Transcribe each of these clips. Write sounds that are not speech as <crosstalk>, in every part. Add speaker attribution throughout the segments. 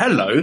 Speaker 1: Hello,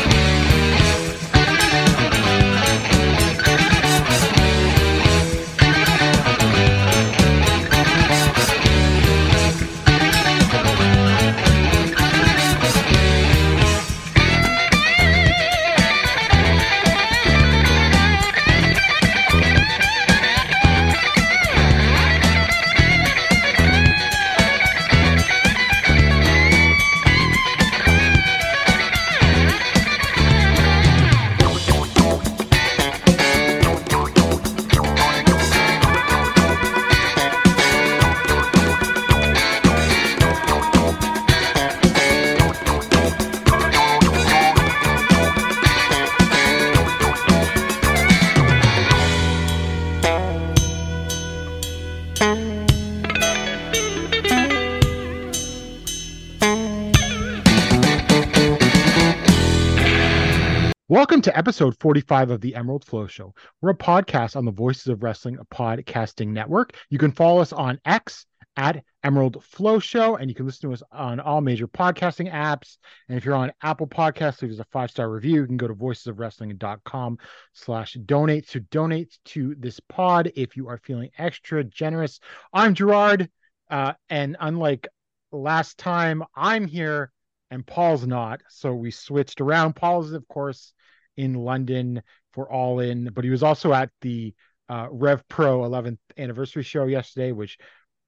Speaker 2: Welcome to episode 45 of the Emerald Flow Show. We're a podcast on the Voices of Wrestling podcasting network. You can follow us on X at Emerald Flow Show, and you can listen to us on all major podcasting apps. And if you're on Apple Podcasts, leave us a five-star review. You can go to voicesofwrestling.com slash donate to donate to this pod if you are feeling extra generous. I'm Gerard, uh, and unlike last time, I'm here and Paul's not. So we switched around. Paul's, of course, in London for All In, but he was also at the uh, Rev Pro 11th anniversary show yesterday, which,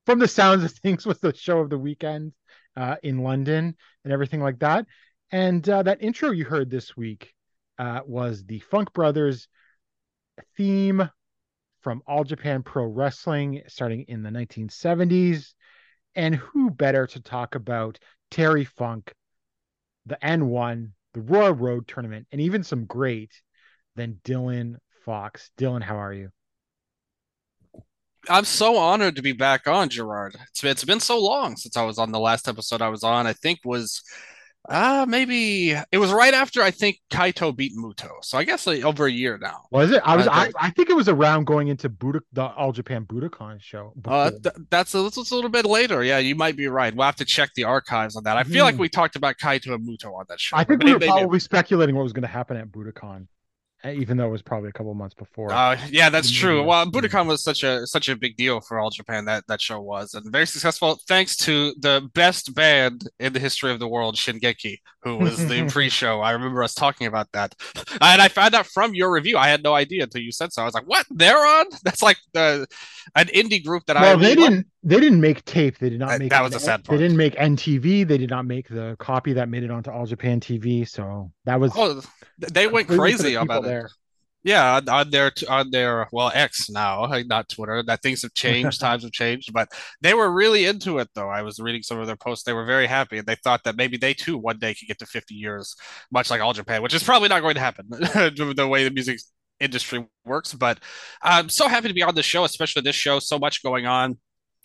Speaker 2: from the sounds of <laughs> things, was the show of the weekend uh, in London and everything like that. And uh, that intro you heard this week uh, was the Funk Brothers theme from All Japan Pro Wrestling starting in the 1970s. And who better to talk about Terry Funk, the N1, the Royal Road tournament, and even some great than Dylan Fox. Dylan, how are you?
Speaker 3: I'm so honored to be back on, Gerard. It's been, it's been so long since I was on the last episode I was on. I think was uh maybe it was right after I think Kaito beat Muto. So I guess like over a year now.
Speaker 2: Was it? I was uh, I, I think it was around going into Buddha the All Japan Budokan show.
Speaker 3: Uh th- that's a, that's a little bit later. Yeah, you might be right. We'll have to check the archives on that. I feel like
Speaker 2: Hmm.
Speaker 3: we talked about Kaito and Muto on that show.
Speaker 2: I think we were probably speculating what was going to happen at Budokan, even though it was probably a couple months before.
Speaker 3: Uh, yeah, that's true. Well, Budokan was such a such a big deal for all Japan that that show was, and very successful thanks to the best band in the history of the world, Shingeki, who was the <laughs> pre-show. I remember us talking about that, and I found out from your review. I had no idea until you said so. I was like, "What? They're on? <laughs> That's like the an indie group that I
Speaker 2: well, they
Speaker 3: really like.
Speaker 2: didn't. They didn't make tape. They did not make.
Speaker 3: that was the sad
Speaker 2: They didn't make NTV. They did not make the copy that made it onto All Japan TV. So that was.
Speaker 3: Oh, they went
Speaker 2: completely for the
Speaker 3: crazy about it.
Speaker 2: there.
Speaker 3: Yeah, on, on their on their well X now, <laughs> not Twitter. That things have changed, <laughs> times have changed, but they were really into it though. I was reading some of their posts. They were very happy, and they thought that maybe they too one day could get to 50 years, much like All Japan, which is probably not going to happen <laughs> the way the music industry works. But I'm so happy to be on the show, especially this show. So much going on.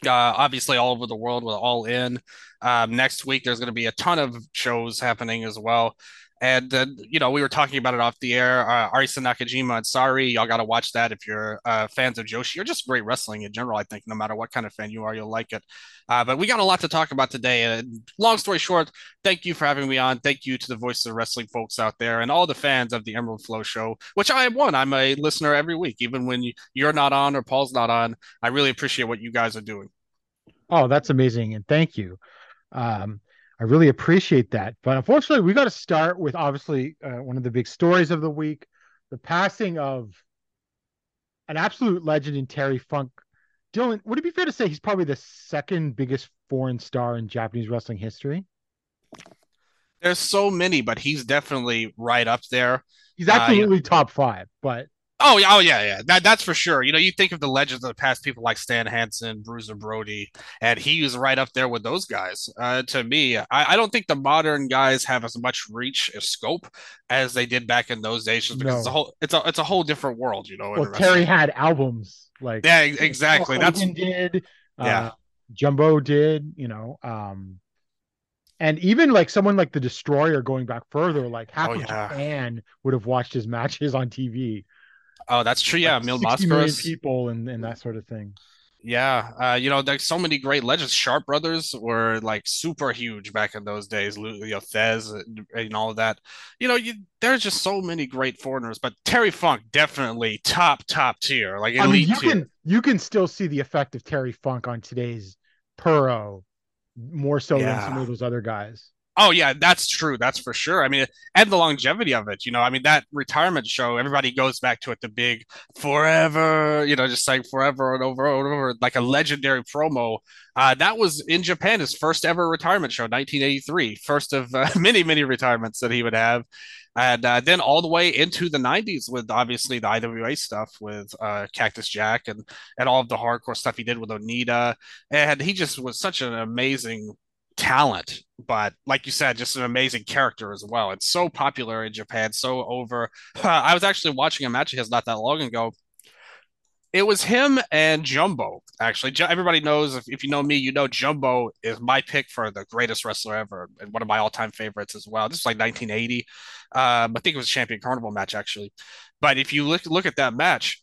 Speaker 3: Uh, obviously, all over the world with All In. Um, next week, there's going to be a ton of shows happening as well. And uh, you know, we were talking about it off the air. Uh, Arisa Nakajima and Sorry, y'all got to watch that if you're uh, fans of Joshi or just great wrestling in general. I think no matter what kind of fan you are, you'll like it. Uh, but we got a lot to talk about today. And long story short, thank you for having me on. Thank you to the Voices of Wrestling folks out there and all the fans of the Emerald Flow Show, which I am one. I'm a listener every week, even when you're not on or Paul's not on. I really appreciate what you guys are doing.
Speaker 2: Oh, that's amazing, and thank you. Um, I really appreciate that. But unfortunately, we got to start with obviously uh, one of the big stories of the week: the passing of an absolute legend in Terry Funk Dylan, would it be fair to say he's probably the second biggest foreign star in Japanese wrestling history?
Speaker 3: There's so many, but he's definitely right up there.
Speaker 2: He's
Speaker 3: Uh,
Speaker 2: absolutely top five, but
Speaker 3: Oh, yeah, oh yeah, yeah. That that's for sure. You know, you think of the legends of the past, people like Stan Hansen, Bruiser Brody, and he was right up there with those guys. Uh, to me, I, I don't think the modern guys have as much reach or scope as they did back in those days, because
Speaker 2: No.
Speaker 3: it's a whole it's a it's a whole different world, you know.
Speaker 2: well. Terry had albums like
Speaker 3: Yeah, exactly.
Speaker 2: Hulk
Speaker 3: That's
Speaker 2: Hogan did.
Speaker 3: Yeah.
Speaker 2: Uh, Jumbo did. You know, um, and even like someone like the Destroyer going back further, like half
Speaker 3: Oh,
Speaker 2: of
Speaker 3: yeah.
Speaker 2: Japan would have watched his matches on TV.
Speaker 3: Oh, that's true. Yeah,
Speaker 2: Like,
Speaker 3: Mil
Speaker 2: 60 million people and, and that sort of thing.
Speaker 3: Yeah, uh, you know, there's so many great legends. Sharp Brothers were like super huge back in those days. You know, Thesz and, and all of that. You know, you, there's just so many great foreigners, but Terry Funk definitely top top tier, like
Speaker 2: I mean, you
Speaker 3: tier.
Speaker 2: can you can still see the effect of Terry Funk on today's Puro more so than some of those other guys.
Speaker 3: Oh yeah, that's true. That's for sure. I mean, and the longevity of it. You know, I mean that retirement show. Everybody goes back to it. The big forever. You know, just saying forever and over and over, like a legendary promo. Uh, that was in Japan his first ever retirement show, 1983. First of uh, <laughs> many many retirements that he would have. And uh, then all the way into the 90s with obviously the IWA stuff with uh, Cactus Jack and and all of the hardcore stuff he did with Onita. And he just was such an amazing talent, but like you said, just an amazing character as well. It's so popular in Japan, so over. <laughs> I was actually watching a match of his not that long ago. It was him and Jumbo. Actually, everybody knows if, if you know me, you know Jumbo is my pick for the greatest wrestler ever and one of my all-time favorites as well. This is like 1980. Um, I think it was a Champion Carnival match actually. But if you look look at that match,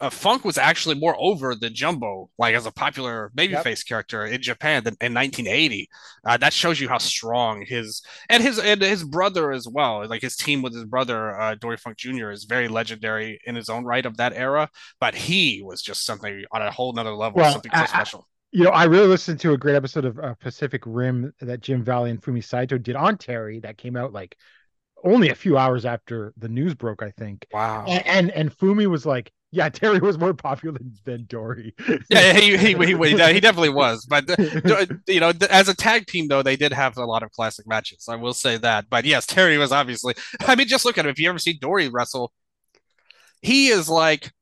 Speaker 3: uh, Funk was actually more over than Jumbo, like as a popular babyface character in Japan than in 1980. Uh, that shows you how strong his and his and his brother as well. Like his team with his brother, uh, Dory Funk Jr. is very legendary in his own right of that era. But he was just something on a whole nother level,
Speaker 2: Well,
Speaker 3: something so
Speaker 2: I-
Speaker 3: special.
Speaker 2: You know, I really listened to a great episode of uh, Pacific Rim that Jim Valley and Fumi Saito did on Terry that came out like only a few hours after the news broke, I think.
Speaker 3: wow.
Speaker 2: And and, and Fumi was like, "Yeah, Terry was more popular than Dory."
Speaker 3: Yeah, he, he, he, he, <laughs> definitely was. But, uh, you know, as a tag team, though, they did have a lot of classic matches. I will say that. But yes, Terry was obviously. I mean, just look at him. If you ever see Dory wrestle, he is like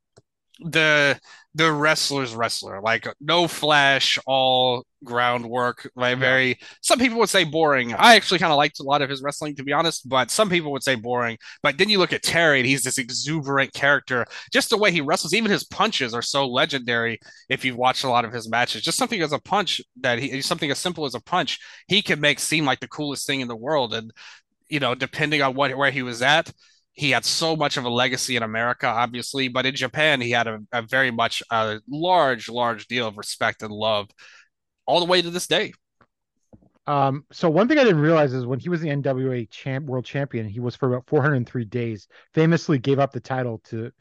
Speaker 3: the the wrestler's wrestler. Like no flash, all groundwork. Like very. Some people would say boring. I actually kind of liked a lot of his wrestling, to be honest. But some people would say boring. But then you look at Terry, and he's this exuberant character. Just the way he wrestles, even his punches are so legendary if you've watched a lot of his matches. Just something as a punch that he something as simple as a punch, he can make seem like the coolest thing in the world. And you know, depending on what where he was at, he had so much of a legacy in America, obviously, but in Japan, he had a, a very much a large, large deal of respect and love all the way to this day.
Speaker 2: Um, so one thing I didn't realize is when he was the NWA champ, world champion, he was for about 403 days. Famously gave up the title to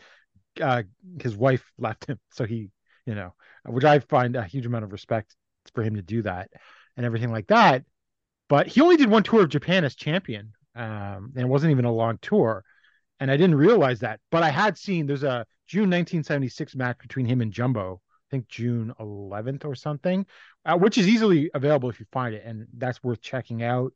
Speaker 2: uh, his wife left him, so he, you know, which I find a huge amount of respect for him to do that and everything like that. But he only did one tour of Japan as champion, um, and it wasn't even a long tour. And I didn't realize that, but I had seen there's a June 1976 match between him and Jumbo. I think June 11th or something, uh, which is easily available if you find it, and that's worth checking out.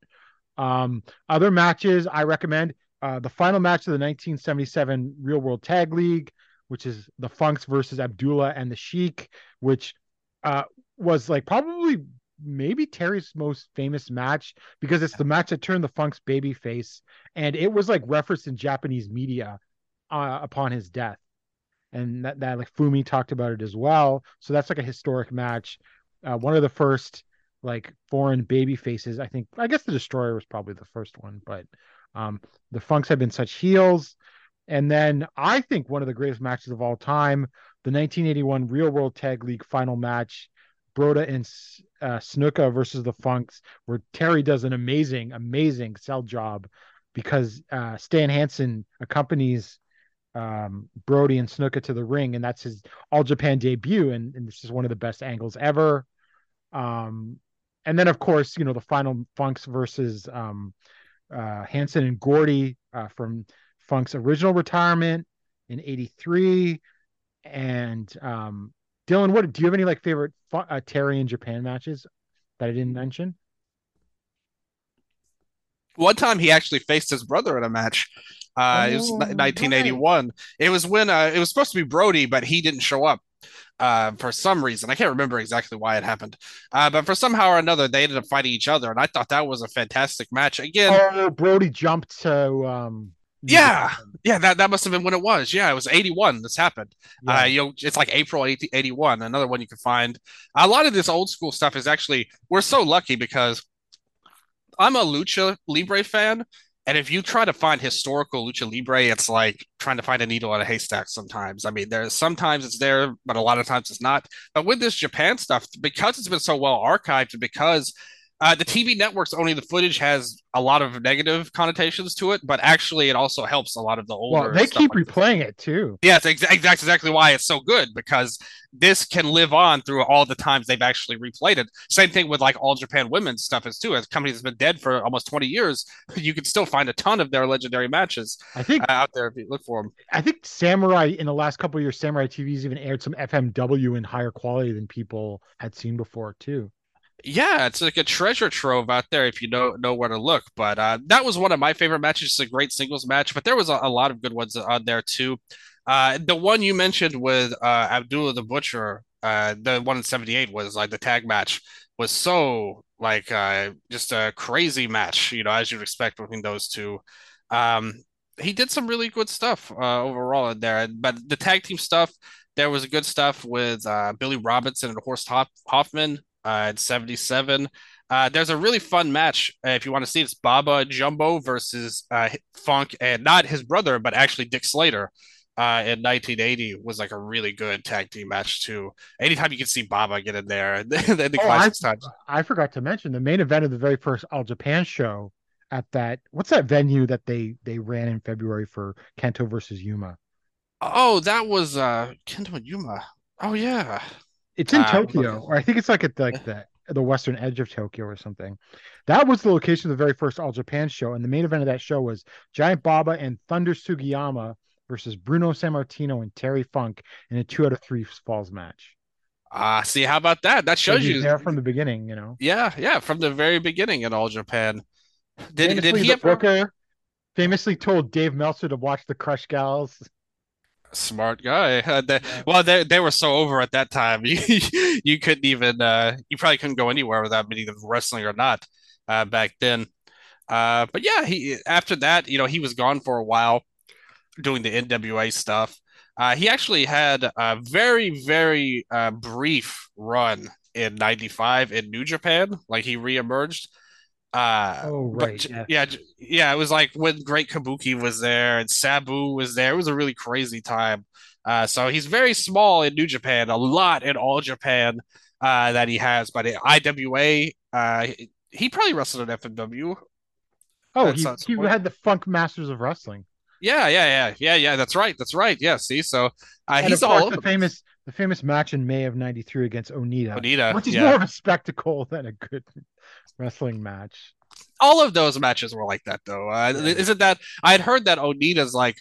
Speaker 2: Um, other matches I recommend uh, the final match of the 1977 Real World Tag League, which is the Funks versus Abdullah and the Sheik, which uh, was like probably maybe Terry's most famous match because it's the match that turned the Funks babyface, and it was like referenced in Japanese media uh, upon his death and that, that like Fumi talked about it as well. So that's like a historic match. Uh, one of the first like foreign baby faces. I think I guess the Destroyer was probably the first one, but um, the Funks have been such heels. And then I think one of the greatest matches of all time, the 1981 Real World Tag League final match, Brody and uh, Snuka versus the Funks, where Terry does an amazing, amazing sell job because uh, Stan Hansen accompanies um, Brody and Snuka to the ring, and that's his All Japan debut, and, and this is one of the best angles ever. Um, and then of course, you know, the final Funks versus um, uh, Hansen and Gordy uh, from Funk's original retirement in '83, and um, Dylan, what do you have any like favorite uh, Terry in Japan matches that I didn't mention?
Speaker 3: One time he actually faced his brother in a match. Uh, oh, it was 1981. Right. It was when uh, it was supposed to be Brody, but he didn't show up uh, for some reason. I can't remember exactly why it happened, uh, but for somehow or another, they ended up fighting each other, and I thought that was a fantastic match. Again,
Speaker 2: oh, Brody jumped to. Um,
Speaker 3: yeah, yeah, that, that must have been when it was. Yeah, it was 81. This happened. Yeah. Uh, you know, it's like April 80, 81. Another one you can find. A lot of this old school stuff is actually we're so lucky because I'm a lucha libre fan, and if you try to find historical lucha libre, it's like trying to find a needle in a haystack sometimes. I mean, there's sometimes it's there, but a lot of times it's not. But with this Japan stuff, because it's been so well archived and because uh, the TV networks owning the footage has a lot of negative connotations to it, but actually it also helps a lot of the older.
Speaker 2: Well, they keep like replaying it too.
Speaker 3: Yes, yeah, ex- that's exactly why it's so good because this can live on through all the times they've actually replayed it. Same thing with like all Japan women's stuff is too. As a company that's been dead for almost twenty years, you can still find a ton of their legendary matches.
Speaker 2: I think
Speaker 3: uh, out there if you look for them.
Speaker 2: I think Samurai in the last couple years, Samurai TV's even aired some FMW in higher quality than people had seen before too
Speaker 3: yeah, it's like a treasure trove out there if you know know where to look. But uh, that was one of my favorite matches. It's a great singles match, but there was a, a lot of good ones on there too. Uh, the one you mentioned with uh, Abdullah the Butcher, uh, the one in '78 was like the tag match was so like uh, just a crazy match, you know, as you'd expect between those two. Um, he did some really good stuff uh, overall in there, but the tag team stuff. There was good stuff with Billy Robinson and Horst Hoffman uh, at 77. Uh, there's a really fun match uh, if you want to see. It's Baba Jumbo versus uh, Funk, and not his brother, but actually Dick Slater. Uh, in 1980 was like a really good tag team match too. Anytime you can see Baba get in there, <laughs> the, the
Speaker 2: oh, I, I forgot to mention the main event of the very first All Japan show at that. What's that venue that they they ran in February for Kento versus Yuma?
Speaker 3: Oh, that was uh Kento and Yuma. Oh yeah,
Speaker 2: it's in uh, Tokyo, or I think it's like at the, like the the western edge of Tokyo or something. That was the location of the very first All Japan show, and the main event of that show was Giant Baba and Thunder Sugiyama versus Bruno Sammartino and Terry Funk in a two out of three falls match.
Speaker 3: Ah, uh, see how about that? That shows so you
Speaker 2: there from the beginning, you know.
Speaker 3: Yeah, yeah, from the very beginning in All Japan. Did
Speaker 2: famously, did he ever... Booker famously told Dave Meltzer to watch the Crush Gals
Speaker 3: smart guy. Uh, <laughs> they. Well, they, they were so over at that time. <laughs> You you couldn't even uh, you probably couldn't go anywhere without meeting them wrestling or not uh, back then. Uh, but yeah, he after that, you know, he was gone for a while doing the NWA stuff. Uh, he actually had a very very uh, brief run in '95 in New Japan. Like he reemerged. Uh,
Speaker 2: oh right,
Speaker 3: but, yeah, yeah. It was like when Great Kabuki was there and Sabu was there. It was a really crazy time. Uh, so he's very small in New Japan, a lot in All Japan uh, that he has, but in IWA, uh, he probably wrestled at FMW.
Speaker 2: Oh, he, he had the Funk Masters of Wrestling.
Speaker 3: Yeah, yeah, yeah, yeah, yeah. That's right. That's right. Yeah. See, so uh, he's all
Speaker 2: the famous the famous match in May of '93 against Onita,
Speaker 3: Onita,
Speaker 2: which is
Speaker 3: yeah.
Speaker 2: more of a spectacle than a good wrestling match.
Speaker 3: All of those matches were like that, though. Uh, yeah. Isn't that? I had heard that Onita's like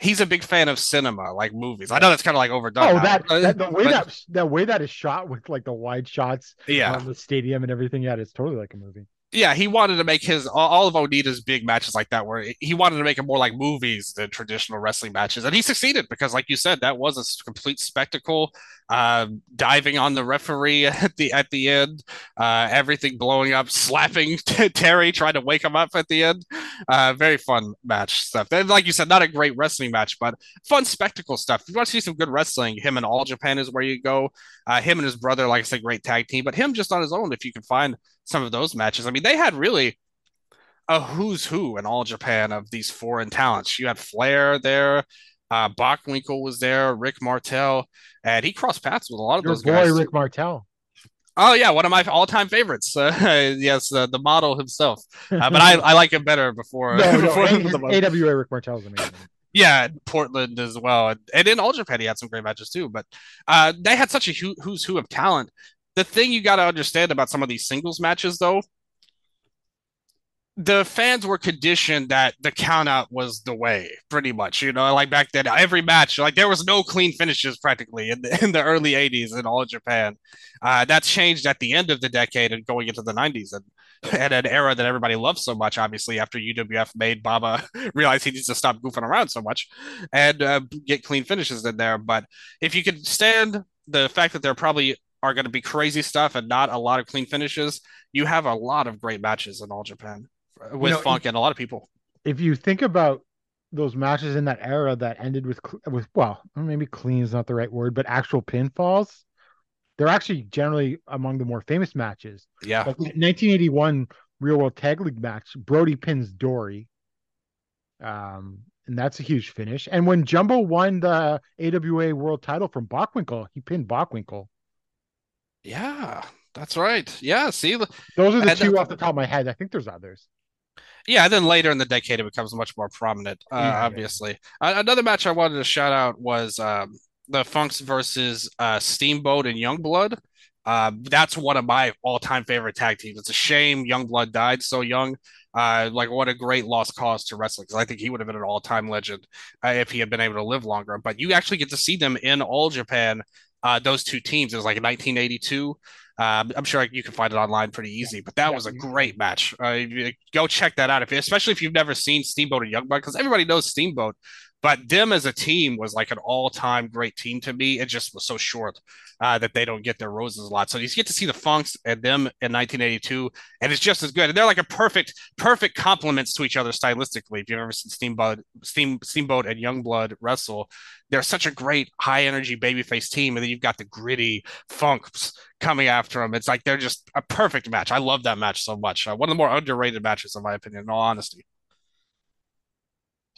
Speaker 3: he's a big fan of cinema, like movies. I know that's kind of like overdone.
Speaker 2: Oh, that, that, the way but, that the way that is shot with like the wide shots,
Speaker 3: yeah,
Speaker 2: on the stadium and everything. Yeah, it's totally like a movie
Speaker 3: yeah, he wanted to make his all of Onita's big matches like that, where he wanted to make it more like movies than traditional wrestling matches, and he succeeded because, like you said, that was a complete spectacle. Uh, diving on the referee <laughs> at the at the end, uh, everything blowing up, slapping <laughs> Terry, trying to wake him up at the end. Uh, very fun match stuff. And like you said, not a great wrestling match, but fun spectacle stuff. If you want to see some good wrestling, him and All Japan is where you go. Uh, him and his brother, like I said, great tag team, but him just on his own, if you can find some of those matches. I mean, they had really a who's who in all Japan of these foreign talents. You had Flair there, uh, Bockwinkel was there, Rick Martel, and he crossed paths with a lot of
Speaker 2: Your
Speaker 3: those
Speaker 2: boy,
Speaker 3: guys.
Speaker 2: Rick Martel.
Speaker 3: Oh yeah, one of my all-time favorites. Uh, <laughs> yes, uh, the model himself. Uh, but I, <laughs> I like him better before.
Speaker 2: No, <laughs>
Speaker 3: before
Speaker 2: no, AWA Rick Martel is amazing.
Speaker 3: Yeah, Portland as well, and, and in All Japan he had some great matches too. But uh, they had such a who, who's who of talent the thing you got to understand about some of these singles matches, though, the fans were conditioned that the countout was the way, pretty much. You know, like back then, every match, like there was no clean finishes practically in the, <laughs> in the early 80s in all Japan. Uh, that's changed at the end of the decade and going into the 90s. And <laughs> at an era that everybody loves so much, obviously, after UWF made Baba <laughs> realize he needs to stop goofing around so much and uh, get clean finishes in there. But if you could stand the fact that there are probably are going to be crazy stuff and not a lot of clean finishes, you have a lot of great matches in all Japan with you know, Funk and a lot of people.
Speaker 2: If you think about those matches in that era that ended with with well, maybe clean is not the right word, but actual pinfalls, they're actually generally among the more famous matches.
Speaker 3: Yeah.
Speaker 2: Like 1981 Real World Tag League match, Brody pins Dory. Um, and that's a huge finish. And when Jumbo won the AWA World Title from Bockwinkel, he pinned Bockwinkel.
Speaker 3: Yeah, that's right. Yeah, see,
Speaker 2: those are the two off the top of my head. I think there's others.
Speaker 3: Yeah, then later in the decade, it becomes much more prominent. Uh, yeah, obviously, yeah. another match I wanted to shout out was um, the Funks versus uh, Steamboat and Youngblood. Uh, that's one of my all-time favorite tag teams. It's a shame Youngblood died so young. Uh, like what a great lost cause to wrestling because I think he would have been an all-time legend uh, if he had been able to live longer. But you actually get to see them in all Japan. Uh, those two teams. It was like 1982. Um, I'm sure you can find it online pretty easy, but that was a great match. Uh, go check that out, if especially if you've never seen Steamboat and Youngblood, because everybody knows Steamboat, but them as a team was like an all-time great team to me. It just was so short uh, that they don't get their roses a lot. So you get to see the Funks and them in 1982, and it's just as good. And they're like a perfect, perfect complements to each other stylistically. If you've ever seen Steamboat, Steam, Steamboat and Youngblood wrestle, they're such a great high-energy babyface team, and then you've got the gritty Funks coming after them. It's like they're just a perfect match. I love that match so much. Uh, one of the more underrated matches, in my opinion. In all honesty.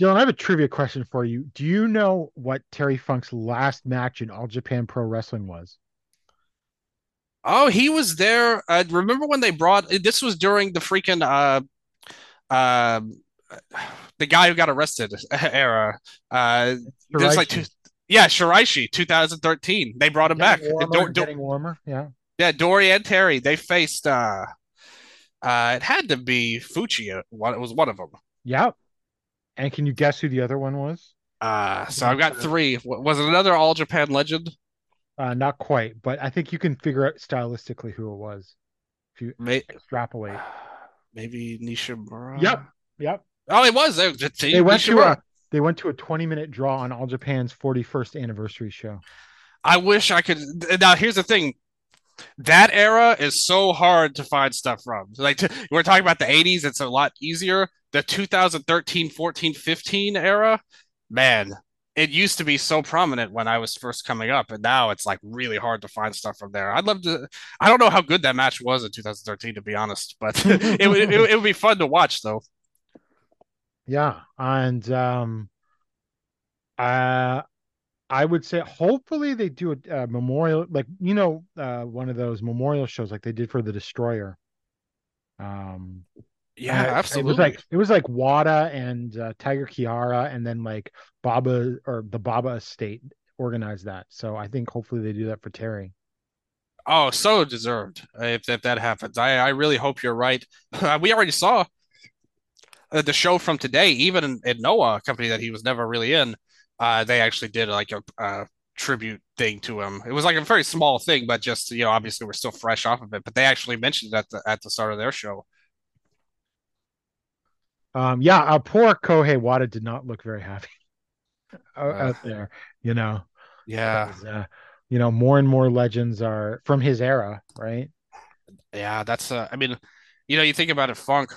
Speaker 2: Dylan, I have a trivia question for you. Do you know what Terry Funk's last match in All Japan Pro Wrestling was?
Speaker 3: Oh, he was there. Uh, remember when they brought this was during the freaking uh, uh, the guy who got arrested <laughs> era. Uh, there's like two, yeah, Shiraishi, 2013. They brought him getting back.
Speaker 2: Warmer, do, getting warmer, yeah.
Speaker 3: Yeah, Dory and Terry. They faced. uh uh It had to be Fuchi. It was one of them.
Speaker 2: Yep. And can you guess who the other one was?
Speaker 3: Uh, so I've got three. Was it another All Japan legend?
Speaker 2: Uh, not quite, but I think you can figure out stylistically who it was if you May- extrapolate.
Speaker 3: Maybe Nishimura.
Speaker 2: Yep. Yep.
Speaker 3: Oh, it was. They,
Speaker 2: they went to a they went to a 20 minute draw on All Japan's 41st anniversary show.
Speaker 3: I wish I could. Now, here's the thing that era is so hard to find stuff from. Like to, we're talking about the 80s, it's a lot easier. The 2013, 14, 15 era, man, it used to be so prominent when I was first coming up, and now it's like really hard to find stuff from there. I'd love to. I don't know how good that match was in 2013, to be honest, but <laughs> it, it, it, it would be fun to watch, though.
Speaker 2: Yeah, and um, uh, I would say hopefully they do a, a memorial, like you know, uh, one of those memorial shows like they did for the Destroyer. Um,
Speaker 3: yeah, absolutely.
Speaker 2: It was like it was like Wada and uh, Tiger Kiara, and then like Baba or the Baba Estate organized that. So I think hopefully they do that for Terry.
Speaker 3: Oh, so deserved if if that happens. I I really hope you're right. <laughs> we already saw uh, the show from today, even in, in Noah, a company that he was never really in uh, they actually did like a, a, tribute thing to him. It was like a very small thing, but just you know, obviously we're still fresh off of it. But they actually mentioned it at the at the start of their show.
Speaker 2: Um, yeah, uh, poor Kyohei Wada did not look very happy <laughs> uh, out there. You know,
Speaker 3: yeah,
Speaker 2: uh, you know, more and more legends are from his era, right?
Speaker 3: Yeah, that's. Uh, I mean, you know, you think about it, Funk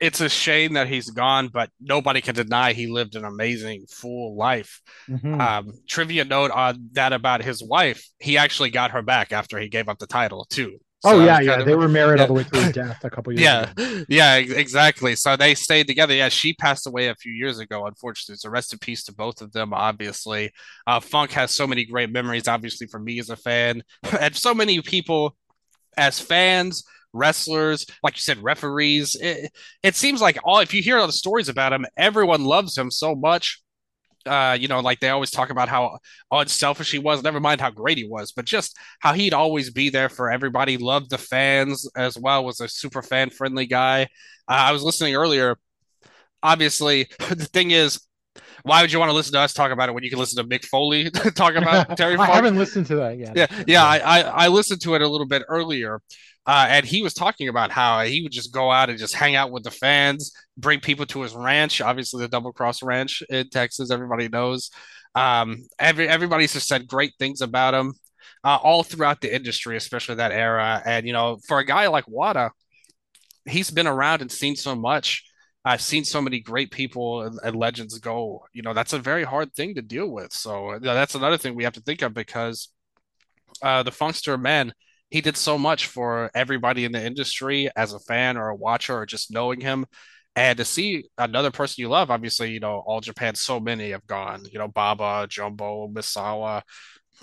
Speaker 3: it's a shame that he's gone, but nobody can deny he lived an amazing full life. Mm-hmm. Um, trivia note on that about his wife: he actually got her back after he gave up the title too.
Speaker 2: Oh, so oh yeah, yeah, they were married yeah. all the way through his <laughs> death a couple years.
Speaker 3: yeah,
Speaker 2: ago.
Speaker 3: yeah, exactly. So they stayed together. Yeah, she passed away a few years ago, unfortunately. So rest in peace to both of them. Obviously, uh, Funk has so many great memories. Obviously, for me as a fan, <laughs> and so many people as fans wrestlers, like you said, referees. It, it seems like all if you hear all the stories about him, everyone loves him so much. uh, you know, like they always talk about how unselfish he was. Never mind how great he was, but just how he'd always be there for everybody. Loved the fans as well. Was a super fan friendly guy. Uh, I was listening earlier. Obviously, <laughs> the thing is, why would you want to listen to us talk about it when you can listen to Mick Foley <laughs> talk about <laughs> Terry?
Speaker 2: I haven't listened to that yet.
Speaker 3: Yeah, yeah, I, I, I listened to it a little bit earlier, uh, and he was talking about how he would just go out and just hang out with the fans, bring people to his ranch. Obviously, the Double Cross Ranch in Texas, everybody knows. Um, every everybody's just said great things about him, uh, all throughout the industry, especially that era. And you know, for a guy like Wada, he's been around and seen so much. I've seen so many great people and, and, legends go. You know, that's a very hard thing to deal with. So that's another thing we have to think of because uh, the Funkster man, he did so much for everybody in the industry as a fan or a watcher or just knowing him. And to see another person you love, obviously, you know, all Japan, so many have gone. You know, Baba, Jumbo, Misawa,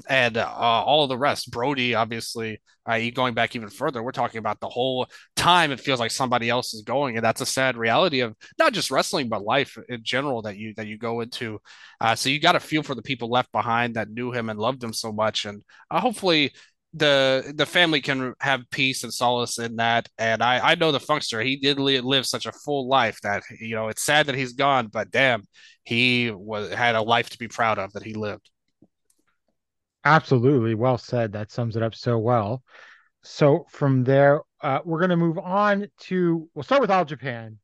Speaker 3: and uh, all of the rest. Brody, obviously, uh, going back even further, we're talking about the whole time it feels like somebody else is going, and that's a sad reality of not just wrestling but life in general that you that you go into. Uh, so you got to feel for the people left behind that knew him and loved him so much, and uh, hopefully the the family can have peace and solace in that. And I I know the Funkster he did live such a full life that you know it's sad that he's gone, but damn, he was had a life to be proud of that he lived.
Speaker 2: Absolutely. Well said. That sums it up so well. So from there, uh, we're going to move on to, we'll start with All Japan.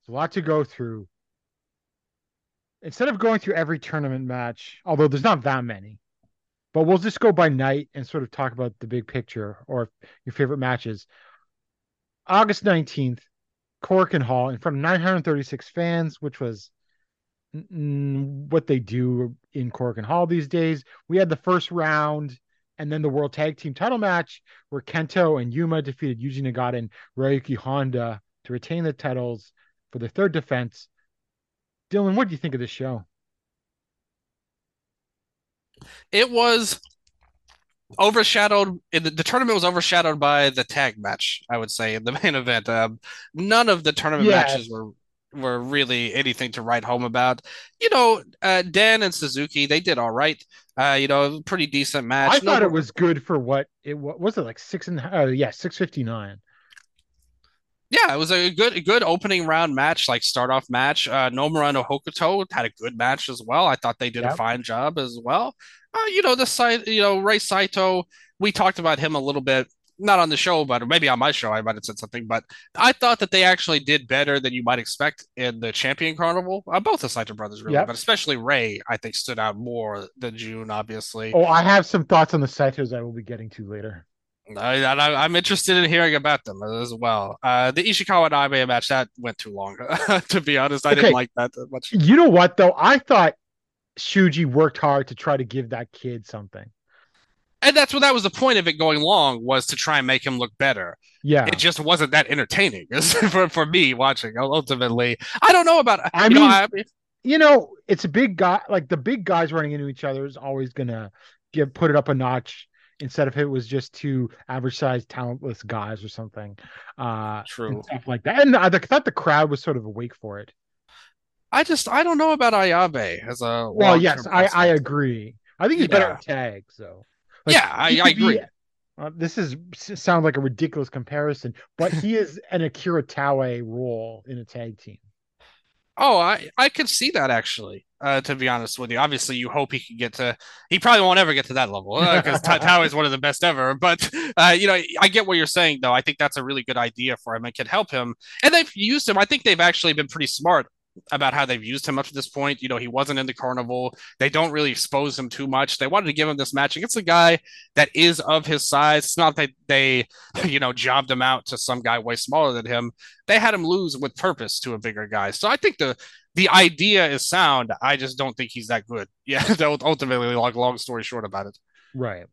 Speaker 2: There's a lot to go through. Instead of going through every tournament match, although there's not that many, but we'll just go by night and sort of talk about the big picture or your favorite matches. August 19th, Korakuen Hall in front of 936 fans, which was what they do in Korakuen Hall these days. We had the first round and then the World Tag Team title match where Kento and Yuma defeated Yuji Nagata and Ryuki Honda to retain the titles for the third defense. Dylan, what do you think of this show?
Speaker 3: It was overshadowed the, the, tournament was overshadowed by the tag match i would say in the <laughs> main event um, none of the tournament yes. matches were were really anything to write home about. You know, uh, Dan and Suzuki, they did all right. Uh, you know, pretty decent match.
Speaker 2: I no, thought it was good for what it was. Was it like six and uh, yeah, six fifty nine.
Speaker 3: Yeah, it was a good, a good opening round match, like start off match. Uh, Nomura and Hokuto had a good match as well. I thought they did yep. a fine job as well. Uh, you know, the side, you know, Rei Saito, we talked about him a little bit not on the show, but maybe on my show, I might have said something. But I thought that they actually did better than you might expect in the Champion Carnival. Uh, both the Saito brothers, really, yep. but especially Rei, I think, stood out more than Jun, obviously.
Speaker 2: Oh, I have some thoughts on the Saitos I will be getting to later.
Speaker 3: I, am interested in hearing about them as well. Uh, the Ishikawa and Abe match that went too long. <laughs> to be honest, I okay. didn't like that much.
Speaker 2: You know what though? I thought Shuji worked hard to try to give that kid something
Speaker 3: and that's what that was the point of it going long was to try and make him look better.
Speaker 2: Yeah,
Speaker 3: it just wasn't that entertaining <laughs> for for me watching. Ultimately, I don't know about.
Speaker 2: I mean, know, I you know, it's a big guy. Like the big guys running into each other is always gonna give put it up a notch instead of it was just two average sized talentless guys or something. Uh,
Speaker 3: True.
Speaker 2: stuff like that. And I thought the crowd was sort of awake for it.
Speaker 3: I just I don't know about Ayabe as a
Speaker 2: well. Yes, I I agree. I think he's yeah. better at tag. So
Speaker 3: like, yeah, I, I agree. Be,
Speaker 2: uh, this is sounds like a ridiculous comparison, but he is an Akira Taue role in a tag team.
Speaker 3: Oh, I I could see that actually. Uh, to be honest with you, obviously you hope he can get to. He probably won't ever get to that level because uh, Taue is one of the best ever. But uh, you know, I get what you're saying though. I think that's a really good idea for him and can help him. And they've used him. I think they've actually been pretty smart about how they've used him up to this point. You know, he wasn't in the carnival. They don't really expose him too much. They wanted to give him this match against a guy that is of his size. It's not that they, <laughs> you know, jobbed him out to some guy way smaller than him. They had him lose with purpose to a bigger guy. So I think the the idea is sound. I just don't think he's that good. <laughs> Yeah, ultimately, like long story short about it.
Speaker 2: Right.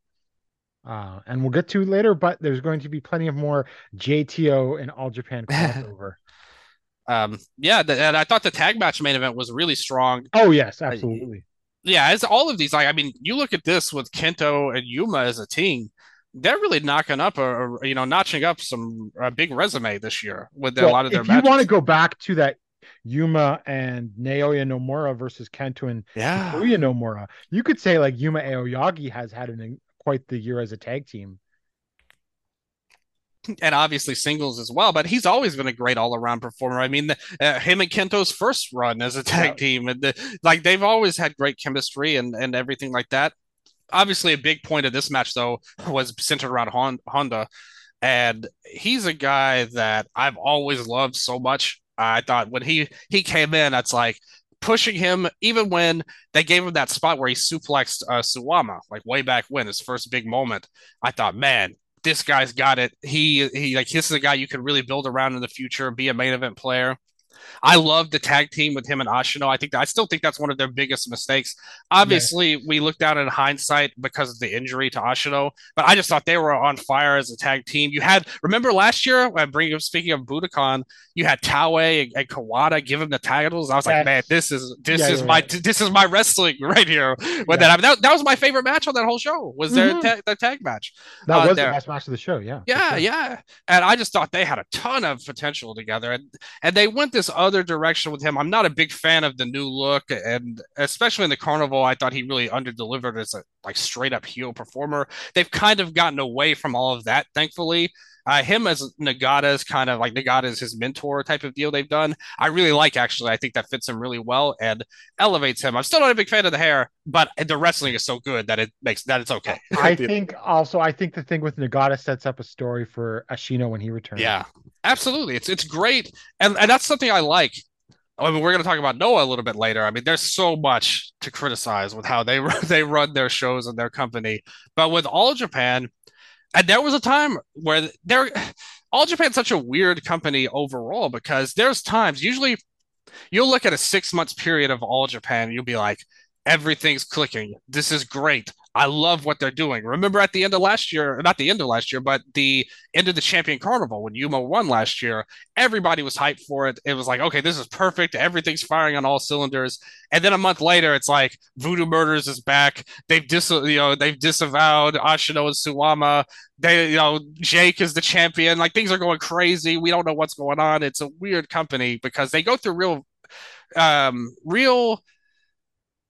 Speaker 2: Uh, and we'll get to later, but there's going to be plenty of more JTO and All Japan <laughs> crossover
Speaker 3: um, yeah, the, and I thought the tag match main event was really strong.
Speaker 2: Oh yes, absolutely.
Speaker 3: Yeah, as all of these, like I mean, you look at this with Kento and Yuma as a team, they're really knocking up or, you know notching up some a big resume this year with well, a lot of their. If
Speaker 2: matches. you want to go back to that Yuma and Naoya Nomura versus Kento and
Speaker 3: Yeah.
Speaker 2: Takuya Nomura. You could say like Yuma Aoyagi has had an quite the year as a tag team.
Speaker 3: And obviously singles as well. But he's always been a great all around performer. I mean, the, uh, him and Kento's first run as a tag
Speaker 2: Yeah.
Speaker 3: team, and the, like they've always had great chemistry and and everything like that. Obviously, a big point of this match though was centered around Hon- Honda, and he's a guy that I've always loved so much. I thought when he he came in, that's like pushing him even when they gave him that spot where he suplexed uh, Suwama like way back when his first big moment. I thought, man, this guy's got it. He he like this is a guy you can really build around in the future be a main event player. I love the tag team with him and Ashino. I think that, I still think that's one of their biggest mistakes. Obviously, we looked out in hindsight because of the injury to Ashino, but I just thought they were on fire as a tag team. You had remember last year when bringing up speaking of Budokan, you had Taue and, and Kawada give him the titles. I was like, man, this is this
Speaker 2: Yeah,
Speaker 3: is
Speaker 2: yeah,
Speaker 3: my
Speaker 2: yeah.
Speaker 3: this is my wrestling <laughs> right here.
Speaker 2: Yeah.
Speaker 3: that, that that was my favorite match on that whole show was their
Speaker 2: Mhm.
Speaker 3: ta- their tag match.
Speaker 2: That
Speaker 3: Uh,
Speaker 2: was
Speaker 3: there.
Speaker 2: the best match of the show. Yeah.
Speaker 3: Yeah,
Speaker 2: sure.
Speaker 3: yeah. And I just thought they had a ton of potential together. And and they went this other direction with him. I'm not a big fan of the new look and especially in the carnival, I thought he really under-delivered as a like straight up heel performer. They've kind of gotten away from all of that, thankfully. Uh, him as Nagata's kind of like Nagata's his mentor type of deal they've done. I really like actually. I think that fits him really well and elevates him. I'm still not a big fan of the hair, but the wrestling is so good that it makes that it's okay. <laughs>
Speaker 2: I <laughs> think also I think the thing with Nagata sets up a story for Ashino when he returns.
Speaker 3: Yeah, absolutely. It's it's great, and and that's something I like. I mean, we're going to talk about Noah a little bit later. I mean, there's so much to criticize with how they <laughs> they run their shows and their company, but with All Japan, and there was a time where there, All Japan's such a weird company overall because there's times usually you'll look at a six months period of All Japan, you'll be like, everything's clicking. This is great. I love what they're doing. Remember at the end of last year, not the end of last year, but the end of the Champion Carnival when Yuma won last year, everybody was hyped for it. It was like, okay, this is perfect. Everything's firing on all cylinders. And then a month later, it's like Voodoo Murders is back. They've dis, you know, they've disavowed Ashino and Suwama. They, you know, Jake is the champion. Like things are going crazy. We don't know what's going on. It's a weird company because they go through real, um, real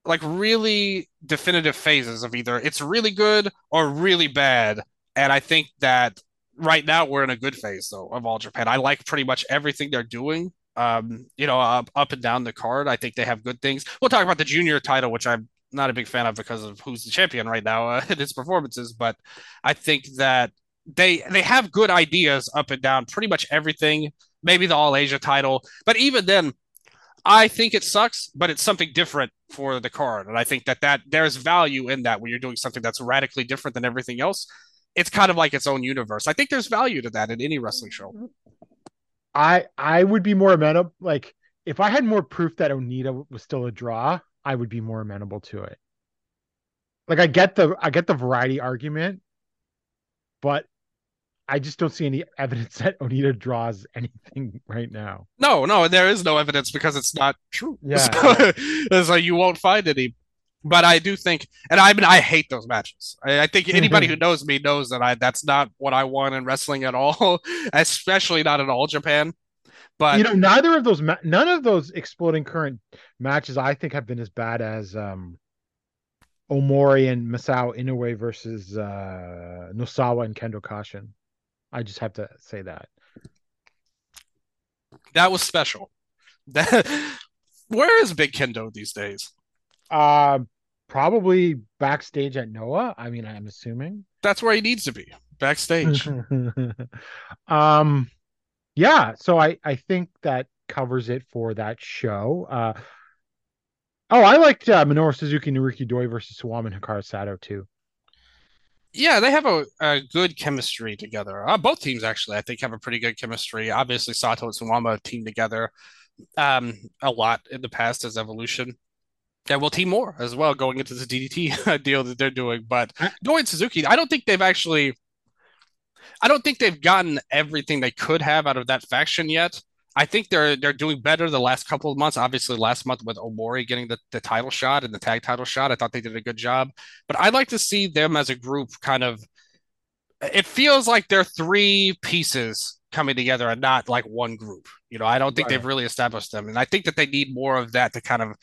Speaker 3: like really definitive phases of either it's really good or really bad. And I think that right now we're in a good phase though of all Japan. I like pretty much everything they're doing. Um, you know, up, up and down the card. I think they have good things. We'll talk about the junior title, which I'm not a big fan of because of who's the champion right now uh, <laughs> in his performances. But I think that they they have good ideas up and down pretty much everything. Maybe the All Asia title, but even then, I think it sucks, but it's something different for the card, and I think that that there's value in that when you're doing something that's radically different than everything else. It's kind of like its own universe. I think there's value to that in any wrestling show.
Speaker 2: I I would be more amenable. Like if I had more proof that Onita was still a draw, I would be more amenable to it. Like I get the I get the variety argument, but I just don't see any evidence <laughs> that Onita draws anything right now.
Speaker 3: No, no, there is no evidence because it's not true. <laughs>
Speaker 2: Yeah.
Speaker 3: So, it's like you won't find any. But I do think, and I mean, I hate those matches. I, I think anybody who knows me knows that I that's not what I want in wrestling at all, <laughs> especially not in all Japan. But
Speaker 2: you know, neither of those, ma- none of those exploding current matches, I think, have been as bad as um, Omori and Masao Inoue versus uh, Nosawa and Kendo Kashin. I just have to say that.
Speaker 3: that was special. That, <laughs> where is Big Kendo these days?
Speaker 2: Uh, probably backstage at Noah. I mean, I'm assuming.
Speaker 3: That's where he needs to be, backstage. <laughs>
Speaker 2: um, yeah. So I I think that covers it for that show. Uh, oh, I liked uh, Minoru Suzuki, Naruki Doi versus Suwama and Hikaru Sato too.
Speaker 3: Yeah, they have a, a good chemistry together. Uh, both teams actually, I think, have a pretty good chemistry. Obviously, Sato and Suwama team together um, a lot in the past as Evolution. And we'll team more as well going into the DDT <laughs> deal that they're doing. But going Suzuki, I don't think they've actually, I don't think they've gotten everything they could have out of that faction yet. I think they're they're doing better the last couple of months. Obviously, last month with Omori getting the, the title shot and the tag title shot, I thought they did a good job. But I'd like to see them as a group kind of. It feels like they're three pieces coming together and not like one group. You know, I don't think
Speaker 2: Right.
Speaker 3: they've really established them, and I think that they need more of that to kind of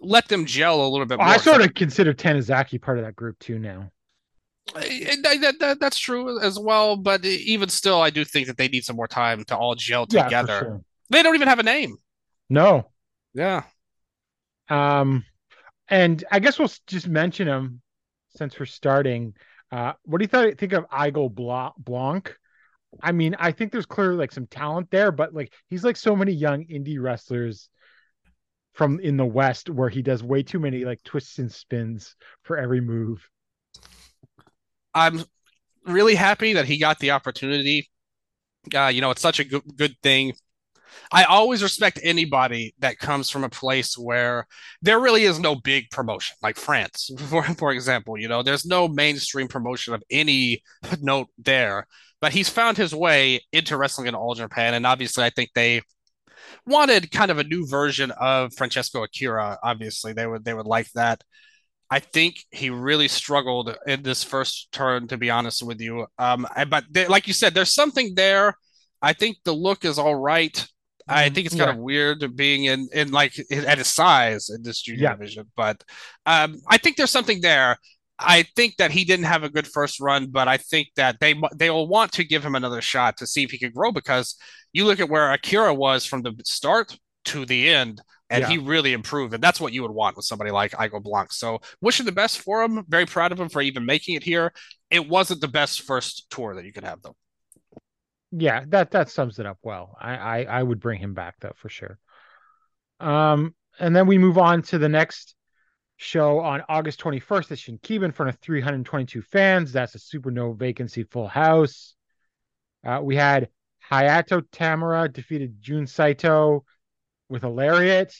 Speaker 3: let them gel a little bit more.
Speaker 2: I sort of consider Tanizaki part of that group too now.
Speaker 3: That- that- that's true as well, but even still, I do think that they need some more time to all gel
Speaker 2: Yeah,
Speaker 3: together.
Speaker 2: sure.
Speaker 3: They don't even have a name.
Speaker 2: No.
Speaker 3: Yeah.
Speaker 2: Um, and I guess we'll just mention him since we're starting. Uh, what do you th- think of Igor Bla- Blanc? I mean, I think there's clearly like some talent there, but like he's like so many young indie wrestlers from in the West where he does way too many like twists and spins for every move.
Speaker 3: I'm really happy that he got the opportunity. Uh, you know, it's such a good good thing. I always respect anybody that comes from a place where there really is no big promotion, like France, <laughs> for for example. You know, there's no mainstream promotion of any note there, but he's found his way into wrestling in All Japan, and obviously, I think they wanted kind of a new version of Francesco Akira. Obviously, they would they would like that. I think he really struggled in this first turn, to be honest with you. Um, I- but there, like you said, there's something there. I think the look is all right. I think it's kind of weird being in in like at his size in this junior
Speaker 2: Yeah.
Speaker 3: division, but um, I think there's something there. I think that he didn't have a good first run, but I think that they they will want to give him another shot to see if he could grow because you look at where Akira was from the start to the end, and
Speaker 2: Yeah.
Speaker 3: he really improved, and that's what you would want with somebody like Igor Blanc. So wishing the best for him. Very proud of him for even making it here. It wasn't the best first tour that you could have though.
Speaker 2: Yeah, that that sums it up well. I, I I would bring him back though for sure. Um, and then we move on to the next show on August 21st at Shinkiba in front of 322 fans. That's a super no vacancy full house. Uh, we had Hayato Tamura defeated Jun Saito with a lariat.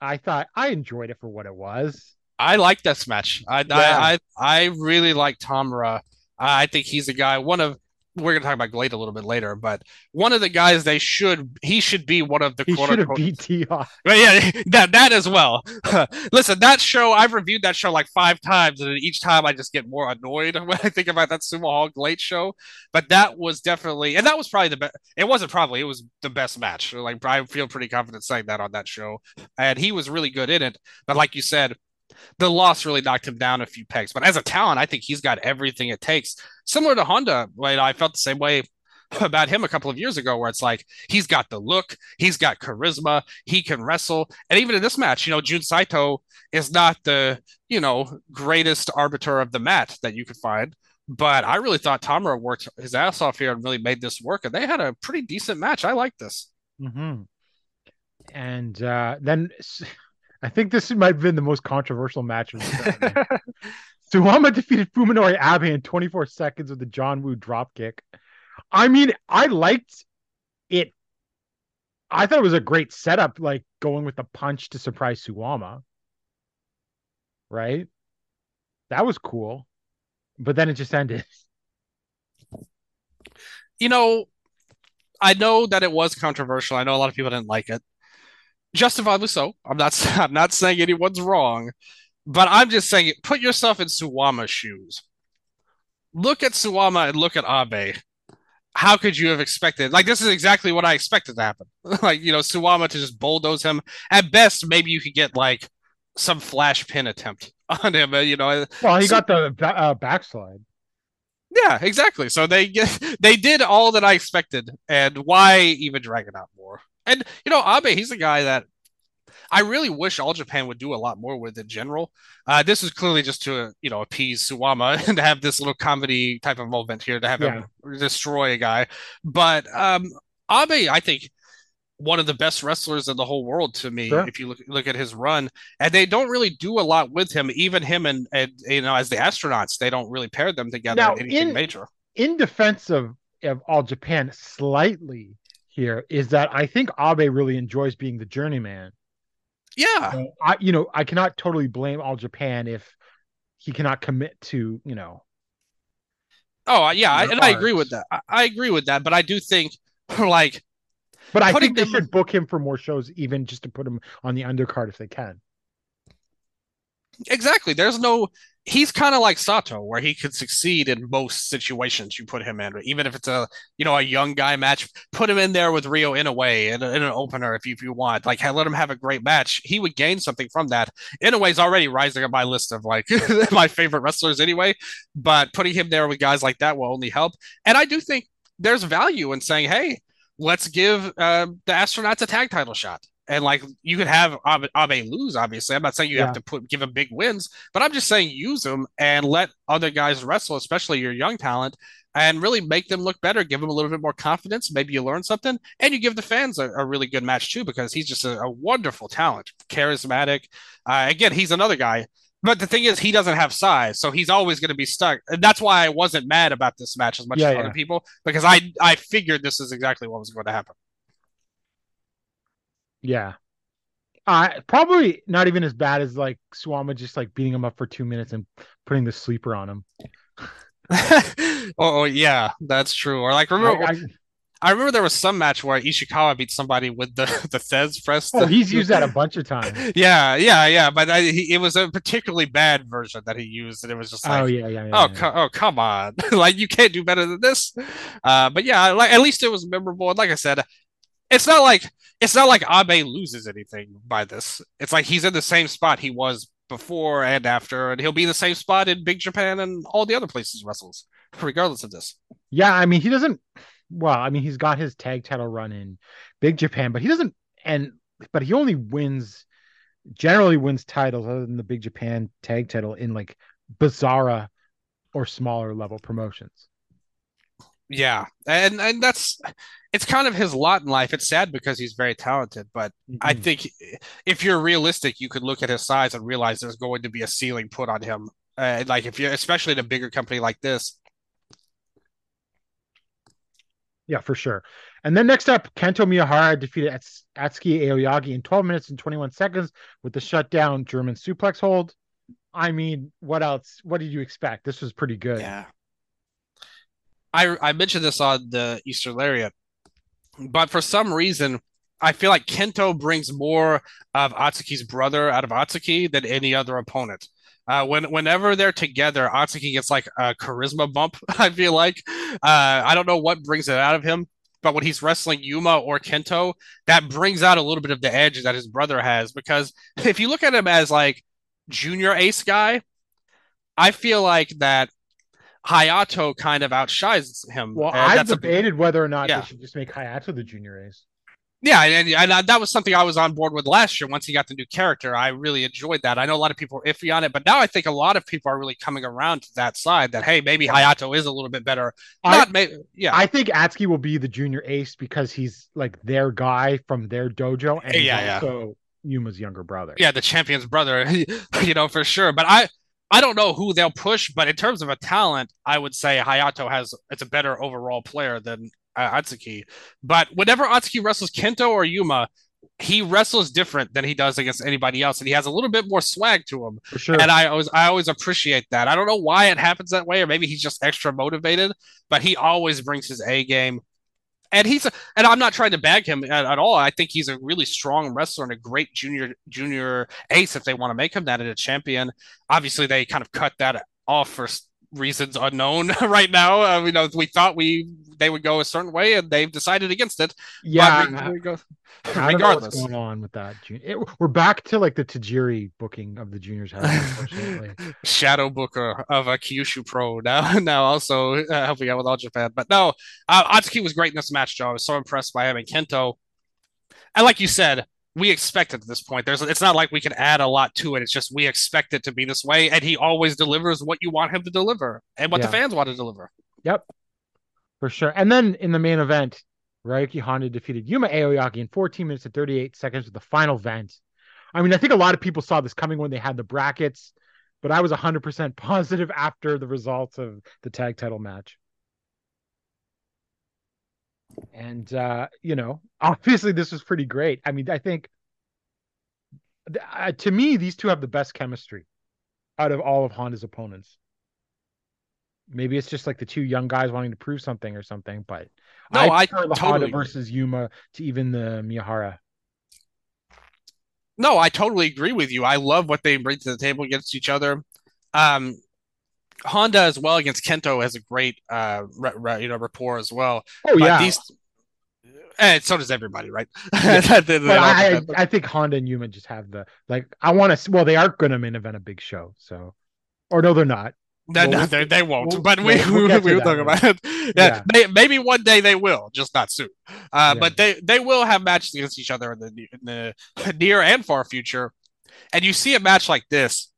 Speaker 2: I thought I enjoyed it for what it was.
Speaker 3: I like this match. I
Speaker 2: Yeah.
Speaker 3: I, I I really like Tamura. I think he's a guy. One of we're gonna talk about GLEAT a little bit later, but one of the guys they should he should be one of the
Speaker 2: He
Speaker 3: quote
Speaker 2: should have
Speaker 3: unquote
Speaker 2: beat T. <laughs>
Speaker 3: But yeah, that that as well. <laughs> Listen, that show I've reviewed that show like five times, and each time I just get more annoyed <laughs> when I think about that Sumo Hog late show. But that was definitely, and that was probably the best. It wasn't probably, it was the best match. Like I feel pretty confident saying that on that show, and he was really good in it. But like you said, the loss really knocked him down a few pegs. But as a talent, I think he's got everything it takes. Similar to Honda, right? I felt the same way <laughs> about him a couple of years ago, where it's like he's got the look, he's got charisma, he can wrestle, and even in this match, you know, Jun Saito is not the you know greatest arbiter of the mat that you could find. But I really thought Tamura worked his ass off here and really made this work, and they had a pretty decent match. I like this.
Speaker 2: Mm-hmm. And uh, then <laughs> I think this might have been the most controversial match of the. Suwama defeated Fuminori Abe in 24 seconds with the John Woo dropkick. I mean, I liked it. I thought it was a great setup, like going with the punch to surprise Suwama. Right? That was cool. But then it just ended.
Speaker 3: you know, I know that it was controversial. I know a lot of people didn't like it. Justifiably so. I'm not <laughs> I'm not saying anyone's wrong, but I'm just saying put yourself in Suwama's shoes. Look at Suwama and look at Abe. How could you have expected? Like this is exactly what I expected to happen. <laughs> like, you know, Suwama to just bulldoze him. At best, maybe you could get like some flash pin attempt <laughs> on him, uh, you know.
Speaker 2: Well, he
Speaker 3: So-
Speaker 2: got the uh, backslide.
Speaker 3: Yeah, exactly. So they they did all that I expected, and why even drag it out more? And you know, Abe, he's a guy that I really wish All Japan would do a lot more with in general. Uh, this is clearly just to you know appease Suwama <laughs> and to have this little comedy type of moment here to have him destroy a guy. But um, Abe, I think one of the best wrestlers in the whole world to me.
Speaker 2: Sure.
Speaker 3: If you look look at his run, and they don't really do a lot with him. Even him and, and you know as the astronauts, they don't really pair them together
Speaker 2: Now,
Speaker 3: in anything
Speaker 2: in-
Speaker 3: major.
Speaker 2: in defense of, of all Japan slightly here is that I think Abe really enjoys being the journeyman.
Speaker 3: Yeah,
Speaker 2: So I you know, I cannot totally blame all Japan if he cannot commit to, you know.
Speaker 3: Oh, yeah, I, and I agree with that. I, I agree with that, but I do think <laughs> like
Speaker 2: But I think they
Speaker 3: them-
Speaker 2: should book him for more shows even just to put him on the undercard if they can.
Speaker 3: Exactly. There's no. He's kind of like Sato, where he could succeed in most situations you put him in, even if it's a you know a young guy match. Put him in there with Ryo in, a, way in an opener if you, if you want. Like let him have a great match. He would gain something from that. Inoue's already rising on my list of like <laughs> my favorite wrestlers anyway, but putting him there with guys like that will only help. And I do think there's value in saying, hey, let's give uh, the astronauts a tag title shot and like you could have Abe, Abe lose. Obviously, I'm not saying you yeah. have to put give him big wins, but I'm just saying use them and let other guys wrestle, especially your young talent, and really make them look better. Give them a little bit more confidence. Maybe you learn something, and you give the fans a, a really good match too because he's just a, a wonderful talent, charismatic. Uh, again, he's another guy. But the thing is, he doesn't have size, so he's always going to be stuck. And that's why I wasn't mad about this match as much yeah, as yeah. other people because I I figured this is exactly what was going to happen.
Speaker 2: Yeah. Uh, probably not even as bad as like Suwama just like beating him up for two minutes and putting the sleeper on him. <laughs>
Speaker 3: oh, oh, yeah, that's true. Or like remember, I, I, I, remember there was some match where Ishikawa beat somebody with the <laughs> the Thesz press.
Speaker 2: Oh, he's used that a <laughs> bunch of times.
Speaker 3: yeah, yeah, yeah. But I, he, it was a particularly bad version that he used, and it was just like,
Speaker 2: oh yeah, yeah, yeah
Speaker 3: oh,
Speaker 2: yeah.
Speaker 3: Co- oh, come on, like you can't do better than this. Uh, but yeah, like at least it was memorable. And like I said, it's not like it's not like Abe loses anything by this. It's like he's in the same spot he was before and after, and he'll be in the same spot in Big Japan and all the other places wrestles, regardless of this.
Speaker 2: Yeah, I mean he doesn't. Well, I mean he's got his tag title run in Big Japan, but he doesn't. And but he only wins, generally wins titles other than the Big Japan tag title in like bizarre or smaller level promotions.
Speaker 3: Yeah, and and that's it's kind of his lot in life. It's sad because he's very talented, but mm-hmm. I think if you're realistic, you could look at his size and realize there's going to be a ceiling put on him. Uh, like if you're especially in a bigger company like this.
Speaker 2: Yeah, for sure. And then next up, Kento Miyahara defeated Atsuki Aoyagi in 12 minutes and 21 seconds with the shutdown German suplex hold. I mean, what else? What did you expect? This was pretty good.
Speaker 3: Yeah. I I mentioned this on the Eastern Lariat, but for some reason, I feel like Kento brings more of Atsuki's brother out of Atsuki than any other opponent. Uh, when whenever they're together, Atsuki gets like a charisma bump. <laughs> I feel like uh, I don't know what brings it out of him, but when he's wrestling Yuma or Kento, that brings out a little bit of the edge that his brother has. Because <laughs> if you look at him as like junior ace guy, I feel like that Hayato kind of outshines him.
Speaker 2: Well, I've debated a, whether or not yeah. they should just make Hayato the junior ace.
Speaker 3: Yeah, and, and uh, that was something I was on board with last year. Once he got the new character, I really enjoyed that. I know a lot of people are iffy on it, but now I think a lot of people are really coming around to that side. That hey, maybe Hayato is a little bit better. Not, I, yeah.
Speaker 2: I think Atsuki will be the junior ace because he's like their guy from their dojo, and yeah, also yeah. Yuma's younger brother.
Speaker 3: Yeah, the champion's brother, <laughs> you know for sure. But I I don't know who they'll push, but in terms of a talent, I would say Hayato has it's a better overall player than uh, Atsuki. But whenever Atsuki wrestles Kento or Yuma, he wrestles different than he does against anybody else, and he has a little bit more swag to him.
Speaker 2: For sure.
Speaker 3: And I always I always appreciate that. I don't know why it happens that way, or maybe he's just extra motivated, but he always brings his A game and he's a, and I'm not trying to bag him at, at, all. I think he's a really strong wrestler and a great junior junior ace if they want to make him that at a champion. Obviously, they kind of cut that off for reasons unknown <laughs> right now. Uh, you know, we thought we they would go a certain way, and they've decided against it.
Speaker 2: Yeah, but go, regardless, what's going on with that? It, we're back to like the Tajiri booking of the juniors. Unfortunately, <laughs>
Speaker 3: shadow booker of a Kyushu Pro now. <laughs> Now also uh, helping out with All Japan, but no, uh, Atsuki was great in this match, Joe. I was so impressed by him and Kento. And like you said, we expect it at this point. There's it's not like we can add a lot to it. It's just we expect it to be this way, and he always delivers what you want him to deliver and what yeah. the fans want to deliver.
Speaker 2: Yep, for sure. And then in the main event, Ryuki Honda defeated Yuma Aoyagi in 14 minutes and 38 seconds with the final vent. I mean, I think a lot of people saw this coming when they had the brackets, but I was 100% <laughs> positive after the results of the tag title match. And uh, you know, <laughs> obviously this was pretty great. I mean, I think uh, to me these two have the best chemistry out of all of Honda's opponents. Maybe it's just like the two young guys wanting to prove something or something, but
Speaker 3: no, I
Speaker 2: the totally Honda versus Yuma to even the Miyahara.
Speaker 3: No, I totally agree with you. I love what they bring to the table against each other. Um, Honda as well against Kento has a great uh re- re- you know rapport as well.
Speaker 2: Oh
Speaker 3: But
Speaker 2: yeah,
Speaker 3: these and so does everybody, right? <laughs> They- they
Speaker 2: but I. I I think Honda and Yuma just have the like. I want to. Well, they are going to main event a big show. So, or no, they're not.
Speaker 3: No, no,
Speaker 2: we'll-
Speaker 3: they, they won't.
Speaker 2: we'll-
Speaker 3: but we
Speaker 2: we'll- <laughs>
Speaker 3: we,
Speaker 2: get to
Speaker 3: will talk about it. Yeah,
Speaker 2: Yeah.
Speaker 3: May, maybe one day they will, just not soon. Uh,
Speaker 2: Yeah.
Speaker 3: But they they will have matches against each other in the in the <laughs> near and far future. And you see a match like this,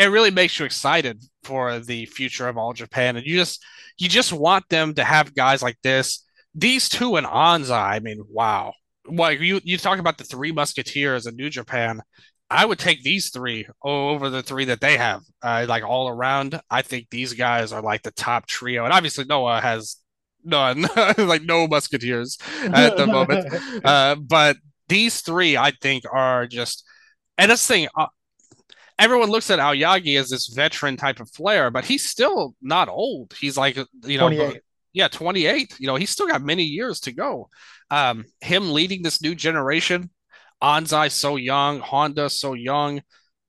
Speaker 3: it really makes you excited for the future of all Japan. And you just you just want them to have guys like this. These two and Anzai, I mean, wow. Like you you talk about the three musketeers in New Japan. I would take these three over the three that they have. Uh, like all around, I think these guys are like the top trio. And obviously Noah has none, <laughs> like no musketeers at the moment. <laughs> Uh, but these three, I think, are just. And this thing, uh, everyone looks at Aoyagi as this veteran type of player, but he's still not old. He's like, you know,
Speaker 2: 28.
Speaker 3: yeah, 28. You know, he's still got many years to go. Um, him leading this new generation, Anzai so young, Honda so young,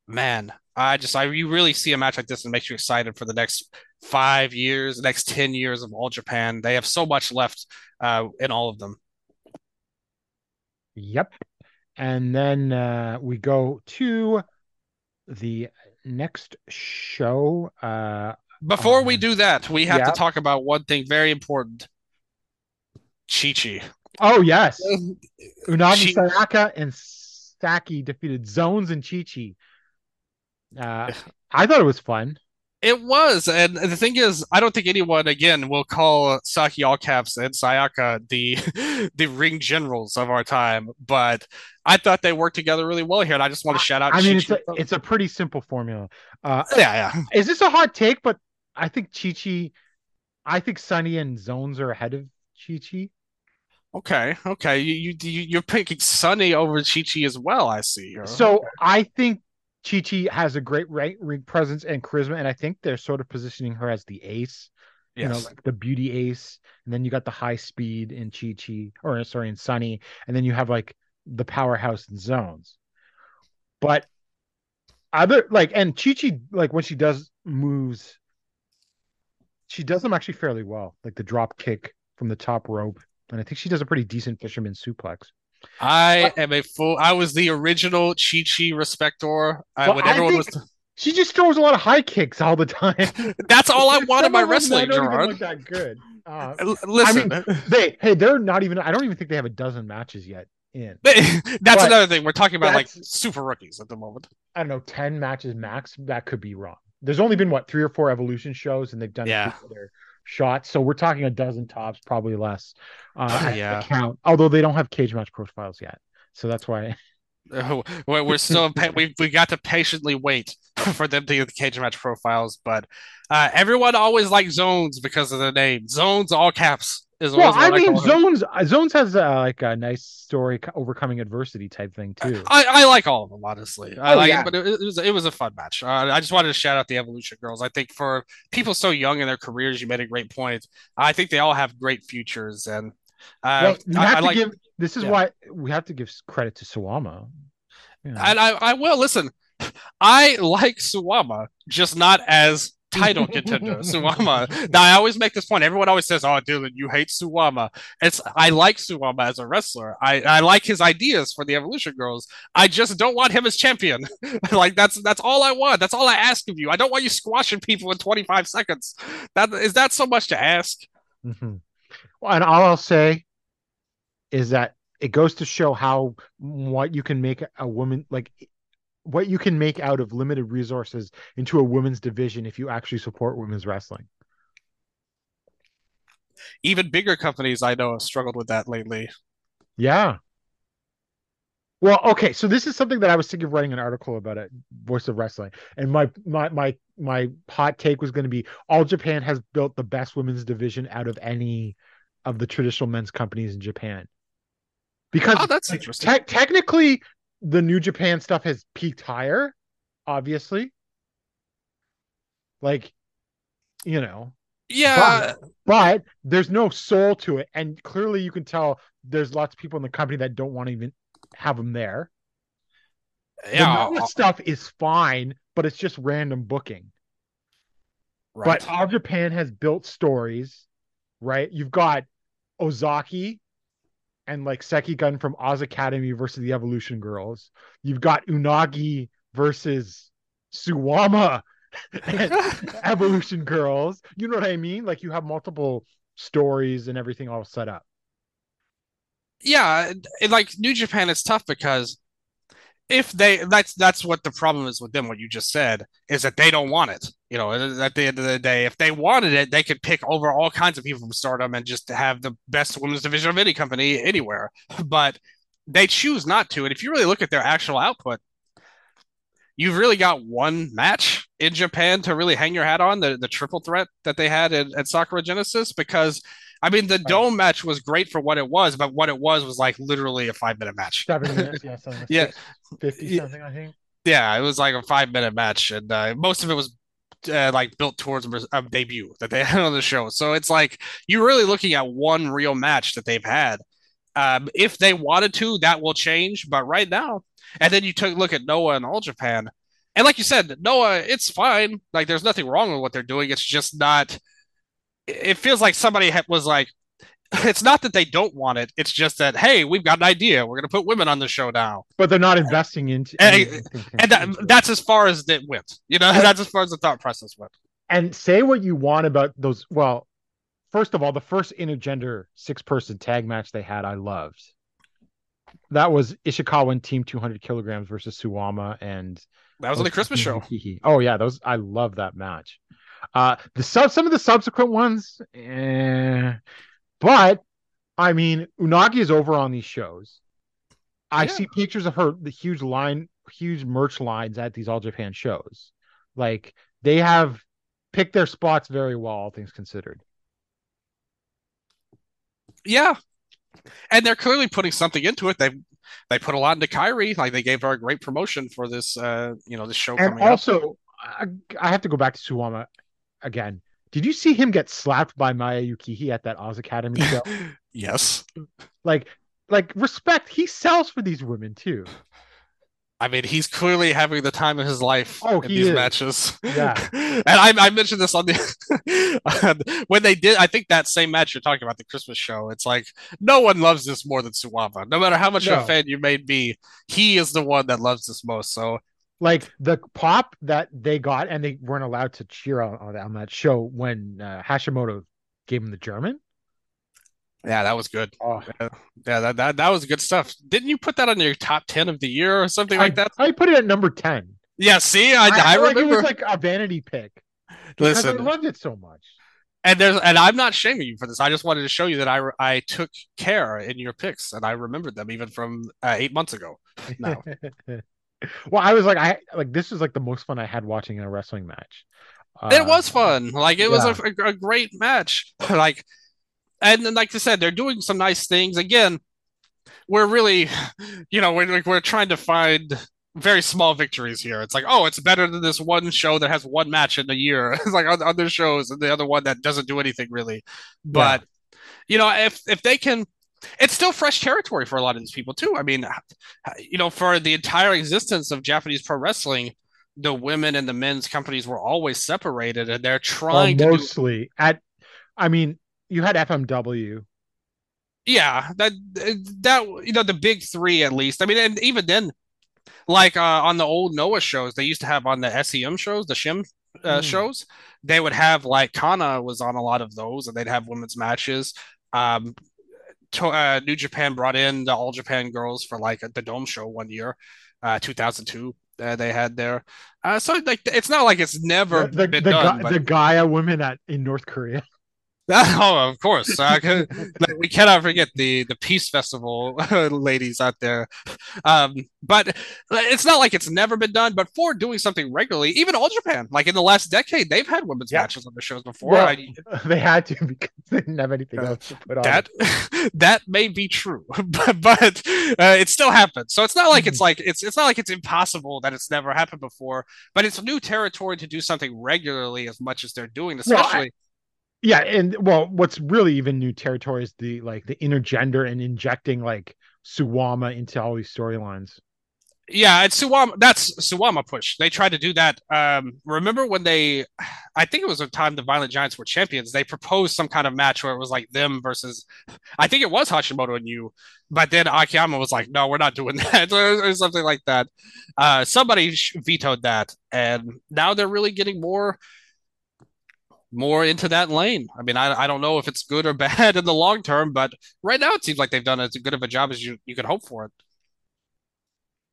Speaker 3: man. I just, I you really see a match like this and makes you excited for the next five years, the next 10 years of All Japan. They have so much left uh, in all of them.
Speaker 2: Yep. And then uh, we go to the next show. Uh,
Speaker 3: Before we
Speaker 2: Um,
Speaker 3: do that, we have
Speaker 2: yeah.
Speaker 3: to talk about one thing very important. Chi Chi.
Speaker 2: oh yes, <laughs> Unagi
Speaker 3: She-
Speaker 2: Sayaka and Saki defeated Zones and Chi Chi. Uh, I thought it was fun.
Speaker 3: It was, and the thing is, I don't think anyone again will call Saki all caps and Sayaka the <laughs> the ring generals of our time, but I thought they worked together really well here, and I just want to shout out.
Speaker 2: I mean, it's
Speaker 3: Chi-Chi.
Speaker 2: a it's a pretty simple formula. Uh,
Speaker 3: yeah, yeah.
Speaker 2: is this a hot take? But I think Chi Chi, I think Sunny and Zones are ahead of Chi Chi.
Speaker 3: Okay, okay. You you you- you're picking Sunny over Chi Chi as well. I see. here.
Speaker 2: So I think Chi Chi has a great ring, ring presence and charisma, and I think they're sort of positioning her as the ace. you know, like the beauty ace, and then you got the high speed in Chi Chi, or sorry, in Sunny, and then you have like the powerhouse in zones. But other like and Chi Chi, like when she does moves, she does them actually fairly well, like the drop kick from the top rope. And I think she does a pretty decent fisherman suplex.
Speaker 3: I am a full. I was the original Chi Chi respector. I,
Speaker 2: Well,
Speaker 3: when everyone was,
Speaker 2: She just throws a lot of high kicks all the time. <laughs>
Speaker 3: that's all I want in my wrestling, Gerard.
Speaker 2: that good. Uh,
Speaker 3: Listen,
Speaker 2: they hey, they're not even. I don't even think they have a dozen matches yet in. <laughs>
Speaker 3: that's
Speaker 2: But
Speaker 3: another thing. We're talking about like super rookies at the moment.
Speaker 2: I don't know, 10 matches max. That could be wrong. There's only been what three or four evolution shows, and they've done
Speaker 3: Yeah.
Speaker 2: other shots. So we're talking a dozen tops, probably less. Uh,
Speaker 3: Yeah.
Speaker 2: count. Although they don't have cage match profiles yet, so that's why. <laughs> <laughs>
Speaker 3: Oh, We're, still we we got to patiently wait <laughs> for them to get the cage match profiles, but uh, everyone always likes zones because of the name. Zones, all caps, is
Speaker 2: Well, I mean,
Speaker 3: them.
Speaker 2: zones zones has uh, like a nice story overcoming adversity type thing too.
Speaker 3: I, I like all of them honestly. I
Speaker 2: Oh,
Speaker 3: like
Speaker 2: yeah.
Speaker 3: it, but it, it was it was a fun match. Uh, I just wanted to shout out the Evolution girls. I think for people so young in their careers, you made a great point. I think they all have great futures, and uh,
Speaker 2: well, we
Speaker 3: I,
Speaker 2: have
Speaker 3: I
Speaker 2: to
Speaker 3: like
Speaker 2: give. This is
Speaker 3: yeah.
Speaker 2: why we have to give credit to Suwama. You know.
Speaker 3: And I, I will listen. I like Suwama, just not as title contender. Suwama. Now I always make this point. Everyone always says, "Oh, Dylan, you hate Suwama." It's I like Suwama as a wrestler. I, I like his ideas for the Evolution Girls. I just don't want him as champion. <laughs> like that's that's all I want. That's all I ask of you. I don't want you squashing people in 25 seconds. That is that so much to ask?
Speaker 2: Mhm. Well, and all I'll say is that it goes to show how what you can make a woman like what you can make out of limited resources into a women's division if you actually support women's wrestling.
Speaker 3: Even bigger companies I know have struggled with that lately.
Speaker 2: Yeah. Well, okay, so this is something that I was thinking of writing an article about at Voice of Wrestling, and my my my my hot take was going to be all Japan has built the best women's division out of any of the traditional men's companies in Japan. Because
Speaker 3: Oh, that's interesting.
Speaker 2: te- technically, the New Japan stuff has peaked higher, obviously. Like, you know,
Speaker 3: Yeah,
Speaker 2: but there's no soul to it, and clearly you can tell there's lots of people in the company that don't want to even have them there.
Speaker 3: Yeah,
Speaker 2: the stuff is fine, but it's just random booking.
Speaker 3: right.
Speaker 2: But All Japan has built stories, right? You've got Ozaki and like Seki Gun from Oz Academy versus the Evolution Girls. You've got Unagi versus Suwama and <laughs> Evolution Girls. You know what I mean? Like you have multiple stories and everything all set up.
Speaker 3: yeah, and- and like New Japan, it's tough because if they that's that's what the problem is with them. What you just said is that they don't want it. You know, at the end of the day, if they wanted it, they could pick over all kinds of people from Stardom and just have the best women's division of any company anywhere. <laughs> But they choose not to. And if you really look at their actual output, you've really got one match in Japan to really hang your hat on the the triple threat that they had at, at Sakura Genesis because. I mean, the dome match was great for what it was, but what it was was like literally a five minute match.
Speaker 2: Seven <laughs> minutes, yeah, seven,
Speaker 3: Yeah.
Speaker 2: 50 something, I think.
Speaker 3: Yeah, it was like a five minute match, and uh, most of it was uh, like built towards a debut that they <laughs> had on the show. So it's like you're really looking at one real match that they've had. Um, if they wanted to, that will change, but right now, and then you took a look at Noah and All Japan, and like you said, Noah, it's fine. Like there's nothing wrong with what they're doing. It's just not. It feels like somebody was like. <laughs> It's not that they don't want it. It's just that hey, we've got an idea. We're going to put women on the show now.
Speaker 2: But they're not investing into
Speaker 3: And- <laughs> and that, that's as far as it went. You know, that's as far as the thought process went.
Speaker 2: and say what you want about those. Well, first of all, the first intergender six person tag match they had, I loved. That was Ishikawa and Team 200 kilograms versus Suwama and
Speaker 3: That was on the Christmas show. <laughs>
Speaker 2: Oh yeah, those I love that match. Uh, the sub some of the subsequent ones, eh, but I mean, Unagi is over on these shows. I
Speaker 3: Yeah.
Speaker 2: see pictures of her, the huge line, huge merch lines at these All Japan shows. Like they have picked their spots very well, all things considered.
Speaker 3: Yeah, and they're clearly putting something into it. They they put a lot into Kyrie. Like they gave her a great promotion for this, uh, you know, this show
Speaker 2: And
Speaker 3: coming up.
Speaker 2: also, I, I have to go back to Suwama again. Did you see him get slapped by Maya Yukihi at that Oz Academy show? <laughs>
Speaker 3: Yes,
Speaker 2: like, like respect. He sells for these women too.
Speaker 3: I mean he's clearly having the time of his life
Speaker 2: Oh,
Speaker 3: in
Speaker 2: he
Speaker 3: these
Speaker 2: is.
Speaker 3: matches.
Speaker 2: Yeah. <laughs>
Speaker 3: and I, I mentioned this on the <laughs> when they did. I think that same match you're talking about, the Christmas show. It's like no one loves this more than Suwama. No matter how much of a fan you may be, he is the one that loves this most. So
Speaker 2: like the pop that they got and they weren't allowed to cheer on, on, on that show when uh, Hashimoto gave him the German.
Speaker 3: yeah, that was good.
Speaker 2: Oh,
Speaker 3: Yeah, that, that that was good stuff. Didn't you put that on your top ten of the year or something like that?
Speaker 2: I, I put it at number 10.
Speaker 3: Yeah, see, I, I,
Speaker 2: like
Speaker 3: remember.
Speaker 2: it was like a vanity pick because I loved it so much.
Speaker 3: and there's and I'm not shaming you for this. I just wanted to show you that I I took care in your picks and I remembered them even from uh, eight months ago. <laughs> No. <laughs>
Speaker 2: well, I was like, I like this was like the most fun I had watching a wrestling match.
Speaker 3: it
Speaker 2: Uh,
Speaker 3: was fun. Like it was
Speaker 2: yeah.
Speaker 3: a, a great match. <laughs> like, and then, like I said, they're doing some nice things. Again, we're really, you know, we're like, we're trying to find very small victories here. It's like, oh, it's better than this one show that has one match in a year. <laughs> It's like on other shows, and the other one that doesn't do anything really. But you know, if if they can. It's still fresh territory for a lot of these people too. I mean, you know, for the entire existence of Japanese pro wrestling, the women and the men's companies were always separated, and they're
Speaker 2: Well,
Speaker 3: trying to do
Speaker 2: mostly at. I mean, you had FMW.
Speaker 3: yeah that that you know the big three at least i mean and even then like uh on the old noah shows they used to have on the sem shows the shim uh,
Speaker 2: Mm.
Speaker 3: shows they would have like kana was on a lot of those and they'd have women's matches um to, uh, new japan brought in the all japan girls for like the dome show one year uh 2002 uh, they had there uh so like it's not like it's never
Speaker 2: the the,
Speaker 3: been
Speaker 2: the,
Speaker 3: done
Speaker 2: Ga-
Speaker 3: but-
Speaker 2: the Gaia women at in North Korea. <laughs> <laughs>
Speaker 3: Oh, of course. Uh, like, we cannot forget the the Peace Festival <laughs> ladies out there. Um, but it's not like it's never been done. But for doing something regularly, even All Japan, like in the last decade, they've had women's
Speaker 2: Yeah.
Speaker 3: matches on the shows before.
Speaker 2: Well,
Speaker 3: I, <laughs>
Speaker 2: they had to because they didn't have anything else to put on.
Speaker 3: that that may be true, but, but uh, it still happens. So it's not like it's
Speaker 2: Mm-hmm.
Speaker 3: like it's it's not like it's impossible that it's never happened before. But it's new territory to do something regularly as much as they're doing,
Speaker 2: Well, I-
Speaker 3: especially.
Speaker 2: Yeah, and well, what's really even new territory is the like the intergender and injecting like Suwama into all these storylines.
Speaker 3: Yeah, it's Suwama. That's Suwama push. They tried to do that. Um, remember when they, I think it was a time the Violent Giants were champions. They proposed some kind of match where it was like them versus, I think it was Hashimoto and you, but then Akiyama was like, "No, we're not doing <laughs> that," or, or something like that. Uh, somebody vetoed that, and now they're really getting more, more into that lane. I mean, I, I don't know if it's good or <laughs> bad in the long term, but right now it seems like they've done as good of a job as you you could hope for it.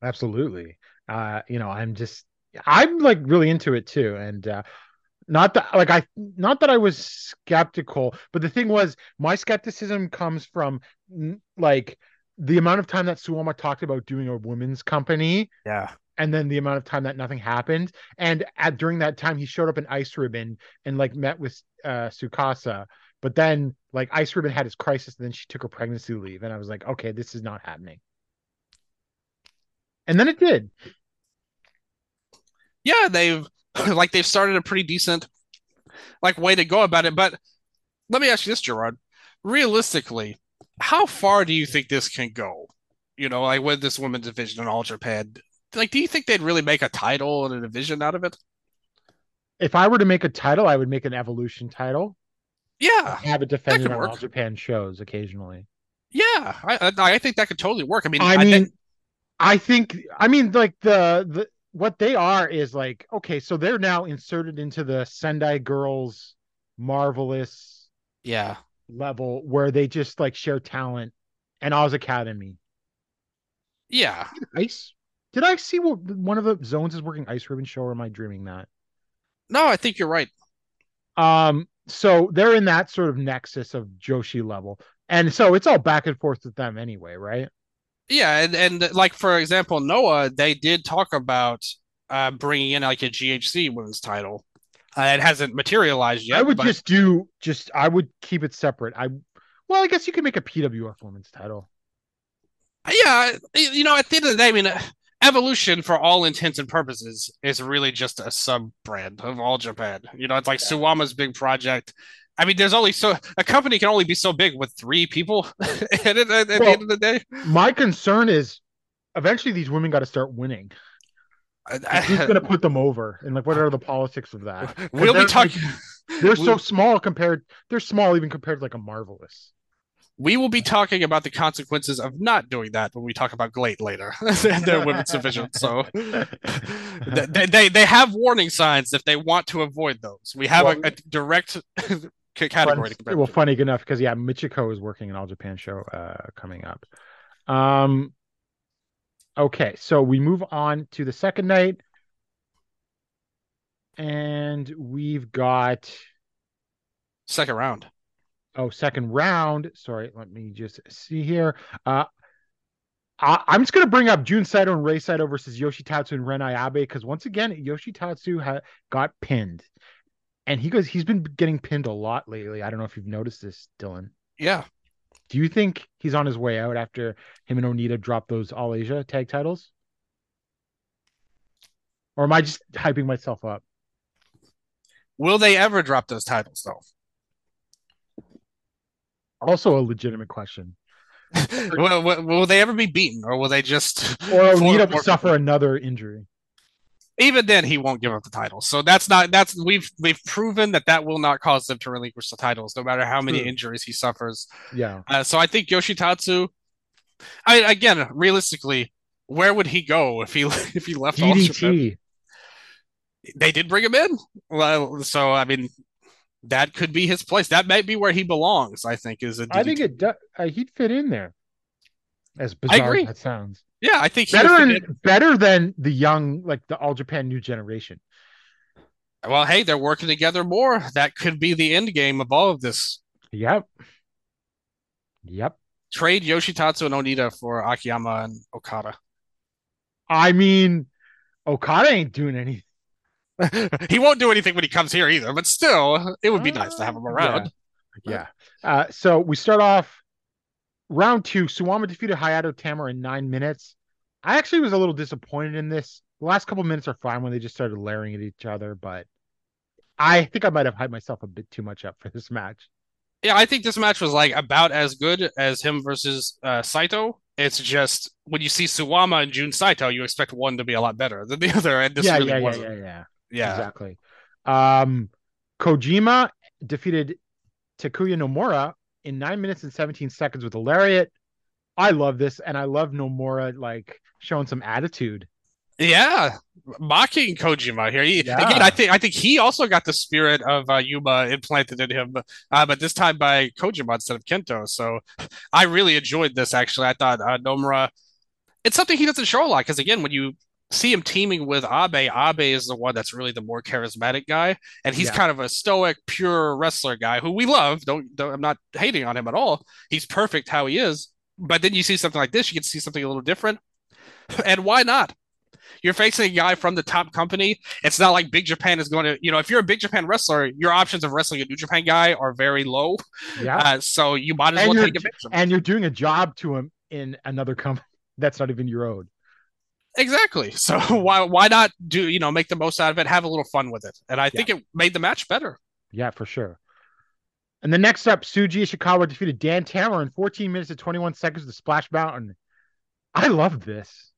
Speaker 2: Absolutely. Uh, you know, I'm just I'm like really into it too. And uh not that like I not that I was skeptical, but the thing was my skepticism comes from like the amount of time that Suwama talked about doing a women's company.
Speaker 3: Yeah.
Speaker 2: And then the amount of time that nothing happened. And at during that time he showed up in Ice Ribbon and like met with uh Tsukasa. But then like Ice Ribbon had his crisis and then she took her pregnancy leave. And I was like, okay, this is not happening and then it did.
Speaker 3: Yeah, they've <clears throat> like they've started a pretty decent like way to go about it. But let me ask you this, Gerard. Realistically, how far do you think this can go? You know, like with this women's division in All Japan. Like, do you think they'd really make a title and a division out of it?
Speaker 2: If I were to make a title, I would make an evolution title.
Speaker 3: Yeah,
Speaker 2: have it defended on All Japan shows occasionally.
Speaker 3: Yeah, I, I think that could totally work. I mean,
Speaker 2: I, I mean, think, I think I mean like the the what they are is like okay, so they're now inserted into the Sendai Girls marvelous
Speaker 3: yeah
Speaker 2: level where they just like share talent and Oz Academy.
Speaker 3: Yeah.
Speaker 2: Ice. Did I see what one of the zones is working Ice Ribbon show or am I dreaming that?
Speaker 3: No, I think you're right.
Speaker 2: Um so they're in that sort of nexus of Joshi level. And so it's all back and forth with them anyway, right?
Speaker 3: Yeah, and, and like for example, Noah, they did talk about uh, bringing in like a GHC women's title. Uh, it hasn't materialized yet.
Speaker 2: I would
Speaker 3: but...
Speaker 2: just do just I would keep it separate. I well, I guess you could make a PWF women's title.
Speaker 3: Yeah, you know, at the end of the day, I mean, Evolution, for all intents and purposes, is really just a sub brand of All Japan. You know, it's like yeah. Suwama's big project. I mean, there's only so a company can only be so big with three people <laughs> at, at, at well, the end of the day.
Speaker 2: My concern is eventually these women got to start winning. Who's going to put them over? And like, what uh, are the politics of that?
Speaker 3: We'll be talking.
Speaker 2: Like, they're so small compared. They're small even compared to like a marvelous.
Speaker 3: We will be talking about the consequences of not doing that when we talk about GLEAT later and their women's division. So <laughs> they, they they have warning signs if they want to avoid those. We have well, a, a direct <laughs> category.
Speaker 2: Fun, well, funny enough, because yeah, Michiko is working an All Japan show uh, coming up. Um, okay, so we move on to the second night, and we've got
Speaker 3: second round.
Speaker 2: Oh, second round. Sorry, let me just see here. Uh, I, am just going to bring up Jun Saito and Rei Saito versus Yoshitatsu and Ren Ayabe because once again, Yoshitatsu ha- got pinned and he goes he's been getting pinned a lot lately. I don't know if you've noticed this, Dylan.
Speaker 3: Yeah.
Speaker 2: Do you think he's on his way out after him and Onita dropped those All Asia tag titles? Or am I just hyping myself up?
Speaker 3: Will they ever drop those titles though?
Speaker 2: Also a legitimate question. <laughs>
Speaker 3: will, will, will, they ever be beaten or will they just <laughs>
Speaker 2: or suffer another injury?
Speaker 3: even then he won't give up the title. So that's not that's we've we've proven that that will not cause them to relinquish the titles, no matter how many True. injuries he suffers.
Speaker 2: Yeah.
Speaker 3: Uh, so I think Yoshitatsu. I again, realistically, where would he go if he <laughs> if he left
Speaker 2: DDT?
Speaker 3: They did bring him in. Well, so I mean, that could be his place. That might be where he belongs. I think is a.
Speaker 2: I think it. Do, uh, he'd fit in there. As bizarre as that sounds.
Speaker 3: Yeah, I think
Speaker 2: better than better than the young, like the All Japan new generation.
Speaker 3: Well, hey, they're working together more. That could be the end game of all of this.
Speaker 2: Yep. Yep.
Speaker 3: Trade Yoshitatsu and Onita for Akiyama and Okada.
Speaker 2: I mean, Okada ain't doing anything. <laughs>
Speaker 3: he won't do anything when he comes here either, but still, it would be uh, nice to have him around.
Speaker 2: Yeah. yeah. Uh, so we start off round two, Suwama defeated Hayato Tamura in nine minutes. I actually was a little disappointed in this. The last couple minutes are fine when they just started layering at each other, but I think I might have hyped myself a bit too much up for this match.
Speaker 3: Yeah, I think this match was like about as good as him versus uh, Saito, It's just when you see Suwama and Jun Saito, you expect one to be a lot better than the <laughs> other, and this
Speaker 2: yeah,
Speaker 3: really
Speaker 2: yeah,
Speaker 3: wasn't.
Speaker 2: yeah, yeah,
Speaker 3: Yeah.
Speaker 2: Exactly. Um, Kojima defeated Takuya Nomura in nine minutes and 17 seconds with a lariat. I love this, and I love Nomura like showing some attitude.
Speaker 3: Yeah, mocking Kojima here. He,
Speaker 2: Yeah.
Speaker 3: Again, I think I think he also got the spirit of uh, Yuma implanted in him, uh, but this time by Kojima instead of Kento. So I really enjoyed this. Actually, I thought uh, Nomura. It's something he doesn't show a lot because again, when you see him teaming with Abe, Abe is the one that's really the more charismatic guy, and he's
Speaker 2: Yeah.
Speaker 3: kind of a stoic, pure wrestler guy who we love. Don't, don't I'm not hating on him at all. He's perfect how he is. But then you see something like this, you can see something a little different, <laughs> and why not? You're facing a guy from the top company. It's not like Big Japan is going to, you know, if you're a Big Japan wrestler, your options of wrestling a New Japan guy are very low.
Speaker 2: Yeah,
Speaker 3: Uh, so you might as
Speaker 2: And
Speaker 3: well take advantage
Speaker 2: and you're doing a job to him in another company <laughs> that's not even your own.
Speaker 3: Exactly. So <laughs> why why not do, you know, make the most out of it, have a little fun with it. And I think it made the match better.
Speaker 2: Yeah, for sure. And the next up, Shuji Ishikawa defeated Dan Tamura in 14 minutes and 21 seconds with the Splash Mountain. I love this.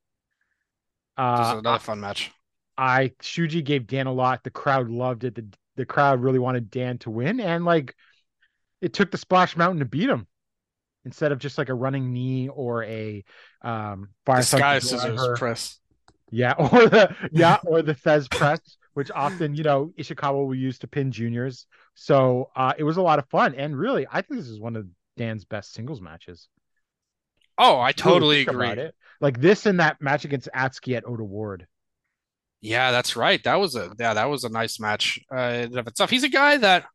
Speaker 3: Uh, This is
Speaker 2: Uh,
Speaker 3: another fun match.
Speaker 2: I Shuji gave Dan a lot. The crowd loved it. The the crowd really wanted Dan to win, and like it took the Splash Mountain to beat him instead of just like a running knee or a um fire
Speaker 3: scissors press.
Speaker 2: Yeah, <laughs> or the <laughs> yeah, or the Thesz press, which often you know Ishikawa will use to pin juniors. So uh, it was a lot of fun, and really, I think this is one of Dan's best singles matches.
Speaker 3: Oh, I totally agree.
Speaker 2: about it. Like this and that match against Atsuki at Ota Ward.
Speaker 3: Yeah, that's right. That was a yeah, that was a nice match uh, in and of itself. He's a guy that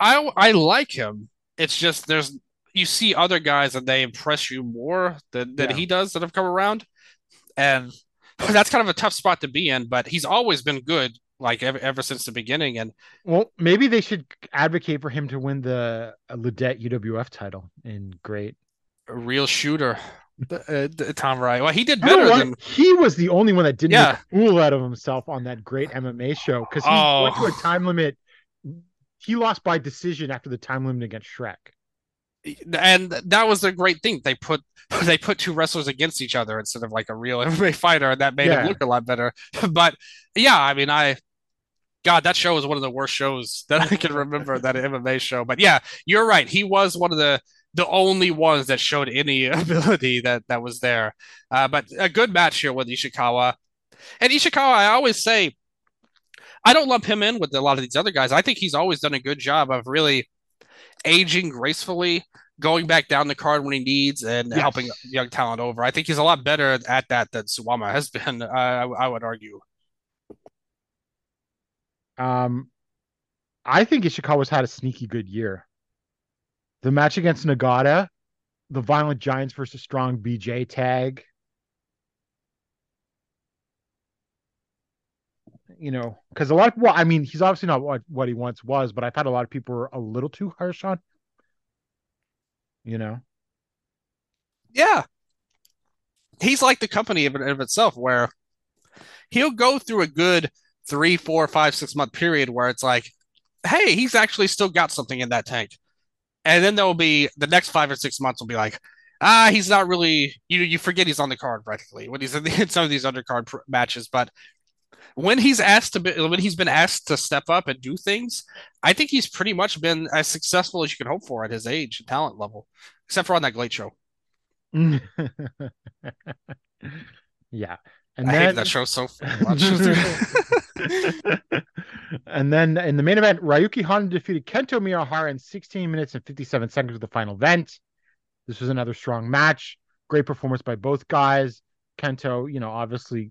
Speaker 3: I I like him. It's just there's you see other guys and they impress you more than than
Speaker 2: Yeah.
Speaker 3: he does that have come around, and <laughs> that's kind of a tough spot to be in. But he's always been good, like ever, ever since the beginning. And
Speaker 2: Well, maybe they should advocate for him to win the uh, Lidet UWF title in GLEAT.
Speaker 3: a real shooter, uh, Tom Wright. Well, he did better than
Speaker 2: he was the only one that didn't
Speaker 3: Yeah.
Speaker 2: make a fool out of himself on that GLEAT MMA show because he
Speaker 3: Oh.
Speaker 2: went to a time limit. He lost by decision after the time limit against Shrek.
Speaker 3: And that was the great thing. They put <laughs> they put two wrestlers against each other instead of like a real <laughs> MMA fighter, and that made
Speaker 2: Yeah.
Speaker 3: it look a lot better. <laughs> But yeah, I mean, I God, that show was one of the worst shows that I can remember that MMA show. But yeah, you're right. He was one of the the only ones that showed any ability that that was there. Uh, but a good match here with Ishikawa. And Ishikawa, I always say, I don't lump him in with a lot of these other guys. I think he's always done a good job of really aging gracefully, going back down the card when he needs, and helping young talent over. I think he's a lot better at that than Suwama has been. <laughs> I, I would argue.
Speaker 2: Um, I think Ishikawa's had a sneaky good year. The match against Nagata, the Violent Giants versus Strong BJ tag. You know, because a lot of well, I mean, he's obviously not what, what he once was, but I've had a lot of people were a little too harsh on. You know,
Speaker 3: Yeah. He's like the company of, of itself, where he'll go through a good three, four, five, six month period where it's like, hey, he's actually still got something in that tank. And then there'll be the next five or six months will be like, ah, he's not really, you know, you forget he's on the card practically when he's in, the, <laughs> in some of these undercard pr- matches. But when he's asked to be, when he's been asked to step up and do things, I think he's pretty much been as successful as you can hope for at his age and talent level, except for on that GLEAT show. <laughs>
Speaker 2: yeah, and
Speaker 3: I
Speaker 2: then
Speaker 3: hate that show so much. <laughs>
Speaker 2: and then in the main event, Ryuki Honda defeated Kento Miyahara in 16 minutes and 57 seconds with the final event. This was another strong match. Great performance by both guys. Kento, you know, obviously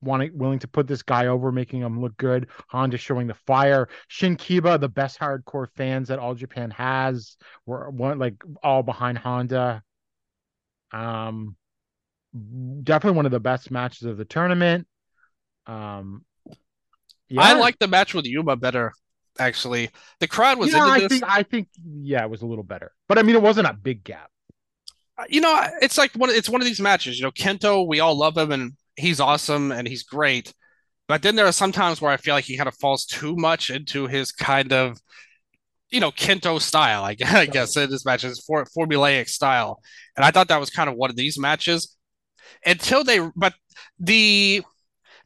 Speaker 2: wanting willing to put this guy over, making him look good. Honda showing the fire. Shin Kiba, the best hardcore fans that All Japan has, were one like all behind Honda. Um, definitely one of the best matches of the tournament. Um,
Speaker 3: I like the match with Yuma better, actually. The crowd was
Speaker 2: yeah,
Speaker 3: into
Speaker 2: I
Speaker 3: this.
Speaker 2: think I think yeah, it was a little better, but I mean, it wasn't a big gap.
Speaker 3: you know, it's like one. It's one of these matches. You know, Kento, we all love him, and he's awesome, and he's great. But then there are some times where I feel like he kind of falls too much into his kind of you know, Kento style, I <laughs> guess, I guess in this match is for, formulaic style. And I thought that was kind of one of these matches until they, but the,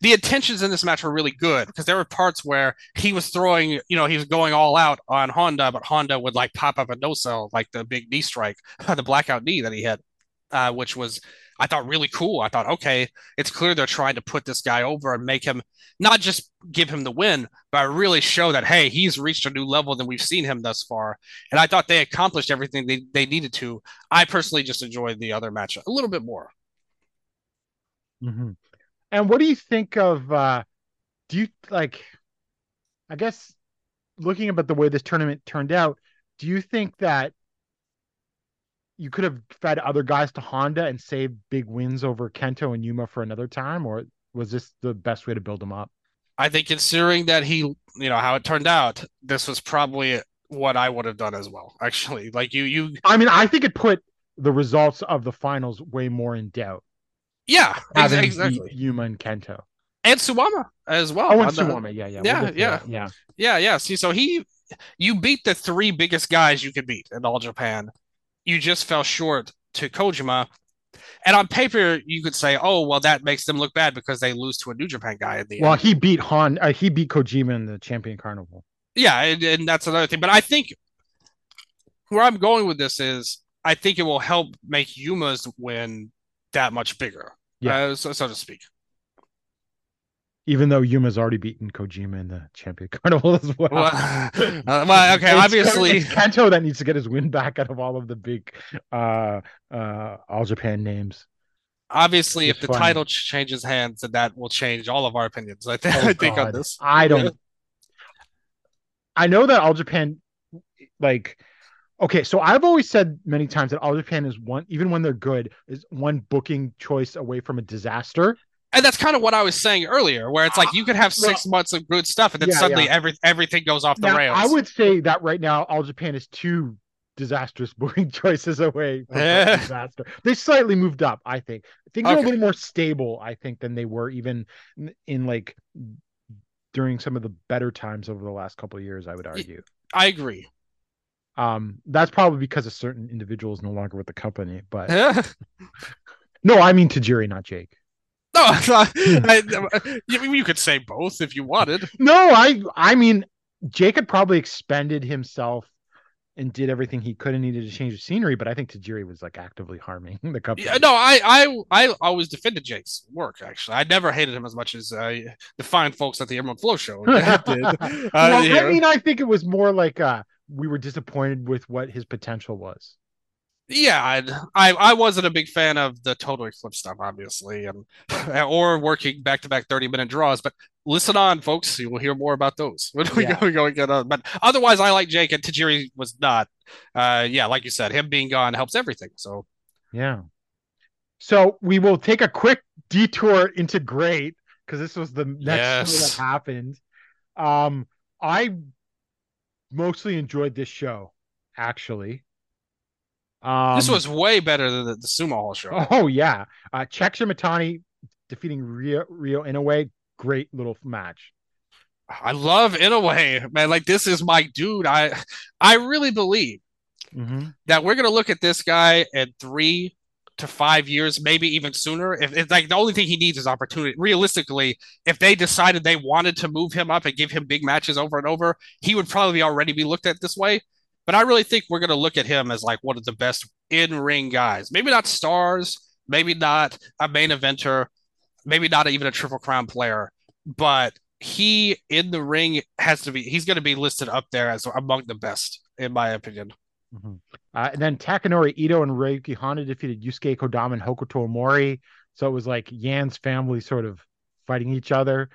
Speaker 3: the intentions in this match were really good because there were parts where he was throwing, you know, he was going all out on Honda, but Honda would like pop up a no sell, like the big knee strike, <laughs> the blackout knee that he had, uh, which was I thought really cool. I thought, okay, it's clear they're trying to put this guy over and make him not just give him the win, but really show that hey, he's reached a new level than we've seen him thus far. And I thought they accomplished everything they, they needed to. I personally just enjoyed the other match a little bit more.
Speaker 2: Mm-hmm. And what do you think of? uh Do you like? I guess looking about the way this tournament turned out, do you think that you could have fed other guys to Honda and saved big wins over Kento and Yuma for another time, or was this the best way to build them up?
Speaker 3: I think considering that he, you know, how it turned out, this was probably what I would have done as well. <laughs> Actually, like you, you.
Speaker 2: I mean, I think it put the results of the finals way more in doubt.
Speaker 3: Yeah, exactly.
Speaker 2: Yuma and Kento
Speaker 3: and Suwama as well.
Speaker 2: Oh, and Suwama, yeah, yeah,
Speaker 3: yeah,
Speaker 2: we'll
Speaker 3: yeah,
Speaker 2: yeah,
Speaker 3: yeah, yeah. See, so he, you beat the three biggest guys you could beat in all Japan you just fell short to Kojima. And on paper, you could say, "Oh, well, that makes them look bad because they lose to a New Japan guy at the
Speaker 2: well,
Speaker 3: end."
Speaker 2: he beat Han. Uh, he beat Kojima in the Champion Carnival.
Speaker 3: Yeah, and, and that's another thing. But I think where I'm going with this is, I think it will help make Yuma's win that much bigger,
Speaker 2: yeah,
Speaker 3: uh, so, so to speak
Speaker 2: even though Yuma's already beaten Kojima in the Champion <laughs> Carnival as well.
Speaker 3: Well, <laughs> uh, well okay,
Speaker 2: it's,
Speaker 3: obviously
Speaker 2: it's Kento that needs to get his win back out of all of the big uh uh all Japan names.
Speaker 3: Obviously,
Speaker 2: It's
Speaker 3: if the title changes hands, then that will change all of our opinions. I, th-
Speaker 2: Oh,
Speaker 3: I think on this.
Speaker 2: I don't. <laughs> I know that all Japan, like, okay, so I've always said many times that all Japan is one, even when they're good, is one booking choice away from a disaster.
Speaker 3: And that's kind of what I was saying earlier, where it's like you could have six months of good stuff, and then
Speaker 2: Yeah,
Speaker 3: suddenly
Speaker 2: yeah.
Speaker 3: every everything goes off the
Speaker 2: Now,
Speaker 3: rails.
Speaker 2: I would say that right now, all Japan is two disastrous <laughs> booking choices away <laughs> from
Speaker 3: Yeah.
Speaker 2: disaster. They slightly moved up, I think. Things are a little more stable, I think, than they were even in, in like during some of the better times over the last couple of years. I would argue.
Speaker 3: I agree.
Speaker 2: Um, that's probably because a certain individual is no longer with the company. But
Speaker 3: no, <laughs>
Speaker 2: no, I mean Tajiri, not Jake.
Speaker 3: It's not- I- <laughs> you, you could say both if you wanted.
Speaker 2: No, I I mean Jake had probably expended himself and did everything he could and needed to change the scenery, but I think Tajiri was like actively harming the company.
Speaker 3: Yeah, no, I, I, I always defended Jake's work. Actually, I never hated him as much as uh, the fine folks at the Emerald Flow show <laughs> did. Uh,
Speaker 2: well,
Speaker 3: yeah.
Speaker 2: I mean, I think it was more like uh we were disappointed with what his potential was.
Speaker 3: Yeah, I'd, I I wasn't a big fan of the Total Eclipse stuff, obviously, and <laughs> or working back to back thirty minute draws. But listen on, folks, you will hear more about those <laughs> when we
Speaker 2: Yeah.
Speaker 3: go go and get on. But otherwise, I like Jake and Tajiri was not. Uh, yeah, like you said, him being gone helps everything. So
Speaker 2: Yeah. So we will take a quick detour into GLEAT because this was the next
Speaker 3: Yes.
Speaker 2: that happened. Um, I mostly enjoyed this show, actually. Um,
Speaker 3: this was way better than the, the Sumo Hall show. <laughs>
Speaker 2: oh yeah, uh, Czech Shimatani defeating Ryo Ryo Inoue, great little match.
Speaker 3: I love in a way, man. Like this is my dude. I I really believe
Speaker 2: Mm-hmm.
Speaker 3: that we're gonna look at this guy in three to five years, maybe even sooner. If it's like the only thing he needs is opportunity. Realistically, if they decided they wanted to move him up and give him big matches over and over, he would probably already be looked at this way. But I really think we're gonna look at him as like one of the best in-ring guys. Maybe not stars, maybe not a main eventer, maybe not even a triple crown player, but he in the ring has to be he's going to be listed up there as among the best in my opinion
Speaker 2: Uh, and then Takanori Ito and Ryuki Honda defeated Yusuke Kodama and Hokuto Omori. So it was like Yan's family sort of fighting each other.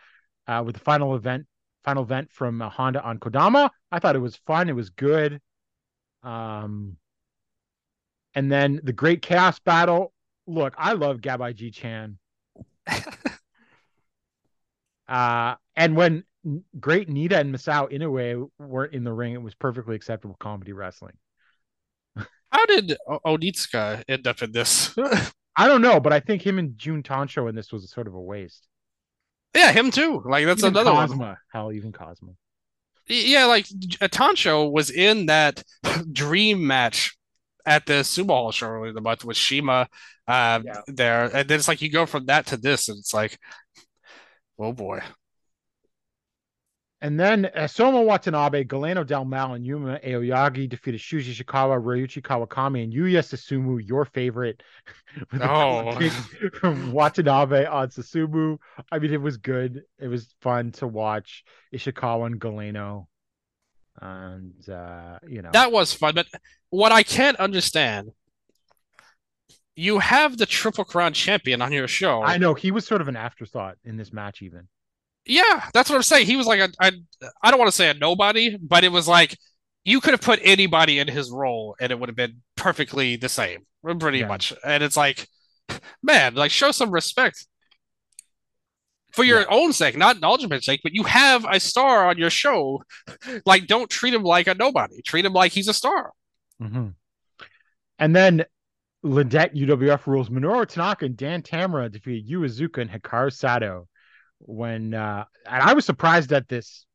Speaker 2: Uh, with the final event, final event from uh, Honda on Kodama, I thought it was fun. It was good. Um, and then the Great Chaos Battle. Look, I love Gabai Ji-chan. <laughs> uh, and when Great Nita and Masao Inoue weren't in the ring, it was perfectly acceptable comedy wrestling.
Speaker 3: how did o- onitsuka end up in this <laughs>
Speaker 2: I don't know, but I think him and June Tancho in this was sort of a waste.
Speaker 3: yeah him too like that's
Speaker 2: even
Speaker 3: another one
Speaker 2: Cosma, hell, even Cosmo.
Speaker 3: Yeah, like Tancho was in that <laughs> dream match at the Sumo Hall show earlier in the month with CIMA uh,
Speaker 2: Yeah.
Speaker 3: there, and then it's like you go from that to this, and it's like, oh boy.
Speaker 2: And then uh, Soma Watanabe, Galeno Del Mal, and Yuma Aoyagi defeated Shuji Ishikawa, Ryuichi Kawakami, and Yuya Susumu, your favorite. <laughs>
Speaker 3: Oh. <laughs>
Speaker 2: from Watanabe on Susumu. I mean, it was good. It was fun to watch Ishikawa and Galeno. And, uh, you know,
Speaker 3: That was fun, but what I can't understand, you have the Triple Crown champion on your show.
Speaker 2: I know he was sort of an afterthought in this match, even.
Speaker 3: Yeah, that's what I'm saying. He was like a, I, I don't want to say a nobody, but it was like you could have put anybody in his role and it would have been perfectly the same, pretty
Speaker 2: Yeah.
Speaker 3: much. And it's like, man, like show some respect for your own sake, not Ultimate's sake, but you have a star on your show. <laughs> Like, don't treat him like a nobody. Treat him like he's a star.
Speaker 2: Mhm. And then Lidet UWF rules Minoru Tanaka and Dan Tamura defeated Yu Iizuka and Hikaru Sato. When uh, and I was surprised at this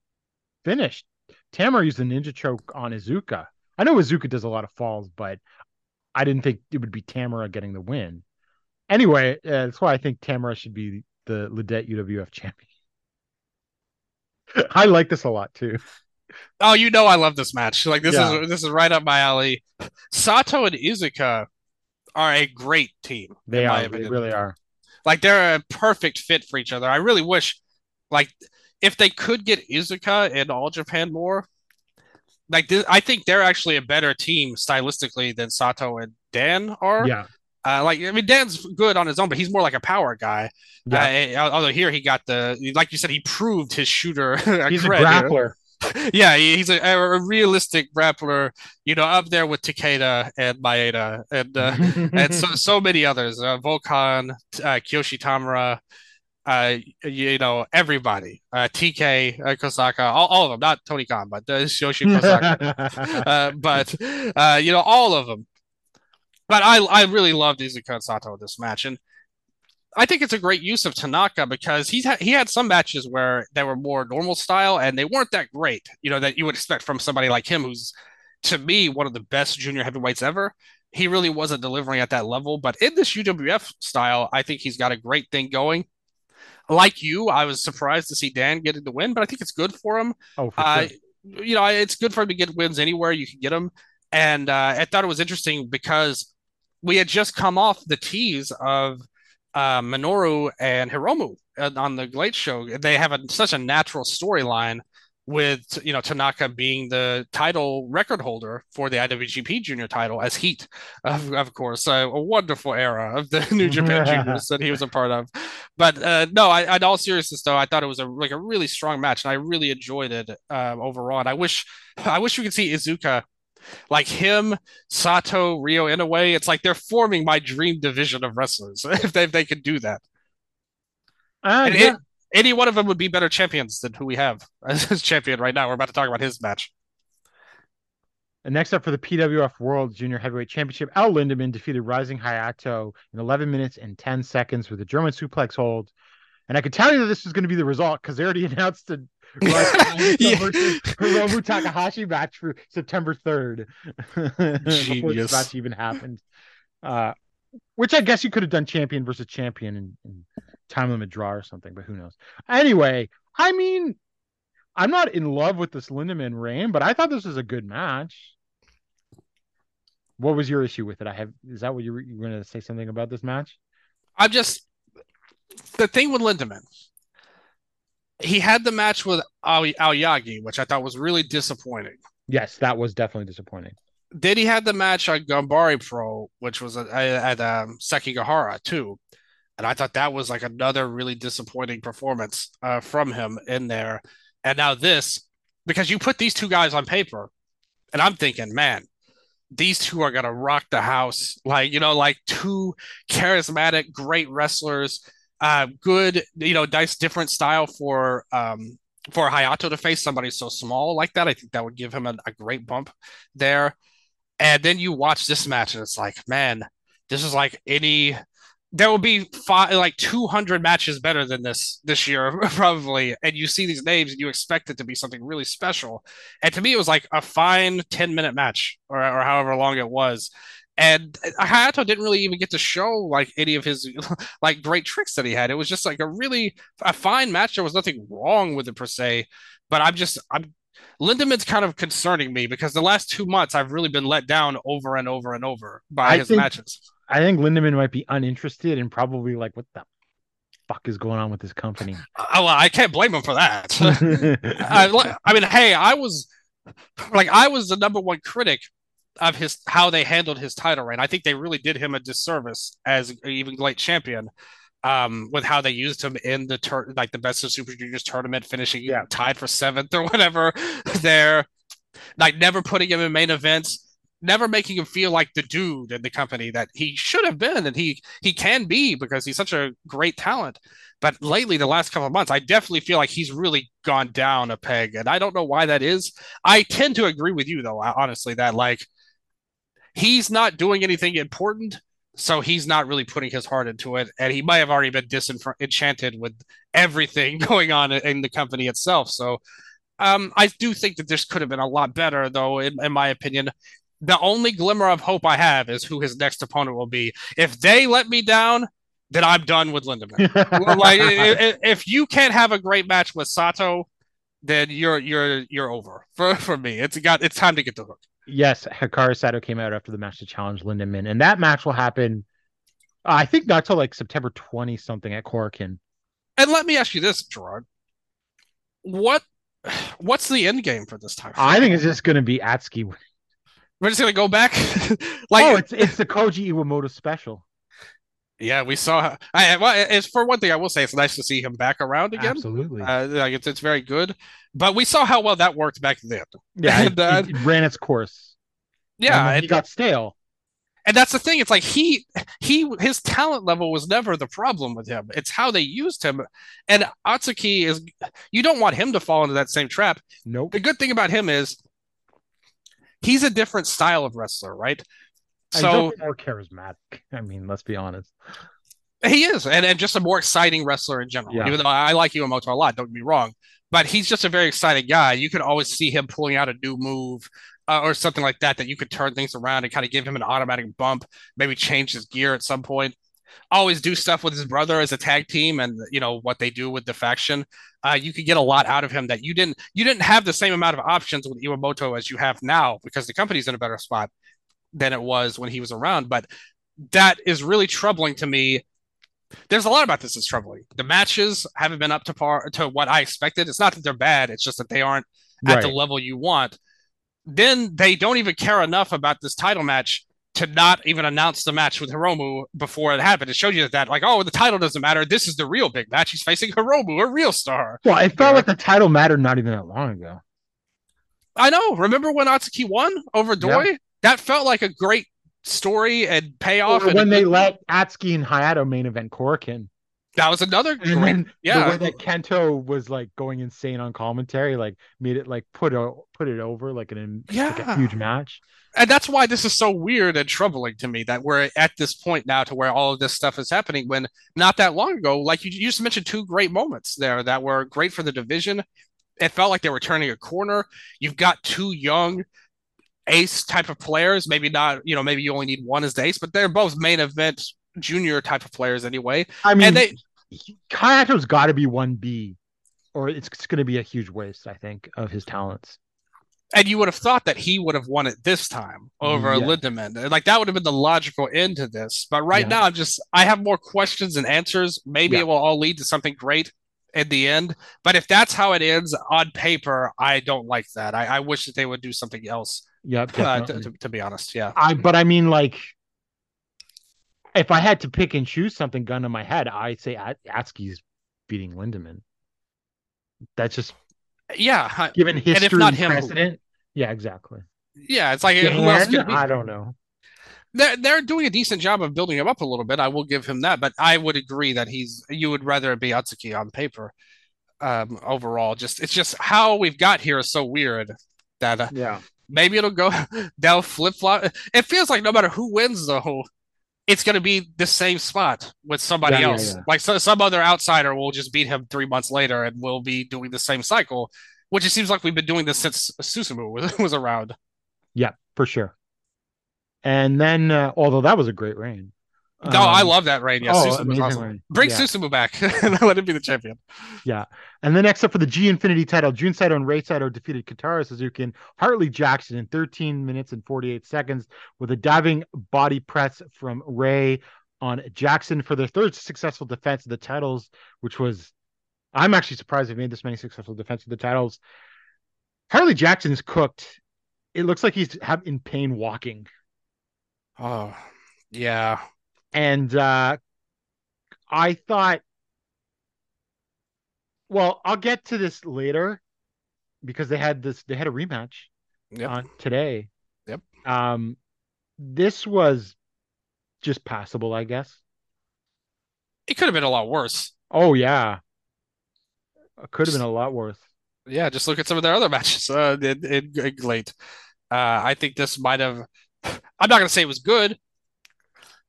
Speaker 2: finished. Tamura used a ninja choke on Izuka. I know Izuka does a lot of falls, but I didn't think it would be Tamura getting the win. Anyway, uh, that's why I think Tamura should be the Lidet UWF champion. <laughs> I like this a lot too.
Speaker 3: Oh, you know I love this match. Like this
Speaker 2: Yeah.
Speaker 3: is this is right up my alley. Sato and Izuka are a great team.
Speaker 2: They are, they really are.
Speaker 3: Like they're a perfect fit for each other. I really wish, like, if they could get Izuka and All Japan more, like this, I think they're actually a better team stylistically than Sato and Dan are.
Speaker 2: Yeah,
Speaker 3: Uh, like I mean, Dan's good on his own, but he's more like a power guy.
Speaker 2: yeah.
Speaker 3: Uh, although here he got the, like you said, he proved his shooter. <laughs>
Speaker 2: He's a
Speaker 3: cred, you know?
Speaker 2: grappler. <laughs>
Speaker 3: yeah, he's a, a realistic grappler, you know, up there with Takeda and Maeda and uh, <laughs> and so so many others, uh, Volk Han, uh, Kiyoshi Tamura, uh, you know, everybody, uh, TK uh, Kosaka, all, all of them, not Tony Khan, but uh, Kyoshi Kosaka, <laughs> uh, but uh, you know, all of them. But I I really loved Izuka Sato in this match, and I think it's a great use of Tanaka because he's ha- he had some matches where they were more normal style and they weren't that great, you know, that you would expect from somebody like him, who's to me one of the best junior heavyweights ever. He really wasn't delivering at that level, but in this UWF style, I think he's got a great thing going. Like you, I was surprised to see Dan getting the win, but I think it's good for him.
Speaker 2: oh, for
Speaker 3: Uh,
Speaker 2: sure.
Speaker 3: you know, it's good for him to get wins anywhere you can get them. And uh, I thought it was interesting because we had just come off the tease of uh, Minoru and Hiromu uh, on the Late Show. They have a, such a natural storyline with you know Tanaka being the title record holder for the IWGP Junior title as Heat, of, of course, uh, a wonderful era of the <laughs> New Japan <laughs> Juniors that he was a part of. But uh, no, I, in all seriousness though, I thought it was a like a really strong match, and I really enjoyed it uh, overall. And I wish, I wish we could see Izuka. Like him, Sato, Ryo in a way, it's like they're forming my dream division of wrestlers <laughs> if they, if they could do that.
Speaker 2: Uh,
Speaker 3: And
Speaker 2: yeah.
Speaker 3: it- any one of them would be better champions than who we have <laughs> as champion right now. We're about to talk about his match.
Speaker 2: And next up for the PWF World Junior Heavyweight Championship, Al Lindaman defeated Rising Hayato in 11 minutes and 10 seconds with a German suplex hold. And I could tell you that this was going to be the result because they already <laughs> announced the Rising <laughs>
Speaker 3: Yeah.
Speaker 2: versus Hiromu Takahashi match for September 3rd <laughs> before this match even happened. Uh, which I guess you could have done champion versus champion in, and time limit draw or something, but who knows? Anyway, I mean, I'm not in love with this Lindaman reign, but I thought this was a good match. What was your issue with it? I have is that what you were, you were going to say something about this match?
Speaker 3: I'm just the thing with Lindaman. He had the match with Al Aoyagi, which I thought was really disappointing.
Speaker 2: Yes, that was definitely disappointing.
Speaker 3: Then he had the match on Ganbare Pro, which was at, at um, Sekigahara too, and I thought that was like another really disappointing performance uh, from him in there. And now this, because you put these two guys on paper, and I'm thinking, man, these two are gonna rock the house. Like you know, like two charismatic, great wrestlers. Uh, good, you know, nice different style for um for Hayato to face somebody so small like that. I think that would give him a, a great bump there. And then you watch this match, and it's like, man, this is like any there will be five, like 200 matches better than this this year <laughs> probably and you see these names and you expect it to be something really special and to me it was like a fine 10 minute match or, or however long it was and Hayato didn't really even get to show like any of his <laughs> like great tricks that he had. It was just like a really a fine match. There was nothing wrong with it per se, but I'm just I'm Lindaman's kind of concerning me because the last two months I've really been let down over and over and over by
Speaker 2: I
Speaker 3: his
Speaker 2: think-
Speaker 3: matches.
Speaker 2: I think Lindaman might be uninterested and probably like, what the fuck is going on with this company?
Speaker 3: Oh, well, I can't blame him for that. <laughs> I, I mean, hey, I was like, I was the number one critic of his how they handled his title reign. I think they really did him a disservice as even great champion. Um, with how they used him in the tur- like the best of Super Juniors tournament, finishing
Speaker 2: Yeah.
Speaker 3: tied for seventh or whatever. <laughs> There, like never putting him in main events, never making him feel like the dude in the company that he should have been and he he can be because he's such a great talent. But lately, the last couple of months, I definitely feel like he's really gone down a peg, and I don't know why that is. I tend to agree with you, though, honestly, that like he's not doing anything important, so he's not really putting his heart into it, and he might have already been disenchanted with everything <laughs> going on in the company itself. So, um, I do think that this could have been a lot better, though, in, in my opinion. The only glimmer of hope I have is who his next opponent will be. If they let me down, then I'm done with Lindaman <laughs> like i- i- if you can't have a great match with Sato, then you're you're you're over for <laughs> for me. It's got it's time to get the hook.
Speaker 2: Yes, Hikaru Sato came out after the match to challenge Lindaman, and that match will happen. I think not till like September twenty something at Korakuen.
Speaker 3: And let me ask you this, Gerard. What what's the end game for this time?
Speaker 2: I think it's just going to be Atsuki.
Speaker 3: We're just gonna go back. <laughs> like
Speaker 2: oh, it's it's the Koji Iwamoto special.
Speaker 3: Yeah, we saw. I well, it's for one thing. I will say it's nice to see him back around again.
Speaker 2: Absolutely.
Speaker 3: Uh, like it's it's very good. But we saw how well that worked back then.
Speaker 2: yeah, <laughs> it,
Speaker 3: and, uh,
Speaker 2: it ran its course.
Speaker 3: Yeah,
Speaker 2: he got stale.
Speaker 3: and that's the thing it's like he he his talent level was never the problem with him it's how they used him and atsuki is you don't want him to fall into that same trap
Speaker 2: Nope.
Speaker 3: the good thing about him is he's a different style of wrestler right so
Speaker 2: more charismatic. I mean, let's be honest.
Speaker 3: he is and, and just a more exciting wrestler in general
Speaker 2: Yeah.
Speaker 3: even though i like Iwamoto a lot don't get me wrong but he's just a very exciting guy you could always see him pulling out a new move uh, or something like that that you could turn things around and kind of give him an automatic bump maybe change his gear at some point always do stuff with his brother as a tag team and you know what they do with the faction uh, you could get a lot out of him that you didn't you didn't have the same amount of options with Iwamoto as you have now because the company's in a better spot than it was when he was around but that is really troubling to me there's a lot about this that's troubling the matches haven't been up to par to what i expected it's not that they're bad it's just that they aren't at the level you want then they don't even care enough about this title match to not even announce the match with Hiromu before it happened. It showed you that, like, oh, the title doesn't matter. This is the real big match. He's facing Hiromu, a real star.
Speaker 2: Well, it felt
Speaker 3: Yeah.
Speaker 2: like the title mattered not even that long ago.
Speaker 3: I know. Remember when Atsuki won over Doi? That felt like a great story and payoff.
Speaker 2: Or
Speaker 3: and
Speaker 2: when they let Atsuki and Hayato main event Korakuen.
Speaker 3: that was another
Speaker 2: And
Speaker 3: great.
Speaker 2: then
Speaker 3: yeah.
Speaker 2: the way that Kento was like going insane on commentary, like made it like put a, put it over like an like a
Speaker 3: Yeah.
Speaker 2: huge match.
Speaker 3: and that's why this is so weird and troubling to me that we're at this point now to where all of this stuff is happening when not that long ago like you, you just mentioned two great moments there that were great for the division it felt like they were turning a corner you've got two young ace type of players maybe not you know maybe you only need one as the ace but they're both main event junior type of players anyway
Speaker 2: I mean,
Speaker 3: and they
Speaker 2: Hayato's got to be one B, or it's, going to be a huge waste. I think of his talents.
Speaker 3: and you would have thought that he would have won it this time over
Speaker 2: Yeah.
Speaker 3: Lindaman. Like that would have been the logical end to this. But right
Speaker 2: Yeah.
Speaker 3: now, I'm just I have more questions than answers. Maybe
Speaker 2: Yeah.
Speaker 3: it will all lead to something great in the end. But if that's how it ends on paper, I don't like that. I, I wish that they would do something else.
Speaker 2: Yep, <laughs>
Speaker 3: Uh, to, to, to be honest, yeah.
Speaker 2: I but I mean like if I had to pick and choose something gun to my head, I'd say At- Atsuki's beating Lindaman. That's just
Speaker 3: Yeah,
Speaker 2: given history and
Speaker 3: if not him, who?
Speaker 2: precedent. Yeah, exactly.
Speaker 3: yeah. It's like who else could be?
Speaker 2: I don't know.
Speaker 3: they're they're doing a decent job of building him up a little bit. I will give him that, but I would agree that he's you would rather be Atsuki on paper. Um, overall, just it's just how we've got here is so weird that uh,
Speaker 2: Yeah.
Speaker 3: Maybe it'll go <laughs> they'll flip flop. It feels like no matter who wins though, it's going to be the same spot with somebody
Speaker 2: Yeah, yeah,
Speaker 3: else.
Speaker 2: yeah.
Speaker 3: Like so, some other outsider will just beat him three months later, and we'll be doing the same cycle. Which it seems like we've been doing this since Susumu <laughs> was, was around.
Speaker 2: Yeah, for sure. And then, uh, although that was a great reign.
Speaker 3: No, I
Speaker 2: Um,
Speaker 3: love that reign. Yeah,
Speaker 2: oh,
Speaker 3: Susumu was awesome.
Speaker 2: reign.
Speaker 3: Bring
Speaker 2: Yeah.
Speaker 3: Susumu back <laughs> and let him be the champion. Yeah.
Speaker 2: And then next up for the G Infinity title, Jun Saito and Rei Saito defeated Kotaro Suzuki and Hartley Jackson in 13 minutes and 48 seconds with a diving body press from Rei on Jackson for their third successful defense of the titles, which was I'm actually surprised they've made this many successful defense of the titles. Hartley Jackson is cooked. It looks like he's have, in pain walking.
Speaker 3: Oh, yeah.
Speaker 2: And uh I thought well, I'll get to this later because they had this they had a rematch
Speaker 3: Yep.
Speaker 2: on today.
Speaker 3: Yep.
Speaker 2: Um this was just passable, I guess.
Speaker 3: It could have been a lot worse.
Speaker 2: Oh yeah. It could have been a lot worse.
Speaker 3: Yeah, just look at some of their other matches uh, in, in, in late. Uh, I think this might have. I'm not going to say it was good,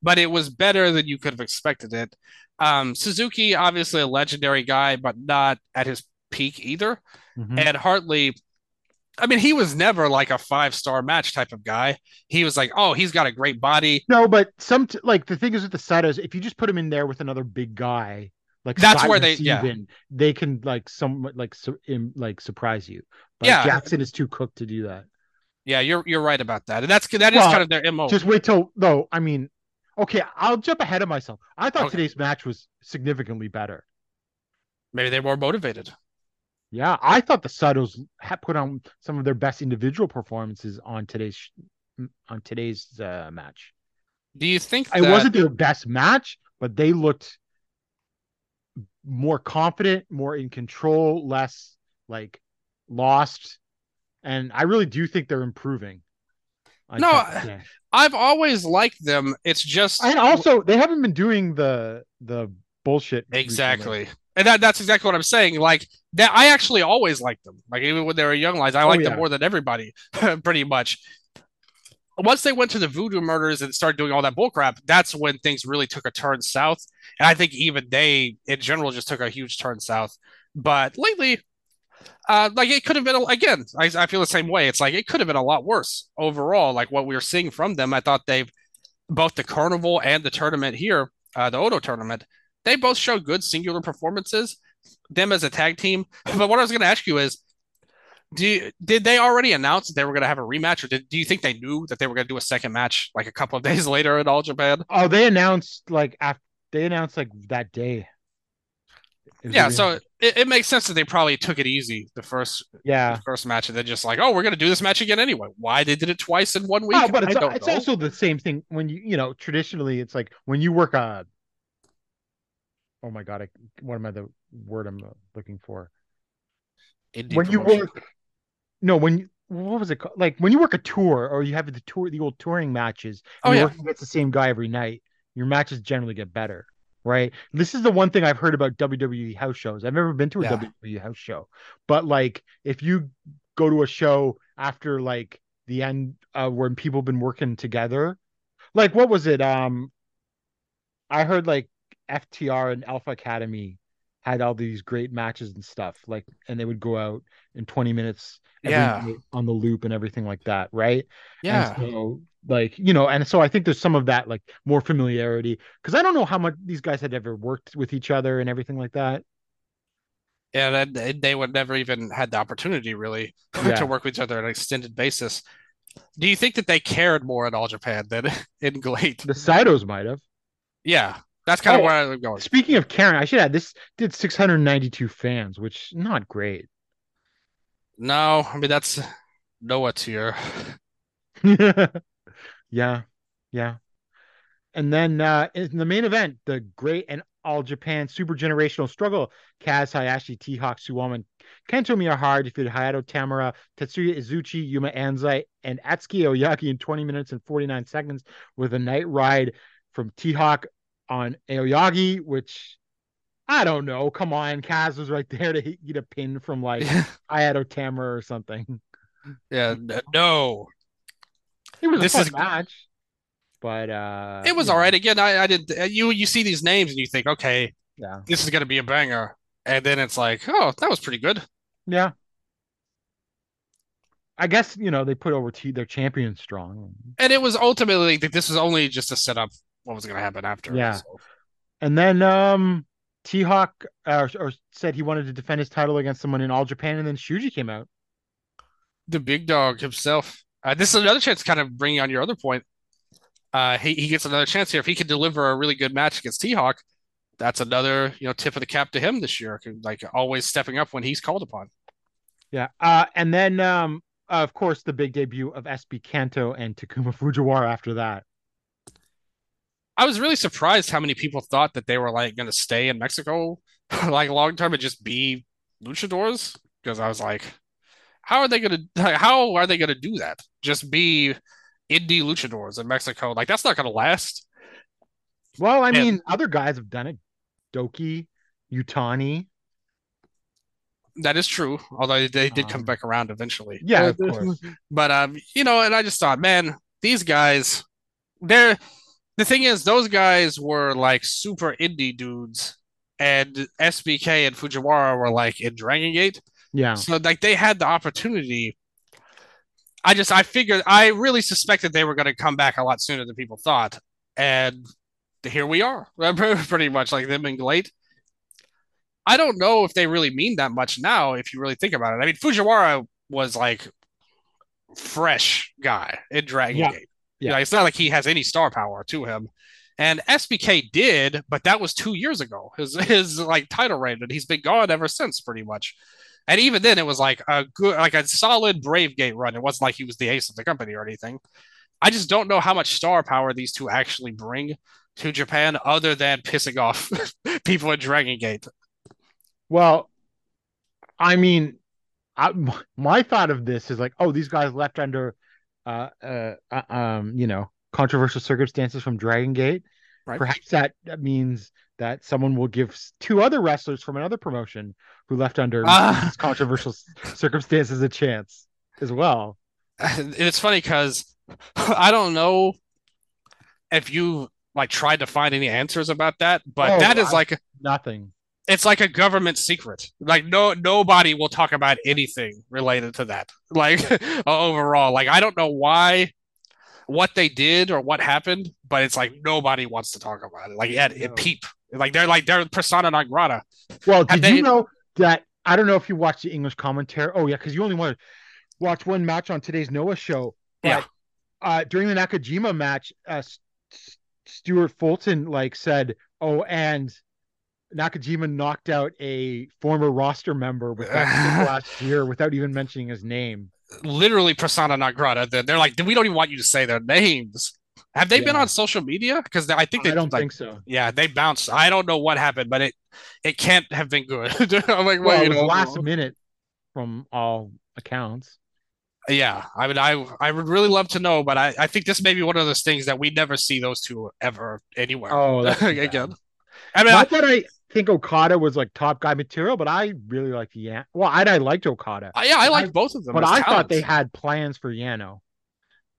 Speaker 3: but it was better than you could have expected it. Um, Suzuki, obviously a legendary guy, but not at his peak either.
Speaker 2: Mhm.
Speaker 3: And Hartley, I mean, he was never like a five star match type of guy. He was like, oh, he's got a great body.
Speaker 2: No, but some t- like the thing is with the Saitos, if you just put him in there with another big guy, like
Speaker 3: That's where they- yeah.
Speaker 2: They can like somewhat like su- im- like surprise you. But
Speaker 3: Yeah.
Speaker 2: Jackson is too cooked to do that.
Speaker 3: Yeah, you're you're right about that, and that's that is
Speaker 2: Well,
Speaker 3: kind of their mo.
Speaker 2: Just wait till no, I mean, okay, I'll jump ahead of myself. I thought
Speaker 3: Okay.
Speaker 2: today's match was significantly better.
Speaker 3: Maybe they're more motivated.
Speaker 2: Yeah, I thought the Saitos had put on some of their best individual performances on today's on today's uh, match.
Speaker 3: Do you think
Speaker 2: It wasn't their best match, but they looked more confident, more in control, less like lost. And I really do think they're improving. on
Speaker 3: No,
Speaker 2: that.
Speaker 3: I've always liked them. It's just
Speaker 2: and also they haven't been doing the the bullshit recently.
Speaker 3: exactly, and that that's exactly what I'm saying. Like that, I actually always liked them. Like even when they were young lads, I
Speaker 2: Oh,
Speaker 3: liked
Speaker 2: yeah.
Speaker 3: them more than everybody, <laughs> pretty much. Once they went to the voodoo murders and started doing all that bullcrap, that's when things really took a turn south. And I think even they, in general, just took a huge turn south. But lately, uh, like it could have been again. I, I feel the same way. It's like it could have been a lot worse overall. Like what we were seeing from them, I thought they've both the carnival and the tournament here, uh, the Odo tournament, they both show good singular performances. Them as a tag team. <laughs> But what I was going to ask you is, do did they already announce that they were going to have a rematch, or did, do you think they knew that they were going to do a second match like a couple of <laughs> days later at All Japan?
Speaker 2: Oh, they announced like after they announced like that day. Is
Speaker 3: Yeah,
Speaker 2: the
Speaker 3: so it, it makes sense that they probably took it easy the first
Speaker 2: yeah.
Speaker 3: the first match, and they're just like, oh, we're going to do this match again anyway. Why they did it twice in one week?
Speaker 2: Oh, but
Speaker 3: I
Speaker 2: it's,
Speaker 3: don't
Speaker 2: it's
Speaker 3: know.
Speaker 2: also the same thing when you you know traditionally it's like when you work a oh my god I, what am I the word I'm looking for
Speaker 3: Indie
Speaker 2: when you work no when you what was it called like when you work a tour or you have the tour the old touring matches
Speaker 3: Oh,
Speaker 2: and
Speaker 3: yeah.
Speaker 2: you're working against the same guy every night your matches generally get better right? This is the one thing I've heard about WWE house shows. I've never been to a
Speaker 3: Yeah.
Speaker 2: WWE house show but like if you go to a show after like the end uh when people have been working together like what was it? Um I heard like FTR and Alpha Academy had all these great matches and stuff like and they would go out in 20 minutes every
Speaker 3: Yeah.
Speaker 2: on the loop and everything like that right
Speaker 3: yeah.
Speaker 2: and so like you know and so I think there's some of that like more familiarity because I don't know how much these guys had ever worked with each other and everything like that
Speaker 3: Yeah, then they- they would never even had the opportunity really
Speaker 2: Yeah.
Speaker 3: to work with each other on an extended basis. Do you think that they cared more in All Japan than <laughs> in GLEAT?
Speaker 2: the Saitos might have
Speaker 3: Yeah, that's kind of
Speaker 2: Oh.
Speaker 3: where I'm going.
Speaker 2: speaking of Karen I should add this did 692 fans which not great
Speaker 3: No, I mean that's Noah tier. <laughs>
Speaker 2: yeah, yeah. And then uh, in the main event, the great and all Japan super generational struggle, Kaz Hayashi, T-Hawk Suwama, and Kento Miyahara defeated Hayato Tamura, Tetsuya Izuchi, Yuma Anzai, and Atsuki Aoyagi in 20 minutes and 49 seconds with a night ride from T-Hawk on Aoyagi, which I don't know. Come on, Kaz was right there to hit- get a pin from like <laughs> Hayato Tamura or something.
Speaker 3: Yeah, no.
Speaker 2: It was
Speaker 3: This
Speaker 2: a fun
Speaker 3: is-
Speaker 2: match. but uh,
Speaker 3: It was
Speaker 2: you
Speaker 3: all right. Again, I, I did. You you see these names and you think, okay,
Speaker 2: Yeah,
Speaker 3: this is gonna be a banger, and then it's like, oh, that was pretty good.
Speaker 2: yeah. I guess you know they put over T their champion strong,
Speaker 3: And it was ultimately that this was only just a set up what was gonna happen after.
Speaker 2: Yeah.
Speaker 3: So,
Speaker 2: and then um T Hawk uh, or said he wanted to defend his title against someone in All Japan, and then Shuji came out.
Speaker 3: the big dog himself. Uh, this is another chance, to kind of bringing on your other point. Uh, he he gets another chance here if he can deliver a really good match against T Hawk. That's another you know tip of the cap to him this year, like always stepping up when he's called upon.
Speaker 2: Yeah, uh, and then um of course the big debut of SB KENTo and Takuma Fujiwara after that.
Speaker 3: I was really surprised how many people thought that they were like going to stay in Mexico <laughs> like long term and just be luchadors because I was like, how are they going to how are they going to do that? Just be indie luchadors in Mexico? Like that's not going to last.
Speaker 2: Well, I
Speaker 3: Yeah.
Speaker 2: mean, other guys have done it. Doki, Utani.
Speaker 3: That is true, although they did come
Speaker 2: Um,
Speaker 3: back around eventually.
Speaker 2: Yeah,
Speaker 3: Uh,
Speaker 2: of course.
Speaker 3: But um, you know, and I just thought, man, these guys, they're the thing is, those guys were like super indie dudes, and SBK and Fujiwara were like in Dragon Gate.
Speaker 2: Yeah.
Speaker 3: So like they had the opportunity. I just I figured I really suspected they were going to come back a lot sooner than people thought, and here we are, <laughs> pretty much like them in GLEAT. I don't know if they really mean that much now. If you really think about it, I mean Fujiwara was like fresh guy in Dragon
Speaker 2: Yeah.
Speaker 3: Gate.
Speaker 2: Yeah.
Speaker 3: It's not like he has any star power to him. And SBK did, but that was two years ago. His <laughs> his like title reign, and he's been gone ever since, pretty much. And even then, it was like a good, like a solid Brave Gate run. It wasn't like he was the ace of the company or anything. I just don't know how much star power these two actually bring to Japan, other than pissing off <laughs> people at Dragon Gate.
Speaker 2: Well, I mean, I, my thought of this is like, oh, these guys left under, uh, uh, uh, um, you know, controversial circumstances from Dragon Gate.
Speaker 3: Right.
Speaker 2: Perhaps that, that means that someone will give two other wrestlers from another promotion who left under
Speaker 3: Ah.
Speaker 2: controversial circumstances a chance as well.
Speaker 3: It's funny because <laughs> I don't know if you like tried to find any answers about that, but
Speaker 2: Oh,
Speaker 3: that is
Speaker 2: I-
Speaker 3: like
Speaker 2: Nothing.
Speaker 3: It's like a government secret. Like no nobody will talk about anything related to that. <laughs> Like <laughs> overall, like I don't know why what they did or what happened, but it's like nobody wants to talk about it. Like yeah, it
Speaker 2: No.
Speaker 3: peep. Like they're like they're persona non grata.
Speaker 2: Well, did
Speaker 3: they-
Speaker 2: you know that? I don't know if you watched the English commentary. Oh yeah, because you only want to watch one match on today's Noah show. But,
Speaker 3: Yeah.
Speaker 2: Uh, during the Nakajima match, uh, Stuart Fulton like said, "Oh, and Nakajima knocked out a former roster member with that <laughs> last year without even mentioning his name."
Speaker 3: Literally persona non grata. They're, like we don't even want you to say their names. Have they been on social media? Because I think they
Speaker 2: I don't
Speaker 3: like,
Speaker 2: think so.
Speaker 3: Yeah, they bounced. I don't know what happened, but it it can't have been good. <laughs> I'm like,
Speaker 2: Well,
Speaker 3: you know,
Speaker 2: last minute from all accounts.
Speaker 3: yeah. I mean, I I would really love to know, but I I think this may be one of those things that we never see those two ever anywhere.
Speaker 2: Oh, <laughs>
Speaker 3: again. I mean, I,
Speaker 2: Not that I think Okada was like top guy material, but I really liked Yan. Well, I, I liked Okada.
Speaker 3: I- yeah, I like
Speaker 2: I-
Speaker 3: both of them.
Speaker 2: But I thought they had plans for Yano.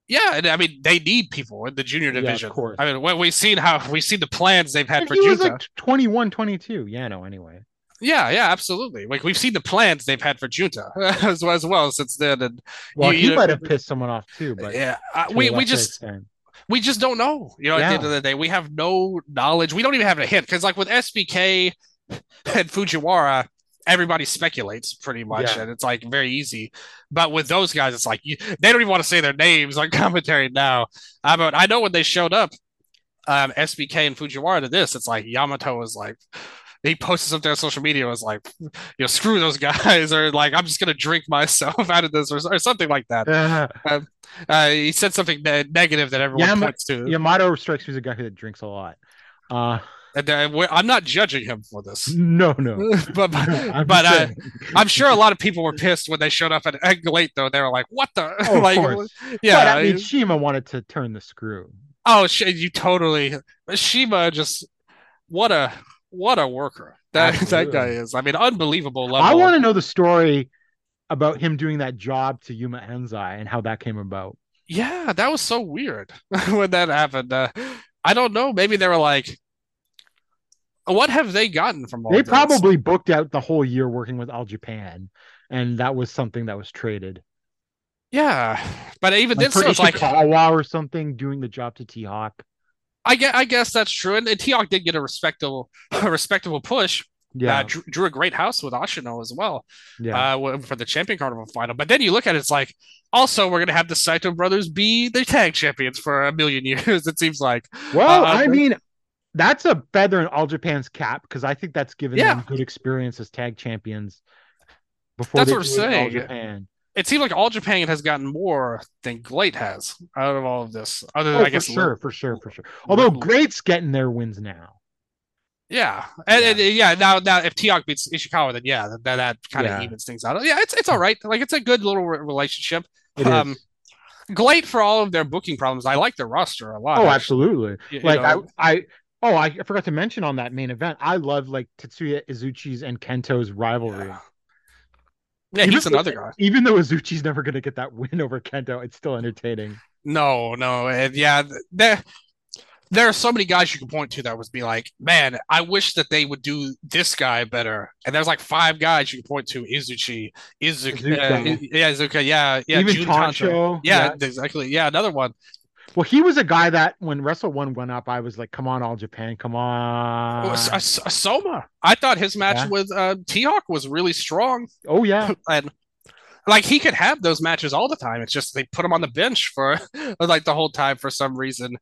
Speaker 3: Yeah, and I mean, they need people in the junior
Speaker 2: Yeah, of
Speaker 3: division.
Speaker 2: course.
Speaker 3: I mean, when we've seen how we've seen the plans they've had
Speaker 2: And
Speaker 3: for
Speaker 2: he was
Speaker 3: Junta.
Speaker 2: like 21, 22, Yano, anyway.
Speaker 3: Yeah, yeah, absolutely. Like we've seen the plans they've had for Junta <laughs> as well, as well since then, and
Speaker 2: Well,
Speaker 3: You-
Speaker 2: he
Speaker 3: you-
Speaker 2: might have pissed someone off too, but
Speaker 3: yeah, uh, we we just
Speaker 2: extent.
Speaker 3: We just don't know. You know, at the end of the day, we have no knowledge. We don't even have a hint because, like with SBK <laughs> and Fujiwara, everybody speculates pretty much,
Speaker 2: Yeah.
Speaker 3: and it's like very easy. But with those guys, it's like you, they don't even want to say their names on <laughs> commentary now. Uh, but I know when they showed up, um, SBK and Fujiwara to this, it's like Yamato was like. He posted something on social media was like, you know, screw those guys, <laughs> or like, I'm just gonna drink myself <laughs> out of this, or, or something like that.
Speaker 2: Uh,
Speaker 3: Uh, he said something ne- negative that everyone
Speaker 2: Yama-
Speaker 3: points to.
Speaker 2: Yamato strikes me as a guy that drinks a lot. Uh,
Speaker 3: And uh, I'm not judging him for this,
Speaker 2: no, no. <laughs>
Speaker 3: but but,
Speaker 2: I'm
Speaker 3: but uh. I'm sure a lot of people were pissed when they showed up at GLEAT. Though they were like, "What the?"
Speaker 2: Oh,
Speaker 3: like, yeah.
Speaker 2: but I mean, CIMA wanted to turn the screw.
Speaker 3: oh, you totally. CIMA just what a what a worker that <laughs> that guy is. I mean, unbelievable level.
Speaker 2: I want to know the story about him doing that job to Yuma Anzai and how that came about.
Speaker 3: Yeah, that was so weird <laughs> when that happened. Uh, I don't know. Maybe they were like, what have they gotten from all
Speaker 2: They
Speaker 3: this?
Speaker 2: probably booked out the whole year working with All Japan, and that was something that was traded.
Speaker 3: Yeah, but even
Speaker 2: Like
Speaker 3: still, it's like
Speaker 2: Ishikawa or something doing the job to T Hawk.
Speaker 3: I guess I guess that's true. And, and did get a respectable <laughs> a respectable push.
Speaker 2: Yeah,
Speaker 3: Uh, drew, drew a great house with Ashino as well.
Speaker 2: yeah.
Speaker 3: uh, for the Champion Carnival final. But then you look at it, it's like, also, we're going to have the Saito brothers be the tag champions for a million <laughs> years, it seems like.
Speaker 2: well,
Speaker 3: uh,
Speaker 2: I mean, that's a feather in All Japan's cap because I think that's given
Speaker 3: Yeah.
Speaker 2: them good experience as tag champions. Before
Speaker 3: That's
Speaker 2: they
Speaker 3: what I'm
Speaker 2: do it in All
Speaker 3: saying. It seems like All Japan has gotten more than GLEAT has out of all of this. Other than,
Speaker 2: Oh,
Speaker 3: I
Speaker 2: for
Speaker 3: guess,
Speaker 2: sure, for sure, for sure. Although GLEAT's getting their wins now.
Speaker 3: Yeah. And, and, yeah, now now if T-Hawk beats Ishikawa, then yeah, that, that kind of
Speaker 2: Yeah.
Speaker 3: evens things out. Yeah, it's it's all right. Like, it's a good little re- relationship.
Speaker 2: It is.
Speaker 3: Um, GLEAT, for all of their booking problems, I like their roster a lot.
Speaker 2: oh,
Speaker 3: actually.
Speaker 2: absolutely.
Speaker 3: You- you
Speaker 2: like
Speaker 3: know,
Speaker 2: I, I oh I forgot to mention on that main event i love like tetsuya izuchi's and kento's rivalry
Speaker 3: yeah, yeah
Speaker 2: Even
Speaker 3: he's another guy.
Speaker 2: even though izuchi's never going to get that win <laughs> over kento it's still entertaining
Speaker 3: No, no, and yeah, there there are so many guys you can point to that would be like, man, I wish that they would do this guy better. And there's like five guys you can point to: Izuchi, Izuka, uh, yeah, Izuka, yeah, yeah,
Speaker 2: even
Speaker 3: Jun.
Speaker 2: Tancho,
Speaker 3: Yeah, exactly. Yeah, another one.
Speaker 2: Well he was a guy that when wrestle one went up i was like come on all japan come on
Speaker 3: Oh, S- S- Soma. I thought his match
Speaker 2: Yeah.
Speaker 3: with uh, T-Hawk was really strong,
Speaker 2: oh yeah <laughs>
Speaker 3: and like he could have those matches all the time. It's just they put him on the bench for <laughs> like the whole time for some reason.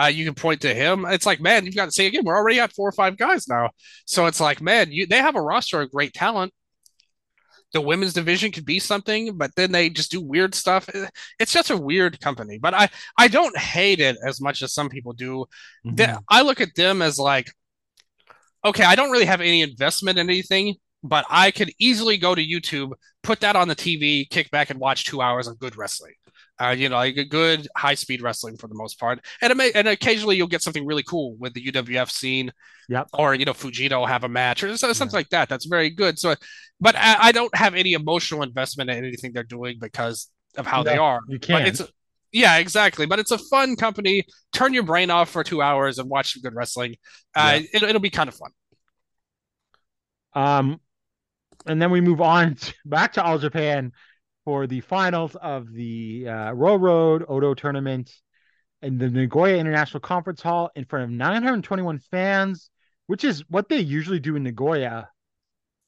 Speaker 3: Uh, you can point to him. It's like, man, you've got to say again, we're already at four or five guys now. So it's like, man, you they have a roster of great talent. The women's division could be something, but then they just do weird stuff. It's just a weird company. But I I don't hate it as much as some people do. They-
Speaker 2: Mhm.
Speaker 3: I look at them as like, okay, I don't really have any investment in anything, but I could easily go to YouTube, put that on the TV, kick back and watch two hours of good wrestling. Uh, you know, like a good high speed wrestling for the most part, and it may, and occasionally you'll get something really cool with the UWF scene,
Speaker 2: Yep.
Speaker 3: or you know Fujita will have a match or so- something like that. That's very good. So, but I, I don't have any emotional investment in anything they're doing because of how they are.
Speaker 2: you
Speaker 3: But
Speaker 2: can't.
Speaker 3: it's yeah, exactly. But it's a fun company. Turn your brain off for two hours and watch some good wrestling. Uh, it, it'll be kind of fun.
Speaker 2: Um, and then we move on to, <laughs> back to All Japan for the finals of the uh, Royal Road Odo tournament in the Nagoya International Conference Hall in front of 921 fans, which is what they usually do in Nagoya,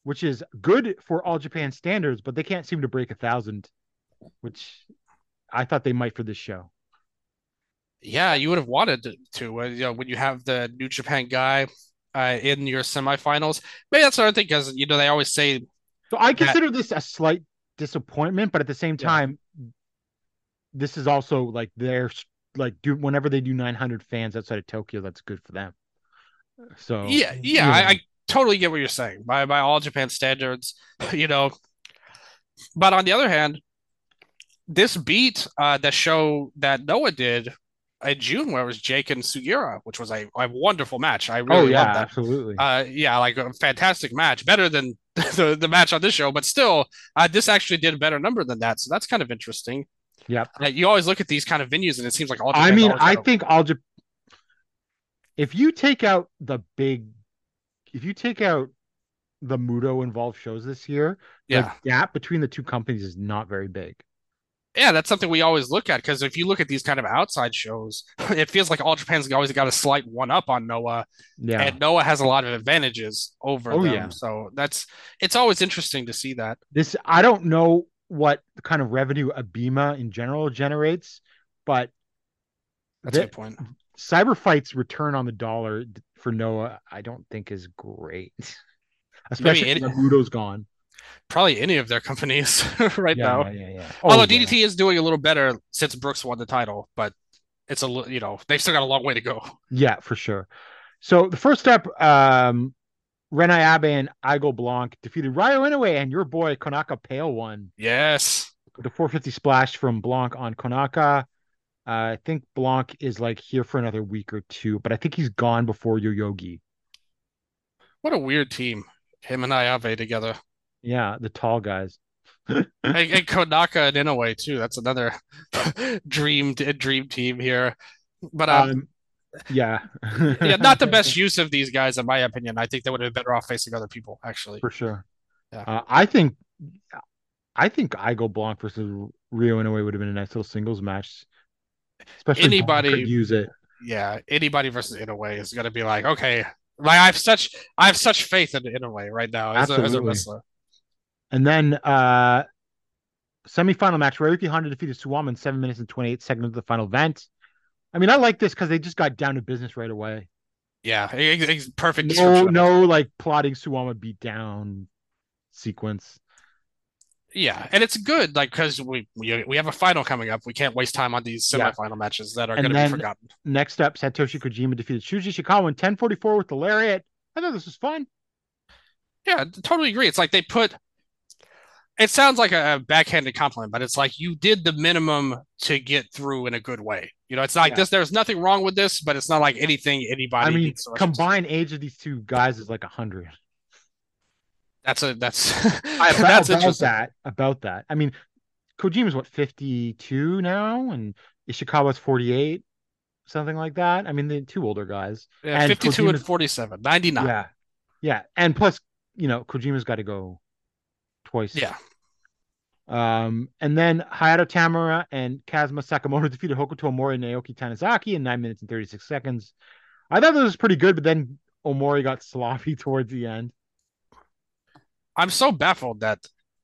Speaker 2: which is good for All Japan standards, but they can't seem to break a thousand, which I thought they might for this show.
Speaker 3: Yeah, you would have wanted to, uh, you know, when you have the New Japan guy uh, in your semifinals. Maybe that's what I think, because you know they always say
Speaker 2: So I
Speaker 3: That-
Speaker 2: consider this a slight disappointment, but at the same
Speaker 3: Yeah.
Speaker 2: time, this is also like their like do whenever they do 900 fans outside of Tokyo, that's good for them. So
Speaker 3: Yeah,
Speaker 2: you
Speaker 3: yeah, I. I totally get what you're saying. By by all Japan standards, <laughs> you know. But on the other hand, this beat uh the show that Noah did in June where it was Jake and Sugiura, which was a, a wonderful match. I really
Speaker 2: oh yeah,
Speaker 3: that.
Speaker 2: absolutely.
Speaker 3: Uh yeah, like a fantastic match. Better than <laughs> the, the match on this show, but still, uh, this actually did a better number than that. So that's kind of interesting.
Speaker 2: Yeah.
Speaker 3: Uh, you always look at these kind of venues and it seems like all
Speaker 2: I mean, I think all Japan. If you take out the big, if you take out the Muto involved shows this year,
Speaker 3: yeah.
Speaker 2: the gap between the two companies is not very big.
Speaker 3: Yeah, that's something we always look at because if you look at these kind of outside shows, <laughs> it feels like All Japan's always got a slight one up on Noah,
Speaker 2: Yeah.
Speaker 3: and Noah has a lot of advantages over
Speaker 2: Oh,
Speaker 3: them.
Speaker 2: yeah.
Speaker 3: So that's it's always interesting to see that.
Speaker 2: this I don't know what kind of revenue ABEMA in general generates, but
Speaker 3: That's a
Speaker 2: the-
Speaker 3: good point.
Speaker 2: Cyber Fight's return on the dollar for Noah, I don't think is great. <laughs> Especially
Speaker 3: it-
Speaker 2: when Muto's gone.
Speaker 3: Probably any of their companies <laughs> right
Speaker 2: yeah,
Speaker 3: now.
Speaker 2: yeah, yeah, yeah. Oh,
Speaker 3: Although. DDT is doing a little better since Brookes won the title, but it's a you know they've still got a long way to go.
Speaker 2: Yeah, for sure. So the first step, um, Ren Ayabe and Igo Blanc defeated Ryo Inoue and your boy Konaka Pale won
Speaker 3: Yes.
Speaker 2: the 450 splash from Blanc on Konaka. Uh, I think Blanc is like here for another week or two, but I think he's gone before Yoyogi.
Speaker 3: What a weird team. Him and Ayabe together.
Speaker 2: Yeah, the tall guys.
Speaker 3: and, and <laughs> Konaka and Inoue too. That's another <laughs> dream dream team here. But um,
Speaker 2: Um, yeah. <laughs>
Speaker 3: yeah, not the best use of these guys, in my opinion. I think they would have been better off facing other people, actually.
Speaker 2: for sure.
Speaker 3: Yeah.
Speaker 2: Uh, I think, I think Igo Blanc versus Ryo Inoue would have been a nice little singles match. Especially
Speaker 3: Anybody-
Speaker 2: could use it.
Speaker 3: Yeah, anybody versus Inoue is going to be like, okay, like I have such I have such faith in Inoue right now as a, as a wrestler.
Speaker 2: And then uh semifinal match, Ryuki Honda defeated Suwama in seven minutes and 28 seconds of the final event. I mean, I like this because they just got down to business right away.
Speaker 3: Yeah, ex- perfect.
Speaker 2: No,
Speaker 3: description of it.
Speaker 2: no, like plotting Suwama beat down sequence.
Speaker 3: Yeah, and it's good, like because we, we we have a final coming up. We can't waste time on these
Speaker 2: Yeah.
Speaker 3: semifinal matches that are going to be forgotten.
Speaker 2: Next up, Satoshi Kojima defeated Shuji Ishikawa in 1044 with the lariat. I thought this was fun.
Speaker 3: Yeah, I totally agree. It's like they put. It sounds like a backhanded compliment, but it's like you did the minimum to get through in a good way. You know, it's not like
Speaker 2: Yeah.
Speaker 3: this. There's nothing wrong with this, but it's not like anything anybody.
Speaker 2: I mean,
Speaker 3: needs to rush into.
Speaker 2: combined age of these two guys is like a 100.
Speaker 3: That's a that's <laughs>
Speaker 2: I, about,
Speaker 3: that's
Speaker 2: about
Speaker 3: interesting.
Speaker 2: that. About that. I mean, Kojima's what 52 now, and Ishikawa's 48, something like that. I mean, the two older guys.
Speaker 3: Yeah, 52 and 47, 99.
Speaker 2: Yeah, yeah, and plus, you know, Kojima's got to go twice.
Speaker 3: Yeah.
Speaker 2: Um, and then Hayato Tamura and Kazuma Sakamoto <laughs> defeated Hokuto Omori and Naoki Tanizaki in nine minutes and 36 seconds. I thought this was pretty good, but then Omori got <laughs> sloppy towards the end.
Speaker 3: I'm so baffled that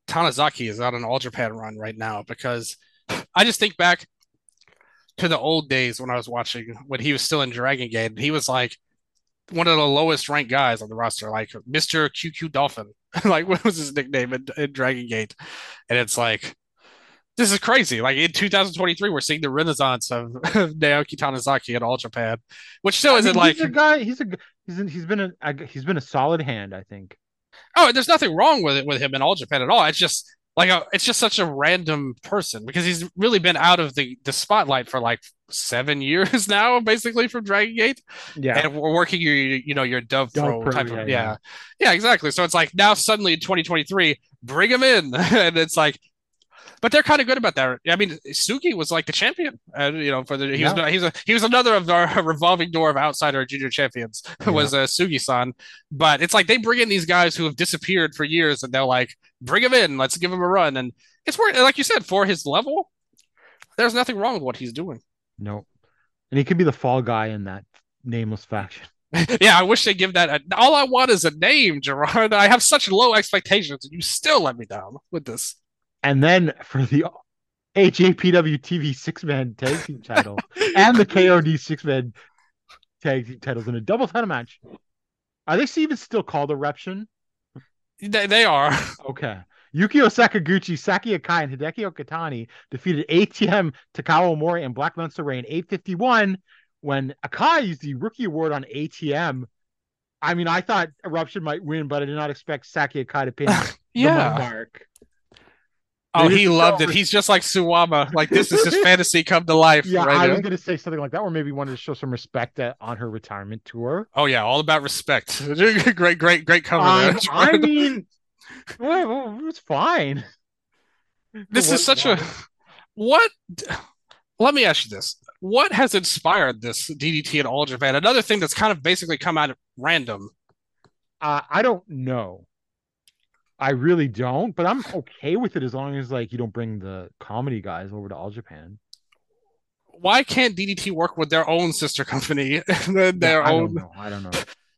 Speaker 3: Tanizaki is on an All Japan run right now because I just think back to the old days when I was watching when he was still in Dragon Gate. He was like one of the lowest ranked guys on the roster, like Mr. QQ Dolphin. <laughs> like what was his nickname in, in Dragon Gate? And it's like this is crazy. Like in 2023, we're seeing the renaissance of, of <laughs> Naoki Tanizaki in All Japan, which still isn't like
Speaker 2: he's a guy. He's a he's in, he's been a, a he's been a solid hand. I think.
Speaker 3: Oh, there's nothing wrong with it with him in All Japan at all. It's just like a, it's just such a random person because he's really been out of the the spotlight for like seven <laughs> years now, basically from Dragon Gate,
Speaker 2: Yeah.
Speaker 3: and we're working your you know your dove
Speaker 2: throw,
Speaker 3: type
Speaker 2: yeah,
Speaker 3: of
Speaker 2: yeah.
Speaker 3: yeah. yeah exactly. So it's like now suddenly in 2023, bring him in, <laughs> and it's like. But they're kind of good about that. I mean, Suki was like the champion, uh, you know, for the he was
Speaker 2: Yeah.
Speaker 3: he was a, he was another of our <laughs> revolving door of outsider junior champions was uh, Sugi-san. But it's like they bring in these guys who have disappeared for years, and they're like, bring him in, let's give him a run, and it's work. Like you said, for his level, there's nothing wrong with what he's doing.
Speaker 2: No. And he could be the fall guy in that nameless faction. <laughs>
Speaker 3: yeah, I wish they give that. A, all I want is a name, Gerard. I have such low expectations, and you still let me down with this.
Speaker 2: And then for the AJPW TV six man tag team title and the KOD <laughs> six man tag team titles in a double title match. Are they even still called Eruption?
Speaker 3: They, they are.
Speaker 2: Okay. Yukio Sakaguchi, Saki Akai, and Hideki Okatani defeated ATM, Takao Omori and Black Menso-re in 851 when Akai used the rookie award on ATM. I mean, I thought Eruption might win, but I did not expect Saki Akai to pin <laughs> the
Speaker 3: Yeah.
Speaker 2: mark.
Speaker 3: Oh, he loved it. He's just like Suwama. Like this is his <laughs> fantasy come to life.
Speaker 2: Yeah,
Speaker 3: right
Speaker 2: I
Speaker 3: here.
Speaker 2: was going to say something like that, or maybe wanted to show some respect uh, on her retirement tour.
Speaker 3: Oh yeah, all about respect. <laughs> great, great, great cover
Speaker 2: Um,
Speaker 3: there.
Speaker 2: I mean, well, well, it was fine.
Speaker 3: this
Speaker 2: For
Speaker 3: is such a
Speaker 2: what-
Speaker 3: what let me ask you this what has inspired this ddt in all japan another thing that's kind of basically come out of random
Speaker 2: Uh, I don't know. I really don't, but I'm okay with it as long as like you don't bring the comedy guys over to All Japan.
Speaker 3: why can't ddt work with their own sister company <laughs> their
Speaker 2: Yeah, I
Speaker 3: own
Speaker 2: don't know. I don't know.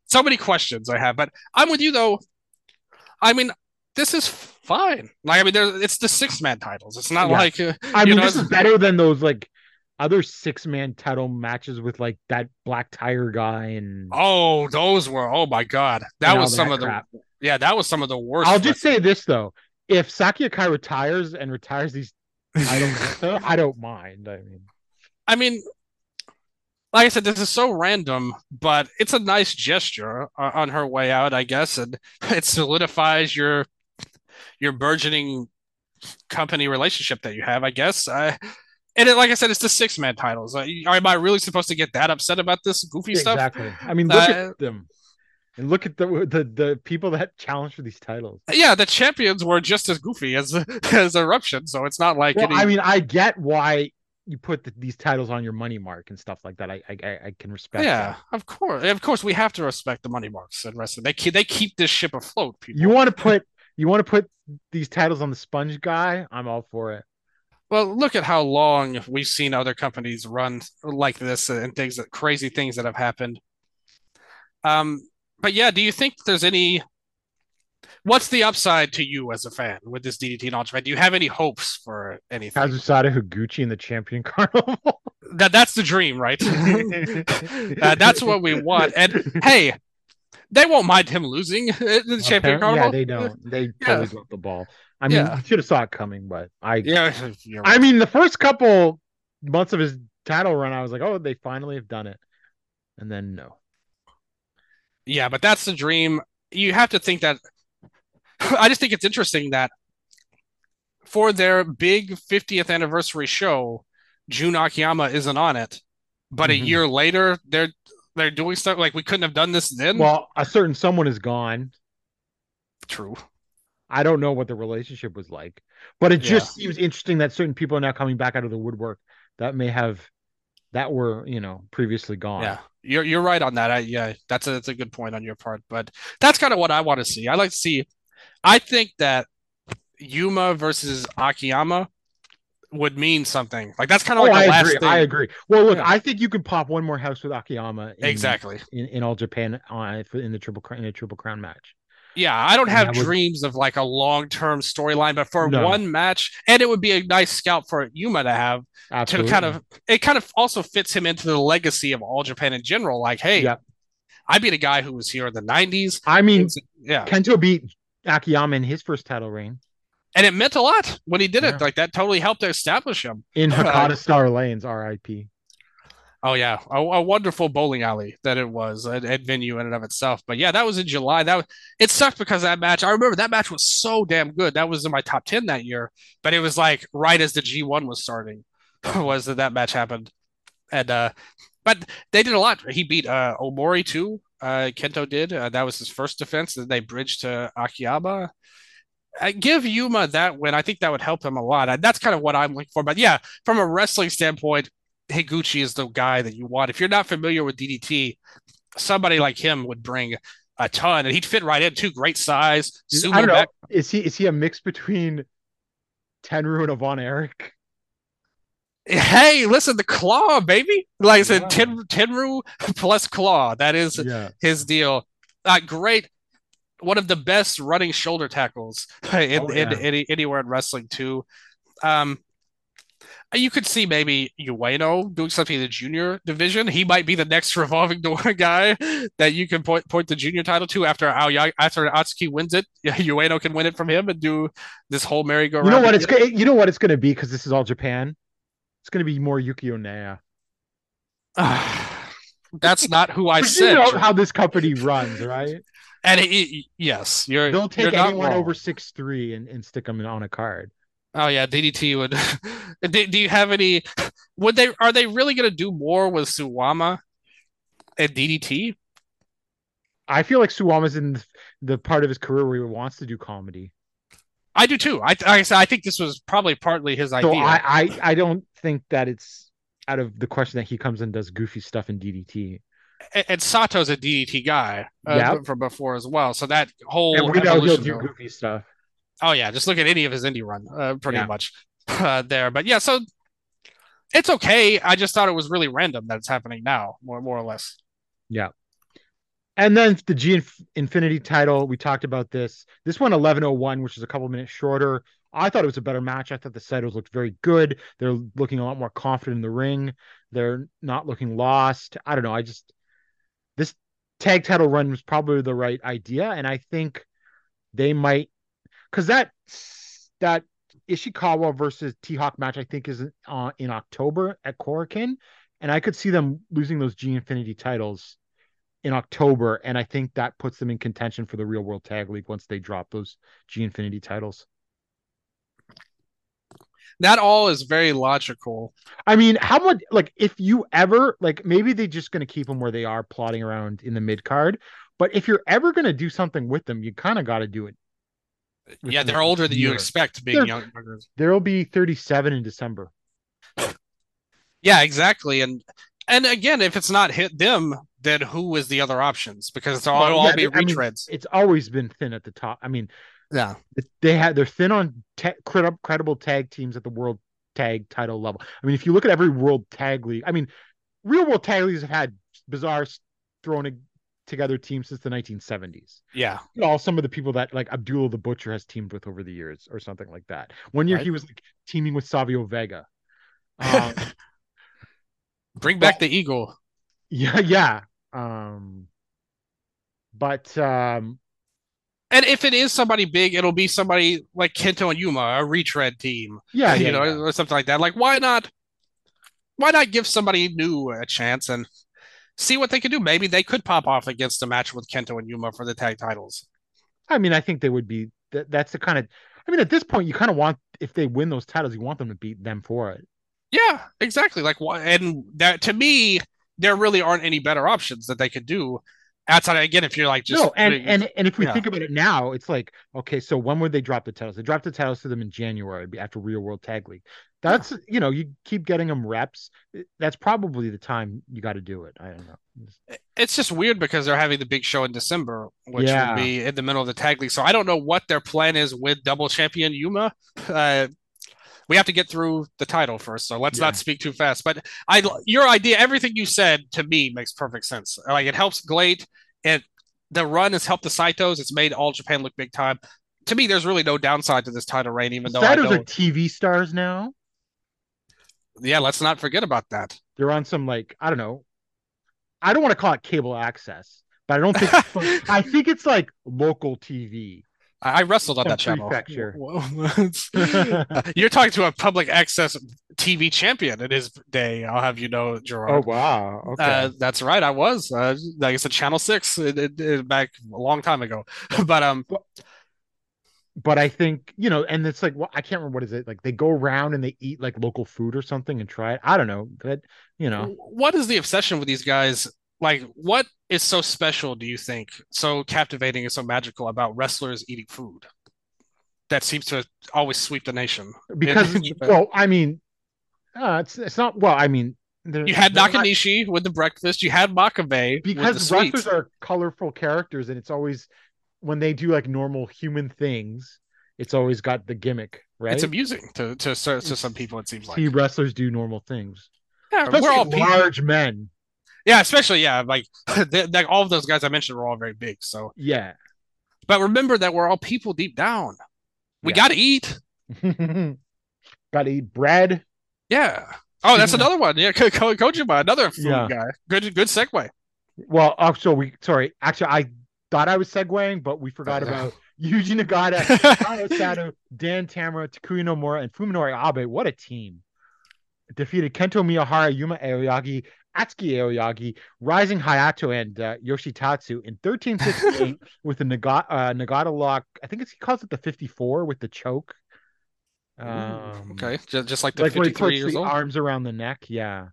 Speaker 3: so many questions i have but i'm with you though i mean this is fine. Like i mean there it's the six man titles. It's not
Speaker 2: Yeah.
Speaker 3: like <laughs> uh,
Speaker 2: I
Speaker 3: you
Speaker 2: mean,
Speaker 3: know,
Speaker 2: this is better than those like other six man title matches with like that black tire guy and
Speaker 3: oh those were oh my god. That was some of the yeah that was some of the worst
Speaker 2: I'll just say this though: if Saki Akai retires and retires these <laughs> I don't, I don't mind. I mean,
Speaker 3: I mean, like I said, this is so random, but it's a nice gesture on her way out, I guess, and <laughs> it solidifies your your burgeoning company relationship that you have, I guess. I, and it, like I said, it's the six man titles. Uh, am I really supposed to get that upset about this goofy stuff?
Speaker 2: exactly. I mean, look
Speaker 3: Uh,
Speaker 2: at them. And look at the the the people that challenge for these titles.
Speaker 3: Yeah, the champions were just as goofy as <laughs> as Eruption, so it's not like
Speaker 2: Well,
Speaker 3: any,
Speaker 2: I mean, I get why you put the, these titles on your money mark and stuff like that. I I, I- I can respect.
Speaker 3: yeah,
Speaker 2: that.
Speaker 3: of course, of course, we have to respect the money marks and wrestling. They keep they keep this ship afloat. People.
Speaker 2: You want to put you want to put these titles on the sponge guy? I'm all for it.
Speaker 3: Well, look at how long we've seen other companies run like this and things that crazy things that have happened. Um, but yeah, do you think there's any? What's the upside to you as a fan with this DDT Ultimate? Do you have any hopes for anything?
Speaker 2: Kazusada Higuchi in the champion <laughs> carnival.
Speaker 3: That that's the dream, right? <laughs> Uh, that's what we want. And hey, they won't mind him losing <laughs> the champion carnival.
Speaker 2: Yeah, they don't. They <laughs> totally dropped the ball. I mean,
Speaker 3: Yeah.
Speaker 2: should have saw it coming, but I
Speaker 3: Yeah, <laughs> you're
Speaker 2: I mean, the first couple months of his title run, I was like, oh, they finally have done it. And then no.
Speaker 3: Yeah, but that's the dream. You have to think that. I just think it's interesting that for their big 50th anniversary show, Jun Akiyama isn't on it, but a
Speaker 2: Mhm.
Speaker 3: year later they're they're doing stuff like we couldn't have done this then.
Speaker 2: Well, a certain someone is gone.
Speaker 3: True.
Speaker 2: I don't know what the relationship was like, but it
Speaker 3: Yeah.
Speaker 2: just seems interesting that certain people are now coming back out of the woodwork that may have that were, you know, previously gone.
Speaker 3: Yeah, you're you're right on that. I yeah, that's a that's a good point on your part. But that's kind of what I want to see. I like to see. I think that Yuma versus Akiyama would mean something. Like that's kind of
Speaker 2: Oh,
Speaker 3: like
Speaker 2: I
Speaker 3: last
Speaker 2: agree.
Speaker 3: thing.
Speaker 2: I agree. Well, look,
Speaker 3: Yeah.
Speaker 2: I think you could pop one more house with Akiyama in,
Speaker 3: Exactly.
Speaker 2: in, in all Japan uh, in the triple Crown- in a triple crown match.
Speaker 3: Yeah, I don't have dreams of like a long-term storyline, but for
Speaker 2: No.
Speaker 3: one match, and it would be a nice scalp for Yuma to have
Speaker 2: Absolutely.
Speaker 3: to kind of it kind of also fits him into the legacy of all Japan in general. Like, hey,
Speaker 2: Yeah.
Speaker 3: I beat a guy who was here in the '90s.
Speaker 2: I mean,
Speaker 3: Yeah,
Speaker 2: Kento beat Akiyama in his first title reign
Speaker 3: and it meant a lot when he did it. Like that totally helped establish him.
Speaker 2: in
Speaker 3: Uh,
Speaker 2: Hakata Star Lanes, RIP.
Speaker 3: Oh yeah, a, a wonderful bowling alley that it was, a, a venue in and of itself. But yeah, that was in July. That was, it sucked because that match. I remember that match was so damn good. That was in my top ten that year. But it was like right as the G1 was starting, <laughs> was that that match happened. And uh, but they did a lot. He beat uh Omori too. Uh, Kento did. Uh, that was his first defense. Then they bridged to Akiyama. I give Yuma that win. I think that would help him a lot. That's kind of what I'm looking for. But yeah, from a wrestling standpoint, Higuchi is the guy that you want. If you're not familiar with DDT, somebody like him would bring a ton, and he'd fit right in too. Great size,
Speaker 2: I don't know.
Speaker 3: back.
Speaker 2: Is he is he a mix between Tenryu and a Von Erich?
Speaker 3: Hey, listen, the claw, baby. Like I said,
Speaker 2: Yeah.
Speaker 3: Ten, Tenryu plus claw. That is
Speaker 2: Yeah.
Speaker 3: his deal. Uh, great. One of the best running shoulder tackles <laughs> in,
Speaker 2: Oh,
Speaker 3: in
Speaker 2: yeah.
Speaker 3: any anywhere in wrestling too. Um, you could see maybe Ueno doing something in the junior division. He might be the next <laughs> revolving door guy that you can point point the junior title to after after Atsuki wins it. Yeah, <laughs> Ueno can win it from him and do this whole merry-go-round.
Speaker 2: You know what it's go- you know what it's going to be because this is all Japan. It's going to be more Yukio Naya. <sighs>
Speaker 3: That's not who I said.
Speaker 2: you know how this company runs, right?
Speaker 3: And it, it- yes, you're
Speaker 2: They'll
Speaker 3: you're
Speaker 2: take anyone
Speaker 3: wrong.
Speaker 2: over six three and, and stick them on a card.
Speaker 3: Oh yeah, DDT would. <laughs> do, do you have any? Would they? Are they really going to do more with Suwama and DDT?
Speaker 2: I feel like Suwama's in the, part of his career where he wants to do comedy.
Speaker 3: I do too. I I I think this was probably partly his idea.
Speaker 2: So I, I I don't think that it's out of the question that he comes and does goofy stuff in DDT.
Speaker 3: And, and Sato's a DDT guy uh,
Speaker 2: Yep.
Speaker 3: from before as well. So that whole
Speaker 2: And we know he'll
Speaker 3: evolution
Speaker 2: do goofy stuff.
Speaker 3: Oh yeah, just look at any of his indie run, uh, pretty
Speaker 2: Yeah.
Speaker 3: much <laughs> uh, there. But yeah, so it's okay. I just thought it was really random that it's happening now, more more or less.
Speaker 2: Yeah. And then the G Infinity title, we talked about this. This one 1101, which is a couple minutes shorter. I thought it was a better match. I thought the Saitos looked very good. They're looking a lot more confident in the ring. They're not looking lost. I don't know. I just tag title run was probably the right idea, and I think they might because that that Ishikawa versus T Hawk match I think is uh, in October at Korakuen, and I could see them losing those G Infinity titles in October, and I think that puts them in contention for the Real World Tag League once they drop those G Infinity titles.
Speaker 3: That all is very logical.
Speaker 2: I mean, how much like if you ever like maybe they're just going to keep them where they are plotting around in the mid card, But if you're ever going to do something with them, you kind of got to do it.
Speaker 3: Yeah, they're older than you expect being young. younger.
Speaker 2: There'll be 37 in December.
Speaker 3: Yeah, exactly. And and again, if it's not hit them, then who is the other options? Because it's all,
Speaker 2: Well,
Speaker 3: all
Speaker 2: yeah,
Speaker 3: be
Speaker 2: I mean. It's always been thin at the top. I mean,
Speaker 3: yeah.
Speaker 2: they had they're thin on credi- credible tag teams at the world tag title level. I mean, if you look at every world tag league, I mean, real world tag leagues have had bizarre thrown together teams since the 1970s.
Speaker 3: Yeah.
Speaker 2: You know, all some of the people that like Abdullah the Butcher has teamed with over the years, or something like that. One year
Speaker 3: Right.
Speaker 2: he was like teaming with Savio Vega. <laughs> Um,
Speaker 3: Bring back the eagle.
Speaker 2: yeah, yeah. Um, but um,
Speaker 3: And if it is somebody big, it'll be somebody like Kento and Yuma, a retread team.
Speaker 2: yeah, yeah,
Speaker 3: you know,
Speaker 2: yeah.
Speaker 3: or something like that. Like, why not? Why not give somebody new a chance and see what they can do? Maybe they could pop off against a match with Kento and Yuma for the tag titles.
Speaker 2: I mean, I think they would be. That, that's the kind of. I mean, at this point, you kind of want if they win those titles, you want them to beat them for it.
Speaker 3: Yeah, exactly. Like. And that to me, there really aren't any better options that they could do outside. Again, if you're like just
Speaker 2: no, and and and if we
Speaker 3: yeah.
Speaker 2: think about it now, it's like okay, so when would they drop the titles? They dropped the titles to them in January after Real World Tag League. That's you know you keep getting them reps. That's probably the time you got to do it. I don't know.
Speaker 3: it's just weird because they're having the big show in December, which
Speaker 2: Yeah.
Speaker 3: would be in the middle of the tag league. So I don't know what their plan is with double champion Yuma. <laughs> Uh, we have to get through the title first, so let's
Speaker 2: Yeah.
Speaker 3: not speak too fast. But I, your idea, everything you said to me makes perfect sense. Like it helps GLEAT. It the run has helped the Saitos. It's made all Japan look big time. To me, there's really no downside to this title reign, even though know.
Speaker 2: are TV stars now.
Speaker 3: Yeah, let's not forget about that.
Speaker 2: They're on some like I don't know. I don't want to call it cable access, but I don't think <laughs> I think it's like local TV.
Speaker 3: I, I wrestled on that channel.
Speaker 2: prefecture. <laughs>
Speaker 3: You're talking to a public access TV champion in his day. I'll have you know, Gerard.
Speaker 2: Oh wow. Okay.
Speaker 3: Uh, that's right. I was. Uh, like I said, Channel Six it, it, it- back a long time ago. <laughs> but um,
Speaker 2: but I think you know, and it's like well, I can't remember what is it like. They go around and they eat like local food or something and try it. I don't know, but you know,
Speaker 3: what is the obsession with these guys? Like, what is so special? Do you think so captivating and so magical about wrestlers eating food? That seems to always sweep the nation.
Speaker 2: because <laughs> well, I mean, uh, it's it's not well. I mean,
Speaker 3: you had
Speaker 2: they're not-
Speaker 3: with the breakfast. You had Makabe
Speaker 2: because wrestlers are colorful characters, and it's always when they do like normal human things, it's always got the gimmick, right?
Speaker 3: It's amusing to to to to some people. It seems like
Speaker 2: See wrestlers do normal things,
Speaker 3: yeah,
Speaker 2: especially
Speaker 3: we're all people.
Speaker 2: large men.
Speaker 3: Yeah, especially yeah, like <laughs> they, like all of those guys I mentioned were all very big. So,
Speaker 2: Yeah.
Speaker 3: but remember that we're all people deep down. We
Speaker 2: Yeah.
Speaker 3: got to eat. <laughs>
Speaker 2: got to eat bread.
Speaker 3: Yeah. Oh, that's <laughs> another one. Yeah, Ko- Ko- Kojima, another food
Speaker 2: Yeah.
Speaker 3: guy. Good, good segue.
Speaker 2: Well, oh, so we sorry. Actually, I thought I was segueing, but we forgot oh, about Yuji Nagata, Hikaru Sato, Dan Tamura, Takuya Nomura, and Fuminori Abe. What a team! Defeated Kento Miyahara, Yuma Aoyagi, Atsuki Aoyagi, Rising Hayato, and uh, Yoshitatsu in 1368 <laughs> with the Nagata, uh, Nagata lock. I think it's, he calls it the 54 with the choke. Um,
Speaker 3: okay, just, just like the
Speaker 2: like when he
Speaker 3: 53
Speaker 2: puts
Speaker 3: years old.
Speaker 2: arms around the neck. Yeah.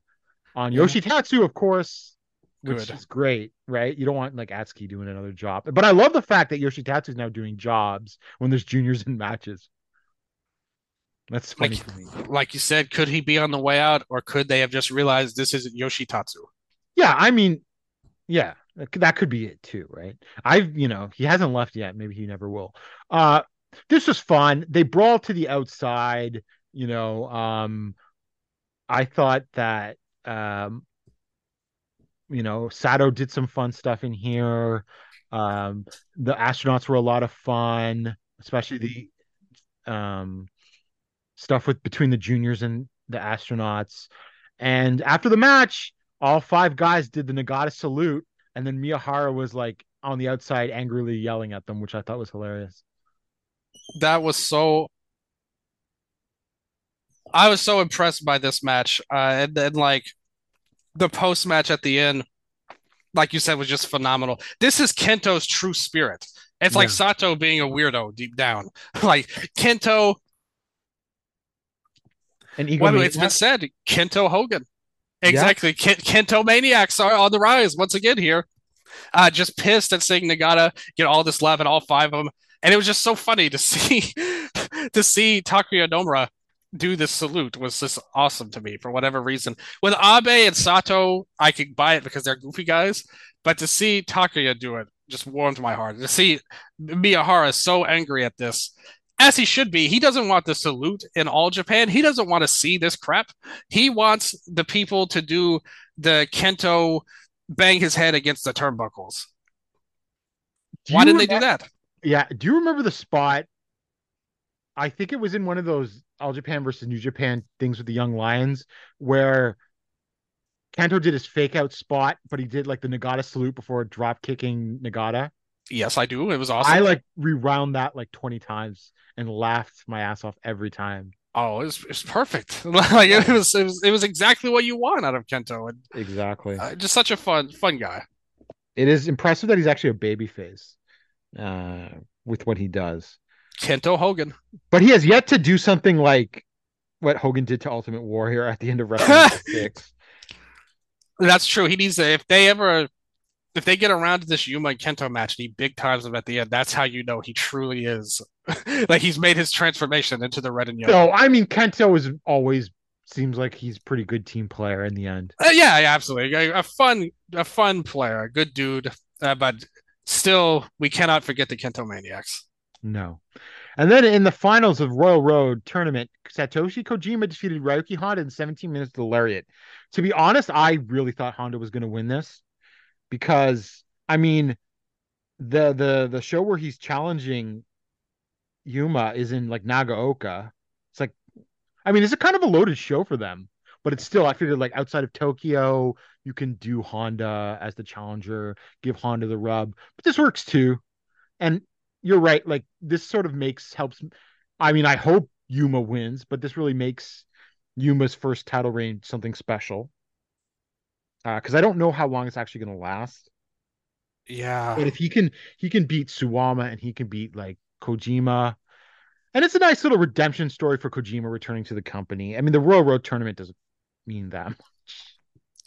Speaker 2: On
Speaker 3: Yeah.
Speaker 2: Yoshitatsu, of course, which
Speaker 3: Good.
Speaker 2: is great, right? You don't want like Atsuki doing another job. But I love the fact that Yoshitatsu is now doing jobs when there's juniors in matches. That's funny
Speaker 3: Like-
Speaker 2: to me.
Speaker 3: Like you said, could he be on the way out, or could they have just realized this isn't Yoshitatsu?
Speaker 2: Yeah, I mean, yeah, that could- that could be it too, right? I've, you know, he hasn't left yet. Maybe he never will. Uh, this was fun. They brawl to the outside. You know, um, I thought that, um, you know, Sato did some fun stuff in here. Um, the astronauts were a lot of fun, especially the, um, stuff with between the juniors and the astronauts. And after the match, all five guys did the Nagata salute, and then Miyahara was like on the outside angrily yelling at them, which I thought was hilarious.
Speaker 3: That was so. I was so impressed by this match, uh, and then like the post match at the end, like you said, was just phenomenal. This is Kento's true spirit. It's like Sato being a weirdo deep down. <laughs> Like Kento,
Speaker 2: And Ego
Speaker 3: well, it's been said, Kento Hogan. Exactly. Ken- Kento maniacs are on the rise once again here. uh, just pissed at seeing Nagata get all this love and all five of them. And it was just so funny to <laughs> see to see Takuya Nomura do this salute was just awesome to me for whatever reason. With Abe and Sato, I could buy it because they're goofy guys, but to see Takuya do it just warmed my heart. To see Miyahara so angry at this, as he should be. He doesn't want the salute in all Japan. He doesn't want to see this crap. He wants the people to do the Kento bang his head against the turnbuckles.
Speaker 2: Do
Speaker 3: Why didn't they do that?
Speaker 2: Yeah. Do you remember the spot? I think it was in one of those All Japan versus New Japan things with the Young Lions where Kento did his fake out spot, but he did like the Nagata salute before drop kicking Nagata.
Speaker 3: Yes, I do. It was awesome.
Speaker 2: I like rewound that like 20 times and laughed my ass off every time.
Speaker 3: oh, it was, it was perfect. <laughs> like it was, it was, it was exactly what you want out of Kento, and
Speaker 2: Exactly.
Speaker 3: uh, just such a fun, fun guy.
Speaker 2: it is impressive that he's actually a baby face uh, with what he does.
Speaker 3: Kento Hogan.
Speaker 2: But he has yet to do something like what Hogan did to Ultimate Warrior at the end of WrestleMania <laughs> 6.
Speaker 3: That's true. He needs to. If they ever, if they get around to this Yuma and Kento match, and he big times him at the end. That's how you know he truly is. <laughs> like he's made his transformation into the red and yellow.
Speaker 2: No, I mean, Kento is always seems like he's pretty good team player in the end.
Speaker 3: Uh, yeah, yeah, absolutely. A, a fun, a fun player, a good dude. Uh, but still, we cannot forget the Kento Maniacs.
Speaker 2: No. And then in the finals of Royal Road tournament, Satoshi Kojima defeated Ryuki Honda in 17 minutes to the lariat. To be honest, I really thought Honda was going to win this because I mean, the the the show where he's challenging Yuma is in like Nagaoka. It's like, I mean, it's a kind of a loaded show for them, but it's still I figured like outside of Tokyo, you can do Honda as the challenger, give Honda the rub, but this works too. And you're right. Like this sort of makes helps. I mean, I hope Yuma wins, but this really makes Yuma's first title reign something special. Uh, because I don't know how long it's actually going to last.
Speaker 3: Yeah,
Speaker 2: But if he can, he can beat Suwama and he can beat like Kojima, and it's a nice little redemption story for Kojima returning to the company. I mean, the Royal Road tournament doesn't mean that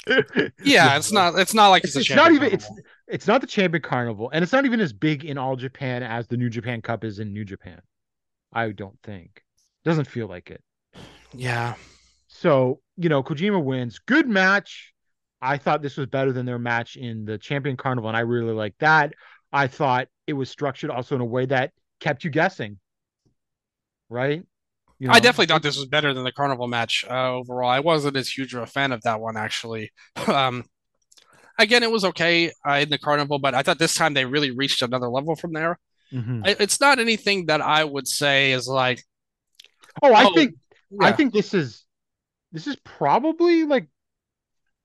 Speaker 2: much.
Speaker 3: yeah. <laughs> It's not. It's not like
Speaker 2: It's,
Speaker 3: it's, a
Speaker 2: it's not even. It's it's not the champion carnival, and it's not even as big in all Japan as the New Japan Cup is in New Japan. I don't think. Doesn't feel like it.
Speaker 3: Yeah.
Speaker 2: So you know, Kojima wins. Good match. I thought this was better than their match in the Champion Carnival, and I really liked that. I thought it was structured also in a way that kept you guessing. Right? You
Speaker 3: I definitely thought this was better than the carnival match uh, overall. I wasn't as huge of a fan of that one actually. <laughs> Um, again, it was okay uh, in the carnival, but I thought this time they really reached another level from there.
Speaker 2: Mhm.
Speaker 3: I, it's not anything that I would say is like,
Speaker 2: Oh, I
Speaker 3: Oh,
Speaker 2: think I think this is this is probably like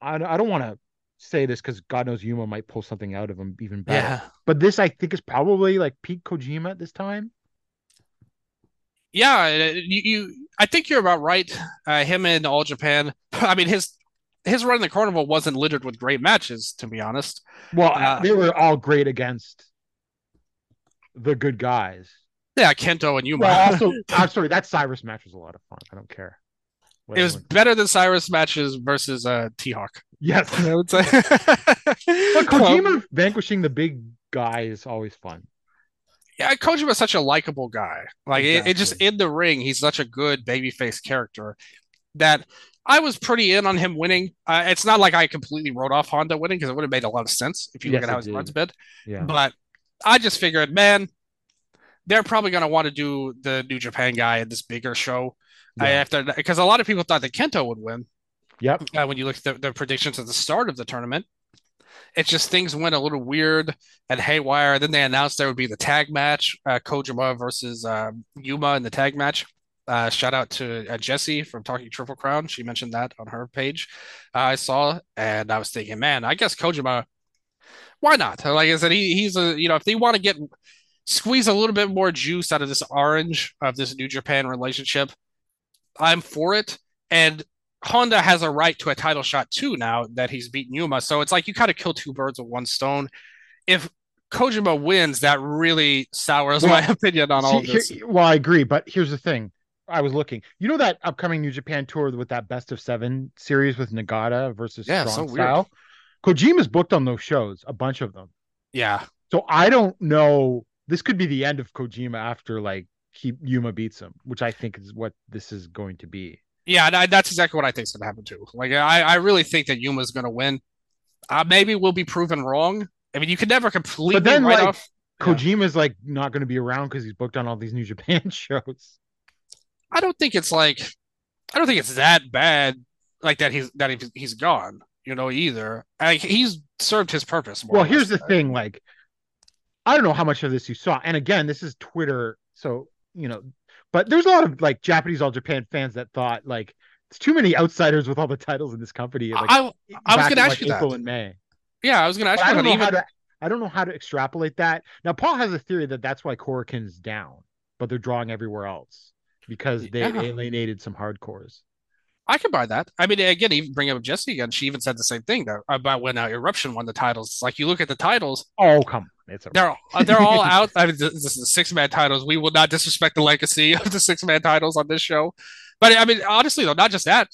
Speaker 2: I, I don't want to say this because God knows Yuma might pull something out of him even better.
Speaker 3: yeah,
Speaker 2: But this I think is probably like peak Kojima at this time.
Speaker 3: yeah. uh, You, you, I think you're about right. Uh, him in All Japan. <laughs> I mean, his his run in the carnival wasn't littered with great matches, to be honest.
Speaker 2: Well,
Speaker 3: Uh,
Speaker 2: they were all great against the good guys.
Speaker 3: Yeah, Kento and Yuma.
Speaker 2: Well, also, <laughs> I'm sorry, that Cyrus match was a lot of fun. I don't care.
Speaker 3: It was better than Cyrus matches versus uh, T Hawk.
Speaker 2: yes, <laughs>
Speaker 3: I would say.
Speaker 2: but <laughs> Kojima vanquishing the big guy is always fun.
Speaker 3: yeah, Kojima's such a likable guy. Like it, it just in the ring, he's such a good babyface character that I was pretty in on him winning. Uh, it's not like I completely wrote off Honda winning because it would have made a lot of sense if you
Speaker 2: Yes,
Speaker 3: look at how his run's
Speaker 2: did.
Speaker 3: been.
Speaker 2: Yeah,
Speaker 3: But I just figured, man, they're probably going to want to do the New Japan guy in this bigger show. I,
Speaker 2: Yeah.
Speaker 3: after because a lot of people thought that Kento would win
Speaker 2: yep.
Speaker 3: uh, when you look at the, the predictions at the start of the tournament. It's just things went a little weird and haywire. Then they announced there would be the tag match, uh, Kojima versus uh, Yuma in the tag match. Uh, shout out to uh, Jesse from Talking Triple Crown. She mentioned that on her page. Uh, I saw, and I was thinking, man, I guess Kojima, why not? Like I said, he, he's a you know if they want to get squeeze a little bit more juice out of this orange of this New Japan relationship, I'm for it. And Honda has a right to a title shot too now that he's beaten Yuma. So it's like you kind of kill two birds with one stone. If Kojima wins, that really sours
Speaker 2: Well,
Speaker 3: my <laughs> opinion on all
Speaker 2: See,
Speaker 3: this.
Speaker 2: here- well, I agree, but here's the thing. I was looking. You know that upcoming New Japan tour with that best of seven series with Nagata versus
Speaker 3: Yeah,
Speaker 2: Strong
Speaker 3: so weird.
Speaker 2: Style? Kojima's booked on those shows, a bunch of them.
Speaker 3: Yeah.
Speaker 2: So I don't know. This could be the end of Kojima after like he Yuma beats him, which I think is what this is going to be.
Speaker 3: Yeah, that's exactly what I think is going to happen too. Like, I, I really think that Yuma's going to win. Uh, maybe we'll be proven wrong. I mean, you can never completely
Speaker 2: But then,
Speaker 3: write
Speaker 2: like,
Speaker 3: off. Yeah.
Speaker 2: Kojima's like not going to be around because he's booked on all these New <laughs> Japan shows.
Speaker 3: I don't think it's like, I don't think it's that bad. Like that he's that he- he's gone. You know, either. Like he's served his purpose. More
Speaker 2: Well, here's the thing, like I don't know how much of this you saw. And again, this is Twitter, so you know, but there's a lot of like Japanese All Japan fans that thought like it's too many outsiders with all the titles in this company. Like,
Speaker 3: I, I was
Speaker 2: back
Speaker 3: gonna ask
Speaker 2: like,
Speaker 3: you
Speaker 2: April
Speaker 3: that.
Speaker 2: and May.
Speaker 3: yeah, I was gonna ask
Speaker 2: But I
Speaker 3: you
Speaker 2: don't
Speaker 3: that.
Speaker 2: know how
Speaker 3: Even
Speaker 2: to I don't know how to extrapolate that. Now Paul has a theory that that's why Korakuen's down, but they're drawing everywhere else because they
Speaker 3: Yeah.
Speaker 2: alienated some hardcores.
Speaker 3: I can buy that. I mean, again, even bring up Jesse again. She even said the same thing that, about when uh, Eruption won the titles. It's like you look at the titles,
Speaker 2: Oh come on, it's a
Speaker 3: they're uh, they're all <laughs> out. I mean, this, is six man titles. We will not disrespect the legacy <laughs> of the six man titles on this show. But I mean, honestly, though, not just that,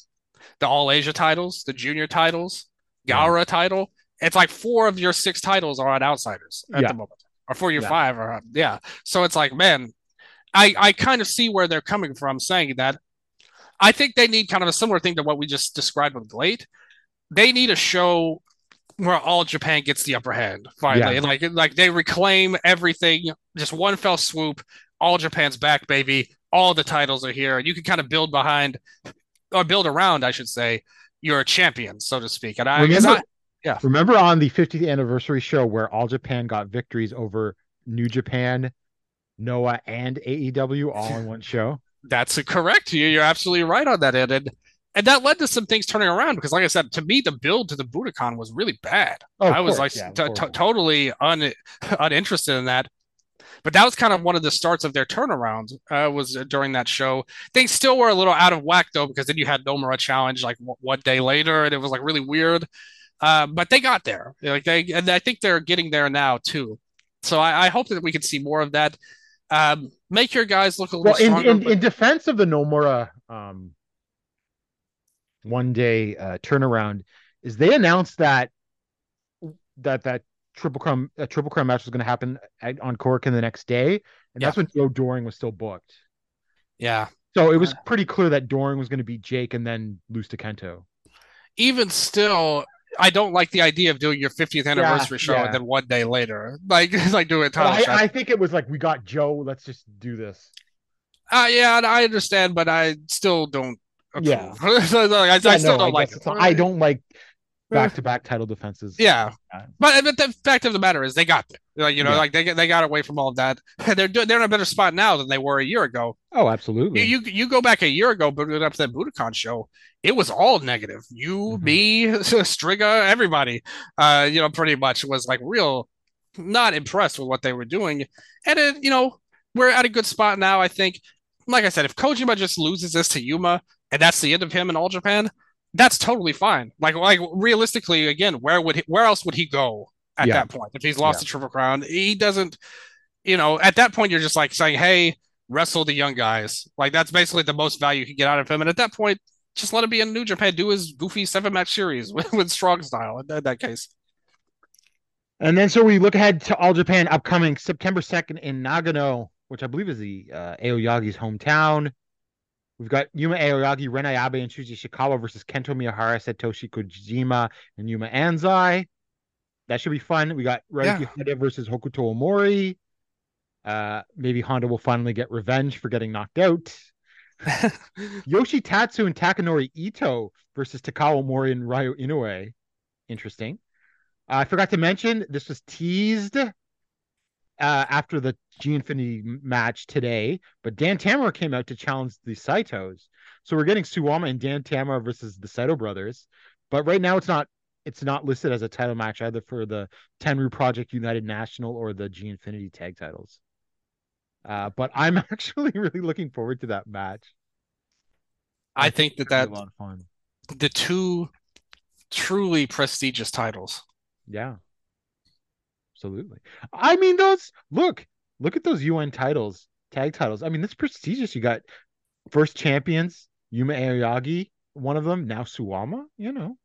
Speaker 3: the All Asia titles, the Junior titles, GAORA title. It's like four of your six titles are on outsiders at
Speaker 2: Yeah.
Speaker 3: the moment, or four of your
Speaker 2: Yeah.
Speaker 3: five are on. Yeah. So it's like, man, I I kind of see where they're coming from saying that. I think they need kind of a similar thing to what we just described with GLEAT. They need a show where all Japan gets the upper hand finally.
Speaker 2: Yeah.
Speaker 3: Like like they reclaim everything, just one fell swoop. All Japan's back, baby. All the titles are here, and you can kind of build behind or build around, I should say, your champion, so to speak. And I,
Speaker 2: Remember,
Speaker 3: I- yeah,
Speaker 2: remember on the 50th anniversary show where All Japan got victories over New Japan, Noah, and AEW all in one show?
Speaker 3: That's correct. You- You're absolutely right on that end. And, and that led to some things turning around because, like I said, to me, the build to the Budokan was really bad.
Speaker 2: Oh,
Speaker 3: I was
Speaker 2: course,
Speaker 3: like
Speaker 2: yeah,
Speaker 3: to-
Speaker 2: horrible.
Speaker 3: totally un, <laughs> uninterested in that. But that was kind of one of the starts of their turnaround. Uh, was during that show. Things still were a little out of whack though, because then you had Nomura challenge like w- one day later, and it was like really weird. Uh, but they got there. Like they, and I think they're getting there now too. So I, I hope that we can see more of that. Um, make your guys look a little
Speaker 2: Well, in,
Speaker 3: stronger.
Speaker 2: in,
Speaker 3: but-
Speaker 2: in defense of the Nomura um, one day uh, turnaround, is they announced that that that triple crown a triple crown match was going to happen at, on Cork in the next day, and that's when Joe Doering was still booked.
Speaker 3: yeah.
Speaker 2: So it was pretty clear that Doering was going to beat Jake and then lose to Kento.
Speaker 3: even still, I don't like the idea of doing your 50th anniversary show
Speaker 2: yeah.
Speaker 3: and then one day later, <laughs> like <laughs> like doing a title
Speaker 2: I. I think it was like we got Joe. Let's just do this.
Speaker 3: Uh, yeah, I understand, but I still don't. Approve.
Speaker 2: Yeah. <laughs>
Speaker 3: Like, I, I still
Speaker 2: no,
Speaker 3: don't like it.
Speaker 2: I don't like back to back title defenses.
Speaker 3: Yeah, but, but the fact of the matter is, they got there. Like you know,
Speaker 2: Yeah.
Speaker 3: like they they got away from all of that. <laughs> They're doing, they're in a better spot now than they were a year ago.
Speaker 2: Oh, absolutely.
Speaker 3: You, you you go back a year ago, building up to that Budokan show, it was all negative. You,
Speaker 2: Mhm.
Speaker 3: me, <laughs> Striga, everybody, uh, you know, pretty much was like real, not impressed with what they were doing. And it, you know, we're at a good spot now. I think, like I said, if Kojima just loses this to Yuma, and that's the end of him in All Japan, that's totally fine. Like like realistically, again, where would he, where else would he go at
Speaker 2: Yeah.
Speaker 3: that point if he's lost
Speaker 2: Yeah.
Speaker 3: the Triple Crown? He doesn't. You know, at that point, you're just like saying, "Hey, wrestle the young guys. Like that's basically the most value you can get out of him. And at that point, just let him be in New Japan, do his goofy seven match series <laughs> with, with strong style in, in that case.
Speaker 2: And then so we look ahead to All Japan upcoming September 2nd in Nagano, which I believe is the uh, Aoyagi's hometown. We've got Yuma Aoyagi, Ren Ayabe, and Shuji Ishikawa versus Kento Miyahara, Satoshi Kojima, and Yuma Anzai. That should be fun. We got Ryuki
Speaker 3: Yeah.
Speaker 2: Honda versus Hokuto Omori. Uh, maybe Honda will finally get revenge for getting knocked out. <laughs> Yoshitatsu and Takanori Ito versus Takao Omori and Ryo Inoue. Interesting. Uh, I forgot to mention this was teased uh, after the G Infinity match today, but Dan Tamura came out to challenge the Saitos. So we're getting Suwama and Dan Tamura versus the Saito brothers. But right now it's not it's not listed as a title match either for the Tenryu Project United National or the G Infinity tag titles. Uh, but I'm <laughs> actually really looking forward to that match.
Speaker 3: I think that
Speaker 2: It'll
Speaker 3: that
Speaker 2: be a lot of fun.
Speaker 3: the two truly prestigious titles.
Speaker 2: Yeah. Absolutely. I mean, those look, look at those UN titles, tag titles. I mean, that's prestigious. You got first champions, Yuma Aoyagi, one of them, now Suwama, you know.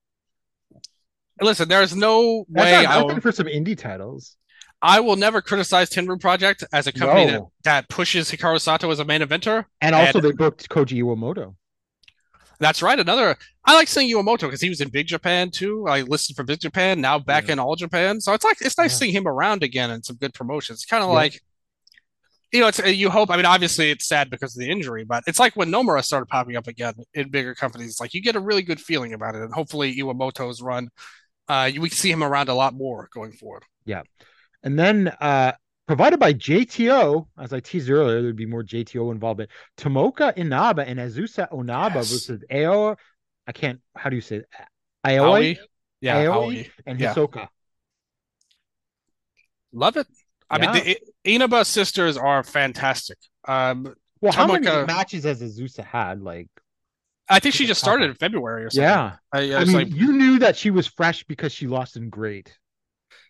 Speaker 3: listen, there's no
Speaker 2: That's
Speaker 3: way
Speaker 2: I'm
Speaker 3: will,
Speaker 2: for some indie titles.
Speaker 3: I will never criticize Tenryu Project as a company that,
Speaker 2: No.
Speaker 3: that pushes Hikaru Sato as a main eventer.
Speaker 2: And also,
Speaker 3: And-
Speaker 2: they booked Koji Iwamoto.
Speaker 3: That's right. Another, I like seeing Iwamoto because he was in Big Japan too. I listened for Big Japan, now back in All Japan. So it's like it's nice
Speaker 2: Yeah.
Speaker 3: seeing him around again and some good promotions. Kind of
Speaker 2: Yeah.
Speaker 3: like, you know, it's you hope. I mean, obviously it's sad because of the injury, but it's like when Nomura started popping up again in bigger companies. It's like you get a really good feeling about it, and hopefully Iwamoto's run, uh, we see him around a lot more going forward.
Speaker 2: Yeah, and then uh provided by JTO, as I teased earlier, there'd be more JTO involvement. Tomoka Inaba and Azusa Inaba
Speaker 3: Yes.
Speaker 2: versus Ao. I can't. How do you say? Aoi
Speaker 3: Aoi, yeah,
Speaker 2: Aoi
Speaker 3: Aoi.
Speaker 2: and
Speaker 3: yeah.
Speaker 2: Hisoka.
Speaker 3: love it. I mean,
Speaker 2: Yeah.
Speaker 3: the Inaba sisters are fantastic. Um,
Speaker 2: Well, how many matches has Azusa had? Like,
Speaker 3: I think she just started in February or something.
Speaker 2: yeah.
Speaker 3: I, I
Speaker 2: I mean,
Speaker 3: like,
Speaker 2: you knew that she was fresh because she lost in great.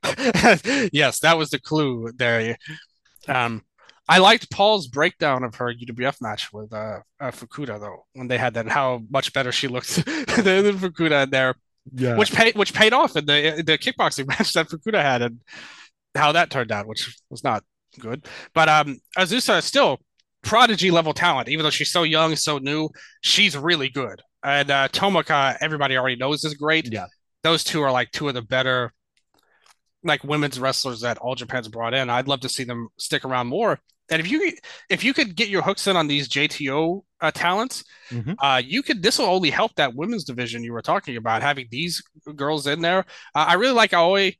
Speaker 2: <laughs>
Speaker 3: yes, that was the clue there. Um, I liked Paul's breakdown of her UWF match with uh, uh Fukuda though, when they had that, how much better she looked <laughs> than than Fukuda in there,
Speaker 2: Yeah.
Speaker 3: which paid which paid off in the the kickboxing <laughs> match that Fukuda had, and how that turned out, which was not good. But um, Azusa is still prodigy level talent, even though she's so young, so new. She's really good, and uh, Tomoka, everybody already knows is great.
Speaker 2: Yeah.
Speaker 3: those two are like two of the better like women's wrestlers that All Japan's brought in. I'd love to see them stick around more. And if you if you could get your hooks in on these JTO uh, talents,
Speaker 2: Mhm.
Speaker 3: uh, you could. This will only help that women's division you were talking about. Having these girls in there, uh, I really like Aoi. Uh,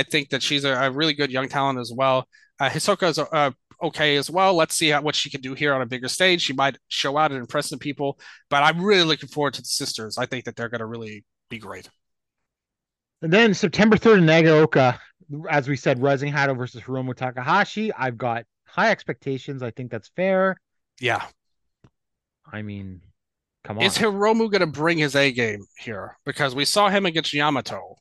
Speaker 3: I think that she's a, a really good young talent as well. Uh, Hisoka is uh, okay as well. Let's see how, what she can do here on a bigger stage. She might show out and impress some people, but I'm really looking forward to the sisters. I think that they're going to really be great.
Speaker 2: And then September 3rd in Nagaoka, as we said, Rising Hayato versus Hiromu Takahashi. I've got high expectations. I think that's fair.
Speaker 3: Yeah.
Speaker 2: I mean, come on.
Speaker 3: Is Hiromu going to bring his A game here? Because we saw him against Yamato,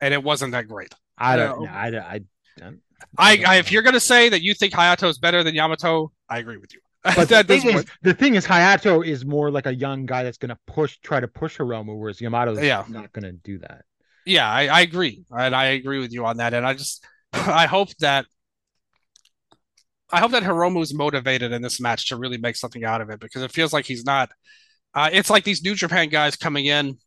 Speaker 3: and it wasn't that great.
Speaker 2: I don't
Speaker 3: No.
Speaker 2: know. I, I, I,
Speaker 3: I, I if you're going to say that you think Hayato is better than Yamato, I agree with you. <laughs>
Speaker 2: But the thing, is, the thing is, Hayato is more like a young guy that's going to push, try to push Hiromu, whereas Yamato's
Speaker 3: Yeah.
Speaker 2: not going to do that.
Speaker 3: Yeah, I, I agree, and I agree with you on that. And I just, <laughs> I hope that, I hope that Hiromu's motivated in this match to really make something out of it because it feels like he's not. Uh, it's like these New Japan guys coming in,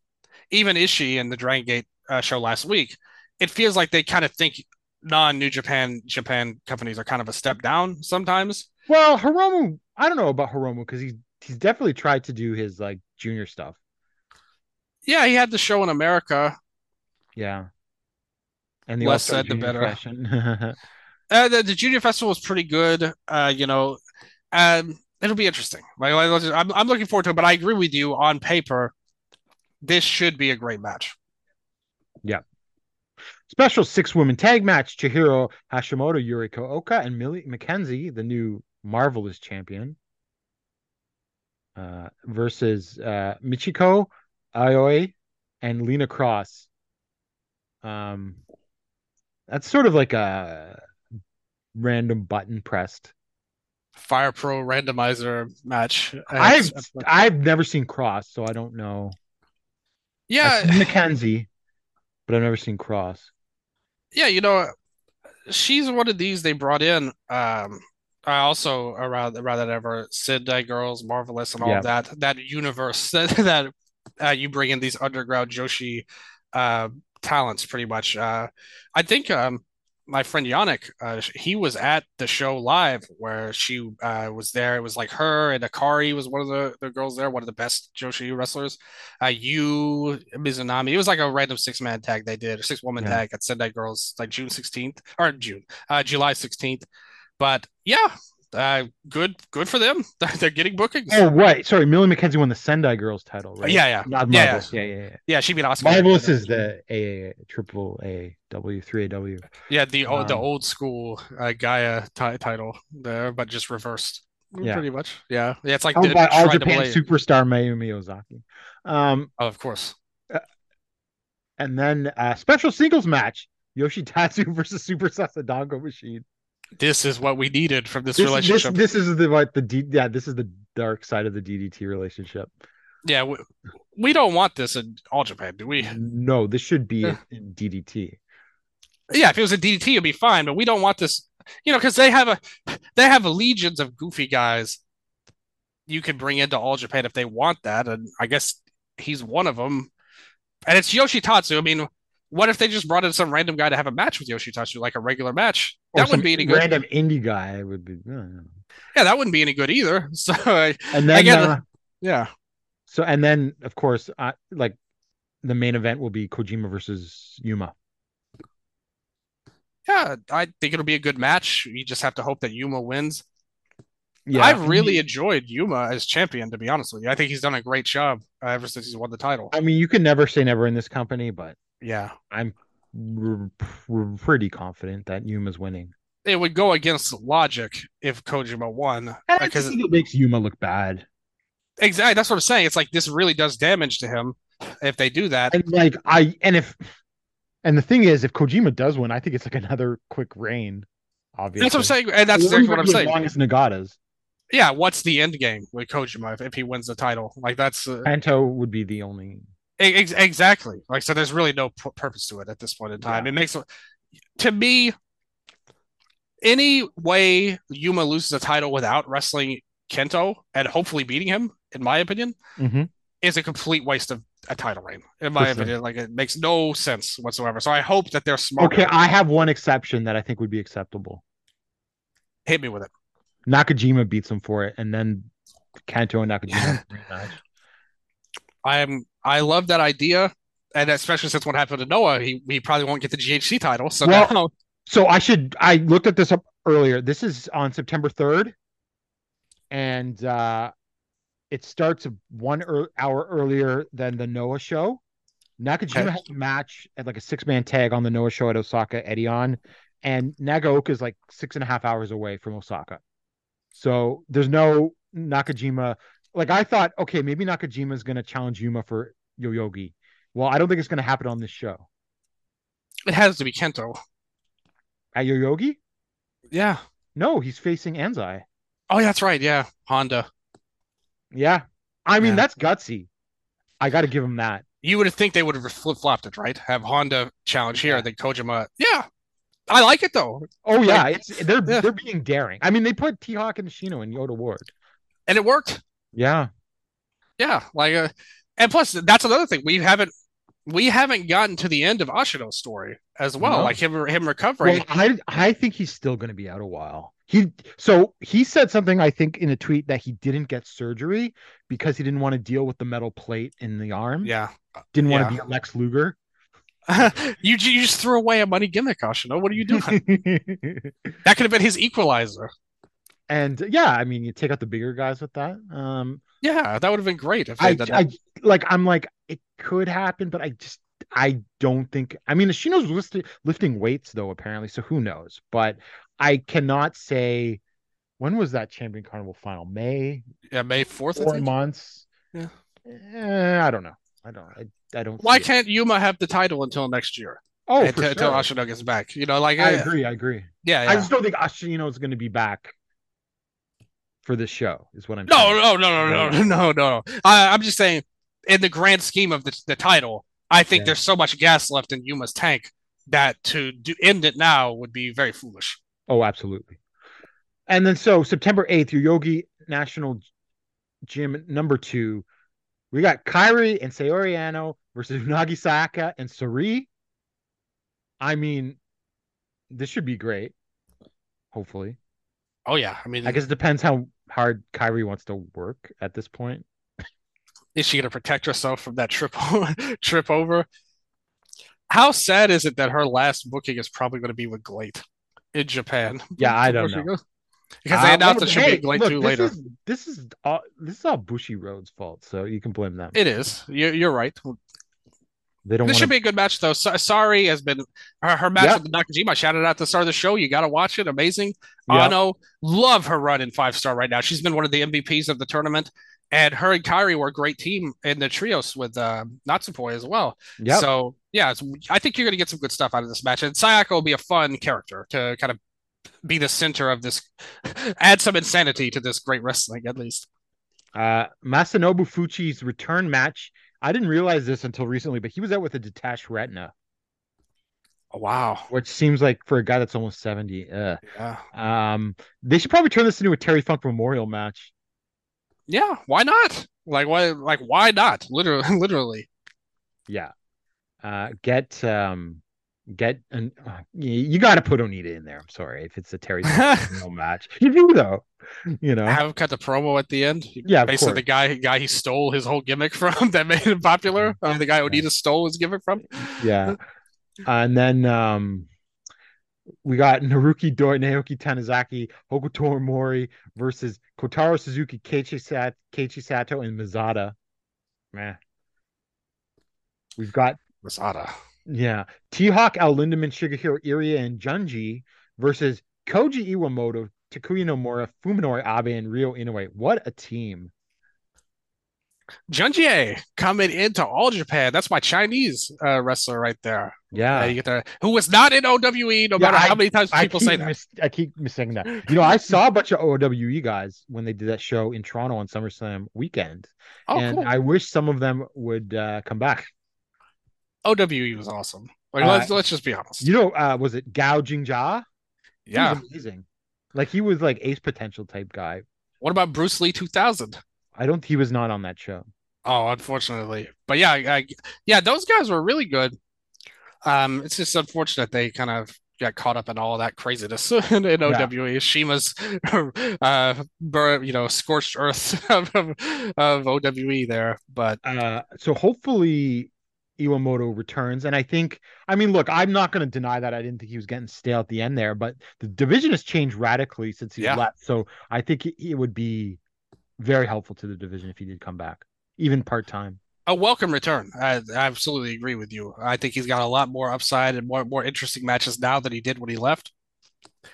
Speaker 3: even Ishii in the Dragon Gate uh, show last week. It feels like they kind of think non-New Japan Japan companies are kind of a step down sometimes.
Speaker 2: Well, Hiromu, I don't know about Hiromu because he's he's definitely tried to do his like junior stuff.
Speaker 3: Yeah, he had the show in America.
Speaker 2: Yeah. And
Speaker 3: the
Speaker 2: Less
Speaker 3: said, the better. <laughs> Uh, the, the junior festival was pretty good. Uh, you know, um, it'll be interesting. Like, like, just- I'm, I'm looking forward to it. But I agree with you on paper. This should be a great match. Yeah.
Speaker 2: Special six woman tag match: Chihiro Hashimoto, Yurika Oka, and Millie McKenzie, the new Marvelous champion, uh, versus uh, Michiko Aoi and Lena Cross. Um, that's sort of like a random button pressed.
Speaker 3: Fire Pro randomizer match.
Speaker 2: I've I've never seen Cross, so I don't know.
Speaker 3: yeah,
Speaker 2: I've McKenzie, but I've never seen Cross.
Speaker 3: yeah. You know, she's one of these they brought in. Um, I also around rather that ever Sydney Girls, Marvelous, and all
Speaker 2: Yeah.
Speaker 3: that that universe <laughs> that that uh, you bring in these underground Joshi uh, talents, pretty much. Uh, I think um, my friend Yannick, uh, he was at the show live where she uh, was there. It was like her and Akari was one of the, the girls there, one of the best Joshi wrestlers. Uh, you, Mizunami. It was like a random six man tag they did, or six woman
Speaker 2: Yeah.
Speaker 3: tag at Sendai Girls, like June 16th or June, uh, July 16th. But yeah, uh, good, good for them. <laughs> They're getting bookings.
Speaker 2: Oh, right. Sorry, Millie McKenzie won the Sendai Girls title, right?
Speaker 3: Yeah, yeah.
Speaker 2: Not
Speaker 3: Yeah,
Speaker 2: Marvelous. Yeah, yeah, yeah.
Speaker 3: Yeah, she beat Oscar.
Speaker 2: Marvelous is the A triple A W three A W.
Speaker 3: Yeah, the old the
Speaker 2: Um,
Speaker 3: old school uh, Gaia ti- title there, but just reversed.
Speaker 2: Yeah.
Speaker 3: Pretty much. Yeah. Yeah, it's like
Speaker 2: Held
Speaker 3: the
Speaker 2: by All Japan superstar Mayumi Ozaki. Um,
Speaker 3: Oh, of course.
Speaker 2: and then uh, special singles match: Yoshitatsu <laughs> versus Super Sasadango Machine.
Speaker 3: This is what we needed from this,
Speaker 2: This, this,
Speaker 3: relationship.
Speaker 2: this is the what the D, yeah, this is the dark side of the DDT relationship.
Speaker 3: Yeah, we, we don't want this in All Japan, do we?
Speaker 2: No, this should be
Speaker 3: Yeah.
Speaker 2: in DDT.
Speaker 3: Yeah, if it was a DDT, it'd be fine, but we don't want this, you know, because they have a they have legions of goofy guys you can bring into All Japan if they want that, and I guess he's one of them. And it's Yoshitatsu. I mean, what if they just brought in some random guy to have a match with Yoshitatsu, like a regular match?
Speaker 2: Or
Speaker 3: That wouldn't be any good.
Speaker 2: Random indie guy would be.
Speaker 3: Yeah, that wouldn't be any good either. <laughs> So, I,
Speaker 2: And then,
Speaker 3: get
Speaker 2: uh,
Speaker 3: yeah,
Speaker 2: so and then of course, uh, like the main event will be Kojima versus Yuma.
Speaker 3: yeah, I think it'll be a good match. You just have to hope that Yuma wins.
Speaker 2: Yeah,
Speaker 3: I've really
Speaker 2: he-
Speaker 3: enjoyed Yuma as champion, to be honest with you. I think he's done a great job uh, ever since he's won the title.
Speaker 2: I mean, you can never say never in this company, but
Speaker 3: Yeah.
Speaker 2: I'm r- r- pretty confident that Yuma's winning.
Speaker 3: It would go against logic if Kojima won.
Speaker 2: And I
Speaker 3: Because
Speaker 2: think it makes Yuma look bad.
Speaker 3: exactly that's what I'm saying. It's like this really does damage to him if they do that.
Speaker 2: And like I and if and the thing is, if Kojima does win, I think it's like another quick reign. Obviously,
Speaker 3: That's what I'm saying, and that's exactly what I'm
Speaker 2: the
Speaker 3: saying.
Speaker 2: Longest Nagatas.
Speaker 3: Yeah, what's the end game with Kojima if, if he wins the title? Like that's uh,
Speaker 2: Panto would be the only.
Speaker 3: Ex- exactly like so. There's really no pu- purpose to it at this point in time.
Speaker 2: Yeah.
Speaker 3: It makes to me any way Yuma loses a title without wrestling Kento and hopefully beating him, in my opinion,
Speaker 2: Mhm.
Speaker 3: is a complete waste of a title reign. In my
Speaker 2: For sure.
Speaker 3: opinion, like it makes no sense whatsoever. So I hope that they're smart.
Speaker 2: Okay, I have one exception that I think would be acceptable.
Speaker 3: Hit me with it.
Speaker 2: Nakajima beats him for it, and then Kento and Nakajima <laughs> rematch.
Speaker 3: I am. I love that idea, and especially since what happened to Noah, he he probably won't get the GHC title. So
Speaker 2: Well,
Speaker 3: now,
Speaker 2: So I should. I looked at this up earlier. This is on September third, and uh, it starts one ear- hour earlier than the Noah show. Nakajima
Speaker 3: Okay.
Speaker 2: has a match at like a six man tag on the Noah show at Osaka Edion, and Nagaoka is like six and a half hours away from Osaka. So there's no Nakajima. Like I thought, okay, maybe Nakajima is going to challenge Yuma for Yoyogi. Well, I don't think it's going to happen on this show.
Speaker 3: it has to be Kento.
Speaker 2: At Yoyogi?
Speaker 3: Yeah.
Speaker 2: No, he's facing Anzai.
Speaker 3: Oh, yeah, that's right. Yeah, Honda.
Speaker 2: Yeah. I mean,
Speaker 3: Yeah.
Speaker 2: that's gutsy. I got to give him that.
Speaker 3: You would think they would have flip flopped it, right? Have Honda challenge here,
Speaker 2: Yeah.
Speaker 3: then Kojima. Yeah, I like it though,
Speaker 2: Oh yeah, it's they're
Speaker 3: Yeah.
Speaker 2: they're being daring. I mean, they put T Hawk and Shino in Ota Ward.
Speaker 3: and it worked.
Speaker 2: Yeah.
Speaker 3: Yeah, like, uh, and plus that's another thing we haven't we haven't gotten to the end of Ashino's story as well,
Speaker 2: No.
Speaker 3: like him him recovering.
Speaker 2: Well, I I think he's still going to be out a while. He so he said something I think in a tweet that he didn't get surgery because he didn't want to deal with the metal plate in the arm.
Speaker 3: yeah,
Speaker 2: Didn't want
Speaker 3: yeah.
Speaker 2: to be Lex Luger. <laughs>
Speaker 3: you you just threw away a money gimmick, Ashino. What are you doing? <laughs> that could have been his equalizer.
Speaker 2: And yeah, I mean, you take out the bigger guys with that. Um,
Speaker 3: Yeah, that would have been great if
Speaker 2: I. I like I'm like it could happen, but I just I don't think I mean Shino's listed, lifting weights though apparently, so who knows? But I cannot say when was that champion carnival final? May
Speaker 3: yeah, May fourth.
Speaker 2: Four months.
Speaker 3: Yeah.
Speaker 2: Eh, I don't know. I don't. I, I don't.
Speaker 3: Why can't Yuma have the title until next year?
Speaker 2: Oh,
Speaker 3: until,
Speaker 2: sure.
Speaker 3: Ashino gets back. You know, like
Speaker 2: I
Speaker 3: uh,
Speaker 2: agree. I agree.
Speaker 3: Yeah,
Speaker 2: I just don't think Ashino is going to be back for this show. Is what I'm.
Speaker 3: No,
Speaker 2: saying.
Speaker 3: no, no, no, no, <laughs> no, no, no. I, I'm just saying, in the grand scheme of the, the title, I think
Speaker 2: Yeah.
Speaker 3: there's so much gas left in Yuma's tank that to do, end it now would be very foolish.
Speaker 2: Oh, absolutely. And then so September 8th, Yoyogi National Gym number two. We got Kairi and Saori Anou versus <laughs> Unagi Sayaka and Sari. I mean, this should be great. Hopefully.
Speaker 3: Oh yeah, I mean,
Speaker 2: I guess it depends how hard Kairi wants to work at this point.
Speaker 3: is she gonna protect herself from that trip <laughs> trip over? How sad is it that her last booking is probably going to be with GLEAT in Japan?
Speaker 2: Yeah, I don't know.
Speaker 3: Because they announced she'll
Speaker 2: hey,
Speaker 3: be GLEAT
Speaker 2: look,
Speaker 3: too
Speaker 2: this
Speaker 3: later.
Speaker 2: Is, this is all this is all Bushiroad's fault, so you can blame them.
Speaker 3: It is. You're, you're right.
Speaker 2: They don't
Speaker 3: This should be a good match, though. Sa- Sorry has been her, her match
Speaker 2: Yeah.
Speaker 3: with Nakajima. Shouted out at the start of the show. You got to watch it. Amazing.
Speaker 2: Yeah.
Speaker 3: Ano, love her run in five star right now. She's been one of the MVPs of the tournament. And her and Kairi were a great team in the trios with uh, Natsupoi as well.
Speaker 2: Yeah.
Speaker 3: So, yeah, I think you're going to get some good stuff out of this match. And Sayaka will be a fun character to kind of be the center of this, <laughs> add some insanity to this great wrestling, at least.
Speaker 2: Uh, Masanobu Fuchi's return match. I didn't realize this until recently, but he was out with a detached retina,
Speaker 3: Oh, wow.
Speaker 2: which seems like for a guy that's almost 70. Uh,
Speaker 3: Yeah.
Speaker 2: um, they should probably turn this into a Terry Funk Memorial match.
Speaker 3: Yeah. Why not? Like why? Like why not? Literally. <laughs> Literally.
Speaker 2: Yeah. Uh, get um, get an uh, you, got to put Onita in there. I'm sorry if it's a Terry <laughs> Memorial match. You do though, you know.
Speaker 3: I Have him cut the promo at the end.
Speaker 2: Yeah,
Speaker 3: Basically,
Speaker 2: course.
Speaker 3: the guy guy he stole his whole gimmick <laughs> from that made him popular. Uh, the guy Onita stole his gimmick from.
Speaker 2: yeah. and then um we got Naruki Doi, Naoki Tanizaki, Hokuto Omori versus Kotaro Suzuki, Keiichi, Sat- Keiichi Sato, and Masada. Man. We've got
Speaker 3: Masada.
Speaker 2: Yeah, T-Hawk, Al Lindaman, Shigehiro Irie, and Junji versus Koji Iwamoto, Takuya Nomura, Fuminori Abe, and Ryo Inoue. What a team.
Speaker 3: Junjie coming into All Japan. That's my Chinese uh, wrestler right there.
Speaker 2: Yeah.
Speaker 3: Uh, you get the, who was not in OWE, no
Speaker 2: Yeah,
Speaker 3: matter
Speaker 2: I-
Speaker 3: how many times
Speaker 2: I
Speaker 3: people say that.
Speaker 2: mis- I keep missing that. You know, I saw a bunch of OWE guys when they did that show in Toronto on SummerSlam weekend,
Speaker 3: Oh,
Speaker 2: and
Speaker 3: cool.
Speaker 2: I wish some of them would uh, come back.
Speaker 3: OWE was awesome. Like,
Speaker 2: Uh,
Speaker 3: let's let's just be honest.
Speaker 2: You know, uh, was it Gao Jingjia? He
Speaker 3: yeah.
Speaker 2: was amazing. Like he was like ace potential type guy.
Speaker 3: What about Bruce Lee 2000?
Speaker 2: I don't. He was not on that show.
Speaker 3: Oh, unfortunately. But yeah, I, yeah, those guys were really good. Um, it's just unfortunate they kind of got caught up in all that craziness <laughs> in, in OWE. CIMA's, <laughs> uh, you know, scorched earth <laughs> of, of, of OWE there. But
Speaker 2: Uh, so hopefully Iwamoto returns, and I think. I mean, look, I'm not going to deny that I didn't think he was getting stale at the end there, but the division has changed radically since he
Speaker 3: Yeah.
Speaker 2: left. So I think it, would be very helpful to the division if he did come back, even part time.
Speaker 3: a welcome return. I, I absolutely agree with you. I think he's got a lot more upside and more more interesting matches now than he did when he left.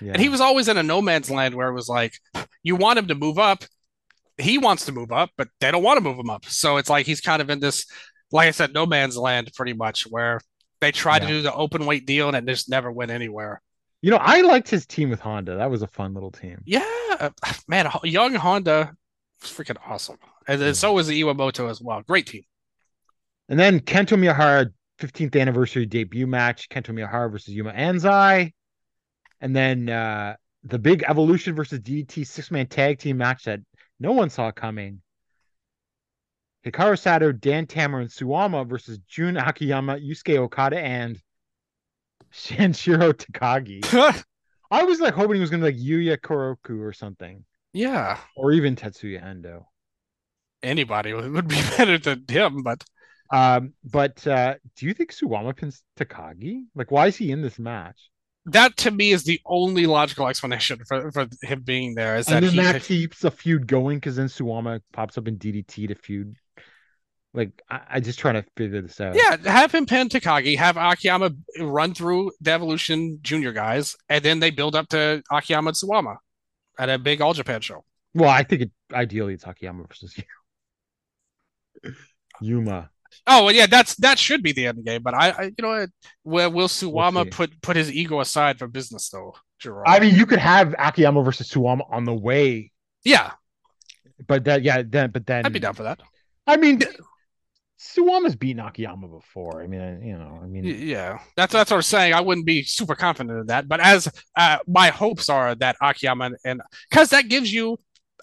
Speaker 2: Yeah.
Speaker 3: And he was always in a no man's land where it was like, you want him to move up. He wants to move up, but they don't want to move him up. So it's like he's kind of in this, like I said, no man's land pretty much where they try to do the open weight deal and it just never went anywhere.
Speaker 2: You know, I liked his team with Honda. That was a fun little team.
Speaker 3: Yeah, <sighs> man, young Honda freaking awesome. And then so was the Iwamoto as well. Great team.
Speaker 2: And then Kento Miyahara 15th anniversary debut match, Kento Miyahara versus Yuma Anzai. And then uh the big evolution versus DDT six-man tag team match that no one saw coming. Hikaru Sato, Dan Tamura, and Suwama versus Jun Akiyama, Yusuke Okada, and Sanshiro Takagi. <laughs> I was like hoping he was gonna be like Yuya Koroku or something,
Speaker 3: yeah,
Speaker 2: or even Tetsuya Endo.
Speaker 3: anybody would be <laughs> better than him, but
Speaker 2: Um, but uh, do you think Suwama pins Takagi? Like, why is he in this match?
Speaker 3: that to me is the only logical explanation for, for him being there is that
Speaker 2: and then
Speaker 3: he
Speaker 2: that keeps a feud going because then Suwama pops up in DDT to feud. Like, I, I just trying to figure this out.
Speaker 3: yeah have him pin Takagi have Akiyama run through the Evolution Junior guys and then they build up to Akiyama and Suwama at a big All Japan show
Speaker 2: Well, I think it, ideally it's Akiyama versus <laughs> Yuma.
Speaker 3: oh well yeah that's that should be the end game but I, I you know what will, will Suwama
Speaker 2: see.
Speaker 3: put put his ego aside for business though Jerome?
Speaker 2: I mean, you could have Akiyama versus Suwama on the way,
Speaker 3: yeah
Speaker 2: but that, yeah, then, but then,
Speaker 3: I'd be down for that
Speaker 2: I mean, Suwama's beaten Akiyama before. I mean, you know, I mean,
Speaker 3: Yeah, that's that's what I'm saying. I wouldn't be super confident in that, but as uh, my hopes are that Akiyama and because that gives you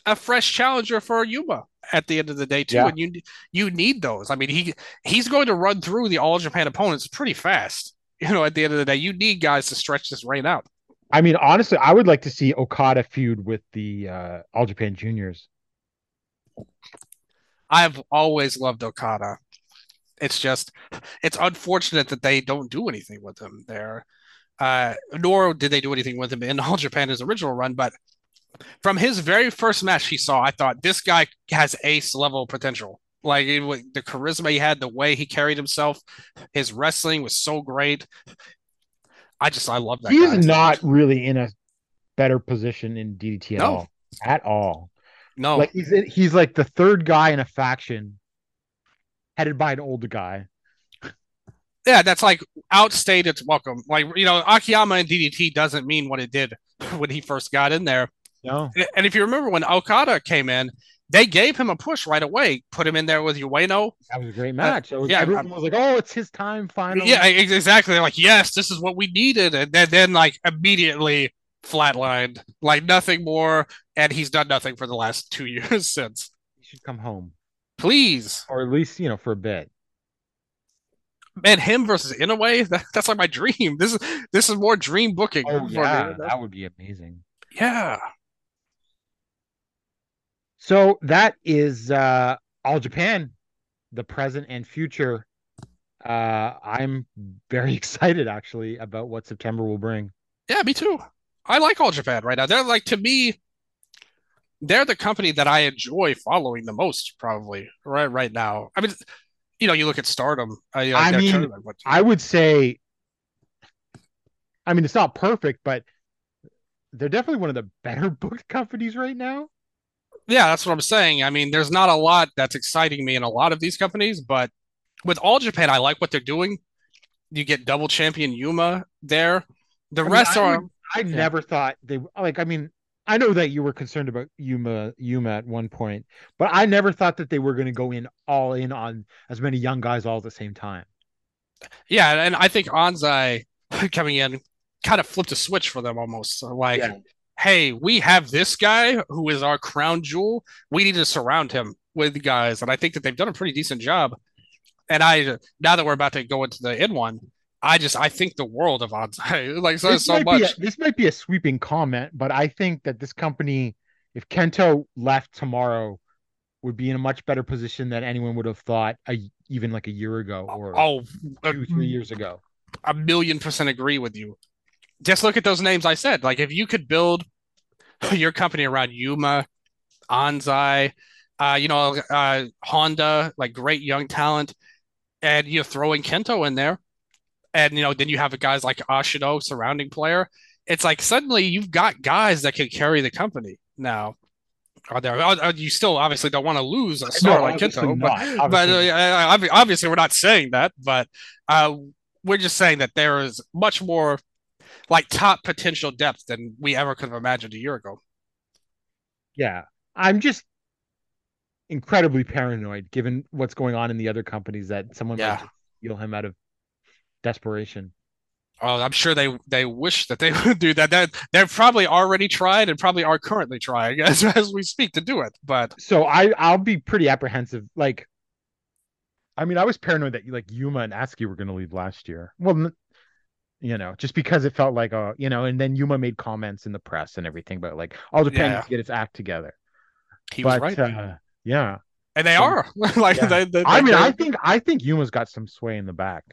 Speaker 3: a fresh challenger for Yuma at the end of the day too,
Speaker 2: Yeah.
Speaker 3: and you you need those. I mean, he he's going to run through the All Japan opponents pretty fast. You know, at the end of the day, you need guys to stretch this reign out.
Speaker 2: I mean, honestly, I would like to see Okada feud with the uh, All Japan Juniors.
Speaker 3: I've always loved Okada. It's just it's unfortunate that they don't do anything with him there. Uh, nor did they do anything with him in <laughs> All Japan his original run, but from his very first match he saw, I thought this guy has ace level potential. Like it, the charisma he had, the way he carried himself, his wrestling was so great. I just I love that.
Speaker 2: He's not really in a better position in DDT at
Speaker 3: No.
Speaker 2: all. At all.
Speaker 3: no
Speaker 2: Like he's he's like the third guy in a faction headed by an older guy.
Speaker 3: yeah, that's like outstayed its welcome. Like you know, Akiyama and DDT doesn't mean what it did <laughs> when he first got in there.
Speaker 2: No.
Speaker 3: And if you remember when Okada came in, they gave him a push right away, put him in there with Ueno.
Speaker 2: That was a great uh, match. So
Speaker 3: yeah,
Speaker 2: everyone
Speaker 3: I'm-
Speaker 2: was like, "Oh, it's his time finally."
Speaker 3: Yeah, exactly. They're like, yes, this is what we needed, and then, then like immediately flatlined, like nothing more, and he's done nothing for the last two <laughs> years since.
Speaker 2: he should come home,
Speaker 3: Please,
Speaker 2: or at least you know for a bit.
Speaker 3: man, him versus Inoue, <laughs> that, that's like my dream. This is this is more dream booking.
Speaker 2: Oh
Speaker 3: for me.
Speaker 2: yeah, that would be amazing.
Speaker 3: yeah.
Speaker 2: So that is uh all Japan, the present and future. Uh I'm very <laughs> excited actually about what September will bring.
Speaker 3: Yeah, me too. I like All Japan right now. They're like to me, they're the company that I enjoy following the most, probably right right now. I mean, you know, you look at Stardom. Uh, you
Speaker 2: I mean, I would say I mean it's not perfect, but they're definitely one of the better <laughs> booked companies right now.
Speaker 3: yeah, that's what I'm saying. I mean, there's not a lot that's exciting me in a lot of these companies, but with All Japan, I like what they're doing. You get double champion Yuma there. The
Speaker 2: I mean,
Speaker 3: rest
Speaker 2: I
Speaker 3: are
Speaker 2: would- I
Speaker 3: Yeah.
Speaker 2: never thought they like I mean I know that you were concerned about Yuma Yuma at one point, but I never thought that they were going to go in all in on as many young guys all at the same time.
Speaker 3: yeah, and I think Anzai <laughs> coming in kind of flipped a switch for them almost. Uh, like,
Speaker 2: Yeah.
Speaker 3: hey, we have this guy who is our crown jewel. We need to surround him with guys, and I think that they've done a pretty decent job. And I now that we're about to go into the in one, I just I think the world of Anzai <laughs> like so so much.
Speaker 2: a, this might be a sweeping comment, but I think that this company, if Kento left tomorrow, would be in a much better position than anyone would have thought a, even like a year ago or
Speaker 3: Oh,
Speaker 2: two three years ago.
Speaker 3: a million percent agree with you. Just look at those names I said. Like if you could build <laughs> your company around Yuma, Anzai, uh, you know, uh, Honda, like great young talent, and you're throwing Kento in there, and you know, then you have guys like Ashido surrounding player. It's like suddenly you've got guys that can carry the company now. Are there? uh, You still obviously don't want to lose a star like
Speaker 2: obviously
Speaker 3: Kento, but
Speaker 2: not,
Speaker 3: but
Speaker 2: obviously
Speaker 3: uh, obviously we're not saying that, but uh, we're just saying that there is much more like top potential depth than we ever could have imagined a year ago.
Speaker 2: Yeah, I'm just incredibly paranoid given what's going on in the other companies that someone
Speaker 3: Yeah.
Speaker 2: might steal him out of desperation.
Speaker 3: Oh, I'm sure they they wish that they <laughs> would do that. That they've probably already tried and probably are currently trying <laughs> as as we speak to do it. But
Speaker 2: So I I'll be pretty apprehensive. Like, I mean, I was paranoid that like Yuma and Atsuki were going to leave last year. Well, you know, just because it felt like uh, you know, and then Yuma made comments in the press and everything, but like all Japan
Speaker 3: Yeah.
Speaker 2: needs to get its act together.
Speaker 3: he
Speaker 2: but
Speaker 3: was right,
Speaker 2: uh, yeah,
Speaker 3: and they
Speaker 2: so-
Speaker 3: are <laughs> like
Speaker 2: yeah.
Speaker 3: they, they,
Speaker 2: I mean, I think I think Yuma's got some sway in the back.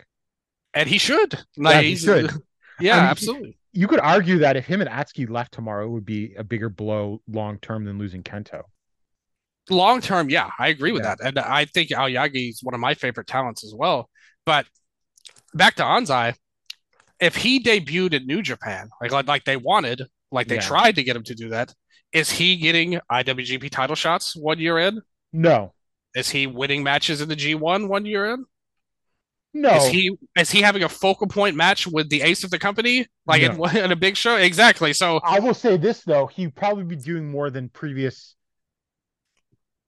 Speaker 3: And he should. Like,
Speaker 2: he should. <laughs>
Speaker 3: Yeah,
Speaker 2: I mean,
Speaker 3: absolutely.
Speaker 2: You could argue that if him and Atsuki left tomorrow, it would be a bigger blow long term than losing Kento.
Speaker 3: Long term, yeah, I agree with
Speaker 2: Yeah.
Speaker 3: that. And I think Aoyagi is one of my favorite talents as well. But back to Anzai, if he debuted in New Japan, like like, like they wanted, like they
Speaker 2: Yeah.
Speaker 3: tried to get him to do that, is he getting IWGP title shots one year in?
Speaker 2: No,
Speaker 3: Is he winning matches in the G1 one year in?
Speaker 2: No,
Speaker 3: Is he is he having a focal point match with the ace of the company, like in, <laughs> in a big show? Exactly. So
Speaker 2: I will say this though, he'd probably be doing more than previous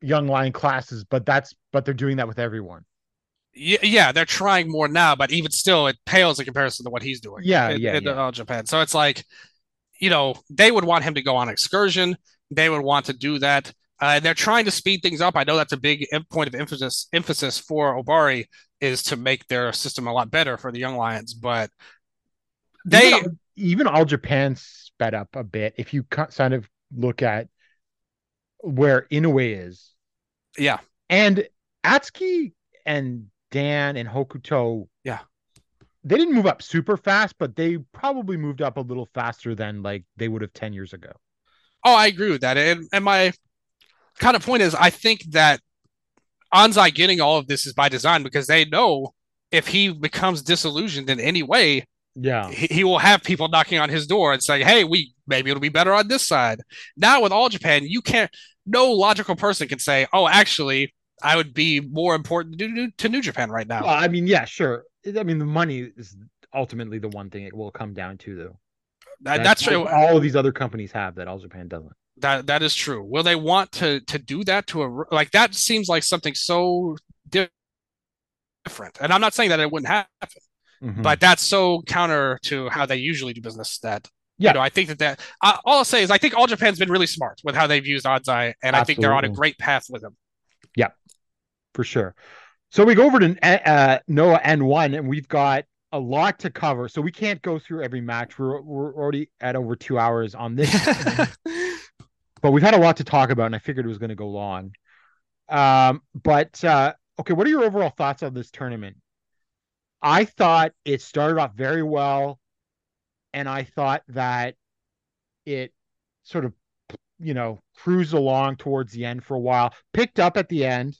Speaker 2: young lion classes, but that's but they're doing that with everyone.
Speaker 3: Yeah, yeah, they're trying more now, but even still, it pales in comparison to what he's doing.
Speaker 2: Yeah,
Speaker 3: in,
Speaker 2: yeah,
Speaker 3: in
Speaker 2: yeah.
Speaker 3: uh, Japan. So it's like, you know, they would want him to go on excursion. They would want to do that. Uh, they're trying to speed things up. I know that's a big point of emphasis emphasis for Ohbari is to make their system a lot better for the young lions. But they,
Speaker 2: even, even all Japan sped up a bit. If you kind of look at where Inoue is,
Speaker 3: yeah,
Speaker 2: and Atsuki and Dan and Hokuto,
Speaker 3: Yeah.
Speaker 2: they didn't move up super fast, but they probably moved up a little faster than like they would have ten years ago.
Speaker 3: Oh, I agree with that. And and my kind of point is I think that Anzai getting all of this is by design because they know if he becomes disillusioned in any way,
Speaker 2: Yeah,
Speaker 3: he, he will have people knocking on his door and saying, Hey, we maybe it'll be better on this side. Now with all Japan, you can't no logical person can say, Oh, actually, I would be more important to New, to New Japan right now.
Speaker 2: Well, I mean, yeah, sure. I mean, the money is ultimately the one thing it will come down to, though.
Speaker 3: That- that's
Speaker 2: what
Speaker 3: true.
Speaker 2: All of these other companies have that All Japan doesn't.
Speaker 3: That that is true. Will they want to to do that to a like that seems like something so different. And I'm not saying that it wouldn't happen,
Speaker 2: Mhm.
Speaker 3: but that's so counter to how they usually do business that
Speaker 2: Yeah.
Speaker 3: you know, I think that that uh, all I'll say is I think All Japan's been really smart with how they've used Anzai, and I think they're on a great path with them.
Speaker 2: Yeah, for sure. So we go over to uh, Noah N1, and we've got a lot to cover. So we can't go through every match. We're we're already at over two hours on this, <laughs> but we've had a lot to talk about, and I figured it was going to go long. Um, but uh, okay, what are your overall thoughts on this tournament? I thought it started off very well, and I thought that it sort of, you know, cruised along towards the end for a while, picked up at the end,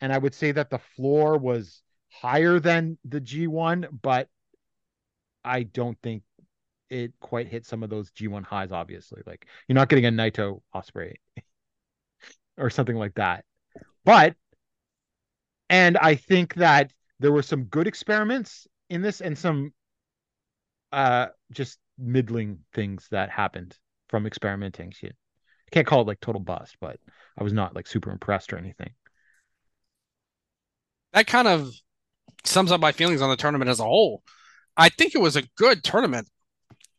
Speaker 2: and I would say that the floor was higher than the G1, but I don't think it quite hit some of those G1 highs. Obviously, like you're not getting a Naito Osprey <laughs> or something like that, but and I think that there were some good experiments in this and some uh just middling things that happened from experimenting. Shit. I can't call it like total bust, but I was not like super impressed or anything.
Speaker 3: that kind of sums up my feelings on the tournament as a whole. I think it was a good tournament.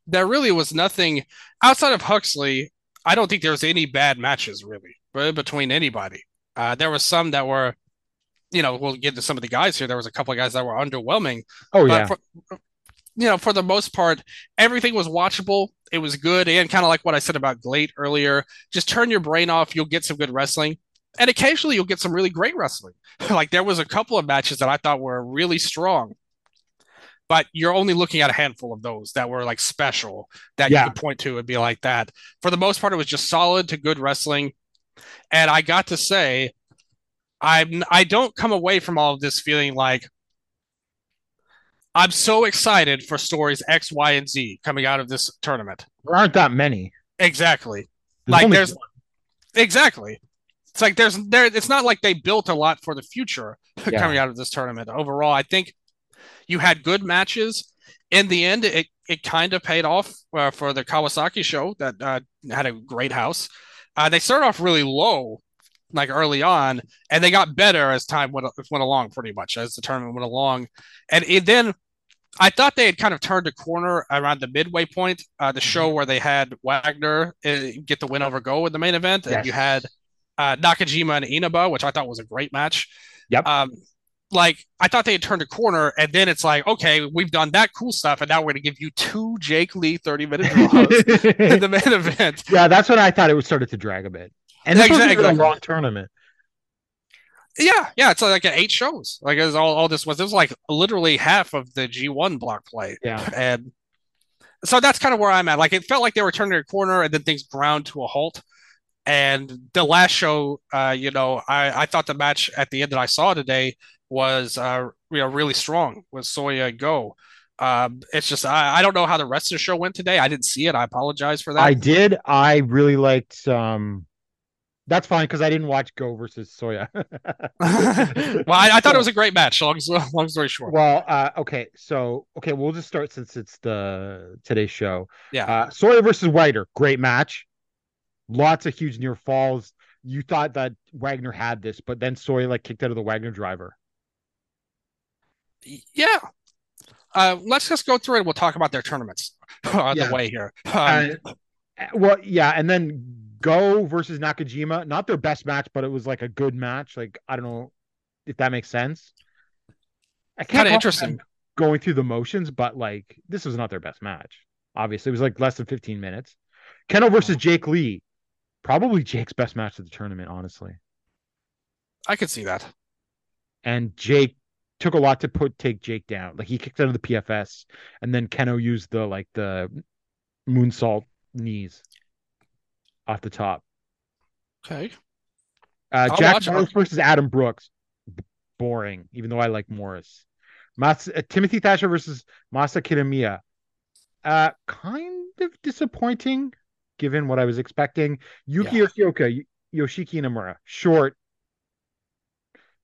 Speaker 3: There really was nothing outside of Huxley. I don't think there was any bad matches really really between anybody. Uh, there was some that were, you know, we'll get to some of the guys here. There was a couple of guys that were underwhelming,
Speaker 2: Oh
Speaker 3: but
Speaker 2: yeah.
Speaker 3: for, you know, for the most part, everything was watchable. It was good, and kind of like what I said about GLEAT earlier. Just turn your brain off. You'll get some good wrestling, and occasionally you'll get some really great wrestling. <laughs> like there was a couple of matches that I thought were really strong, but you're only looking at a handful of those that were like special that
Speaker 2: Yeah.
Speaker 3: you could point to and be like that. For the most part, it was just solid to good wrestling, and I got to say, I'm I don't come away from all of this feeling like I'm so excited for stories X, Y, and Z coming out of this tournament.
Speaker 2: There aren't that many.
Speaker 3: Exactly.
Speaker 2: There's
Speaker 3: like there's exactly. It's like there's there. It's not like they built a lot for the future
Speaker 2: Yeah.
Speaker 3: coming out of this tournament. Overall, I think you had good matches. In the end, it it kind of paid off uh, for the Kawasaki show that uh, had a great house. Uh, they started off really low, like early on, and they got better as time went went along. Pretty much as the tournament went along, and it then I thought they had kind of turned a corner around the midway point, uh, the show
Speaker 2: Mm-hmm.
Speaker 3: where they had Wagner uh, get the win over Go in the main event, and
Speaker 2: Yes.
Speaker 3: you had uh, Nakajima and Inaba, which I thought was a great match.
Speaker 2: Yep.
Speaker 3: Um, like I thought they had turned a corner, and then it's like, okay, we've done that cool stuff, and now we're going to give you two Jake Lee thirty minute draws <laughs> in the main event.
Speaker 2: yeah, that's when I thought it was started to drag a bit. And this
Speaker 3: Exactly.
Speaker 2: was a long tournament.
Speaker 3: Yeah, yeah, it's like eight shows. Like it was all, all this was. It was like literally half of the G one block play.
Speaker 2: Yeah.
Speaker 3: And so that's kind of where I'm at. Like it felt like they were turning a corner and then things ground to a halt. And the last show, uh, you know, I, I thought the match at the end that I saw today was uh, you know, really strong with Soya Go. Um, it's just I, I don't know how the rest of the show went today. I didn't see it. I apologize for that.
Speaker 2: I did. I really liked um that's fine because I didn't watch Go versus Soya. <laughs>
Speaker 3: well, I, I thought it was a great match. Long, <laughs> long story short.
Speaker 2: Well, uh, okay, so okay, we'll just start since it's the today's show.
Speaker 3: Yeah.
Speaker 2: Uh, Sawyer versus Wagner, great match. Lots of huge near falls. You thought that Wagner had this, but then Sawyer like kicked out of the Wagner driver.
Speaker 3: Yeah. Uh, let's just go through it. We'll talk about their tournaments <laughs> on
Speaker 2: Yeah.
Speaker 3: the way here. Um,
Speaker 2: Uh, well, yeah, and then Go versus Nakajima, not their best match, but it was like a good match. Like I don't know if that makes sense. I
Speaker 3: kind of interesting.
Speaker 2: going through the motions, but like this was not their best match. Obviously, it was like less than 15 minutes. Kenoh versus Jake Lee, probably Jake's best match of the tournament, honestly.
Speaker 3: I could see that.
Speaker 2: And Jake took a lot to put take Jake down. Like he kicked out of the PFS, and then Kenoh used the like the moonsault knees off the top.
Speaker 3: Okay.
Speaker 2: Uh,
Speaker 3: I'll
Speaker 2: Jack
Speaker 3: it.
Speaker 2: Morris versus Adam Brooks. B- boring, even though I like Morris. Mas- uh, Timothy Thatcher versus Masa Kitamiya. Uh, kind of disappointing, given what I was expecting. Yuki
Speaker 3: Yeah.
Speaker 2: Yoshioka, Yoshiki Inamura, short.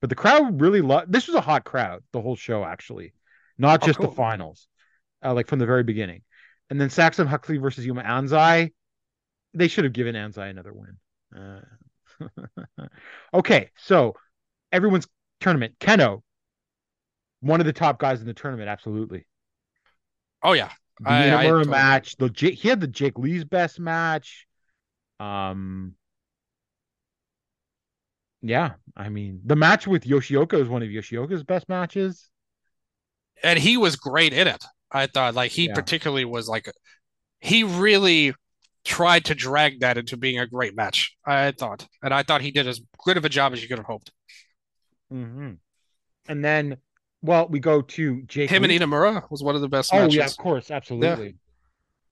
Speaker 2: But the crowd really loved. This was a hot crowd the whole show, actually, not
Speaker 3: Oh,
Speaker 2: just
Speaker 3: cool.
Speaker 2: the finals, uh, like from the very beginning. And then Saxon Huxley versus Yuma Anzai. they should have given Anzai another win. Uh, <laughs> okay, so everyone's tournament. Kenoh, one of the top guys in the tournament, absolutely.
Speaker 3: Oh yeah,
Speaker 2: The
Speaker 3: I- I
Speaker 2: match. The he had the Jake Lee's best match. Um, yeah, I mean the match with Yoshioka is one of Yoshioka's best matches.
Speaker 3: and he was great in it. I thought like he
Speaker 2: Yeah.
Speaker 3: particularly was like he really tried to drag that into being a great match. I thought, and I thought he did as good of a job as you could have hoped.
Speaker 2: hmm And then, well, we go to Jake.
Speaker 3: Him
Speaker 2: Lee.
Speaker 3: and Inamura was one of the best
Speaker 2: Oh
Speaker 3: matches.
Speaker 2: yeah, of course, absolutely.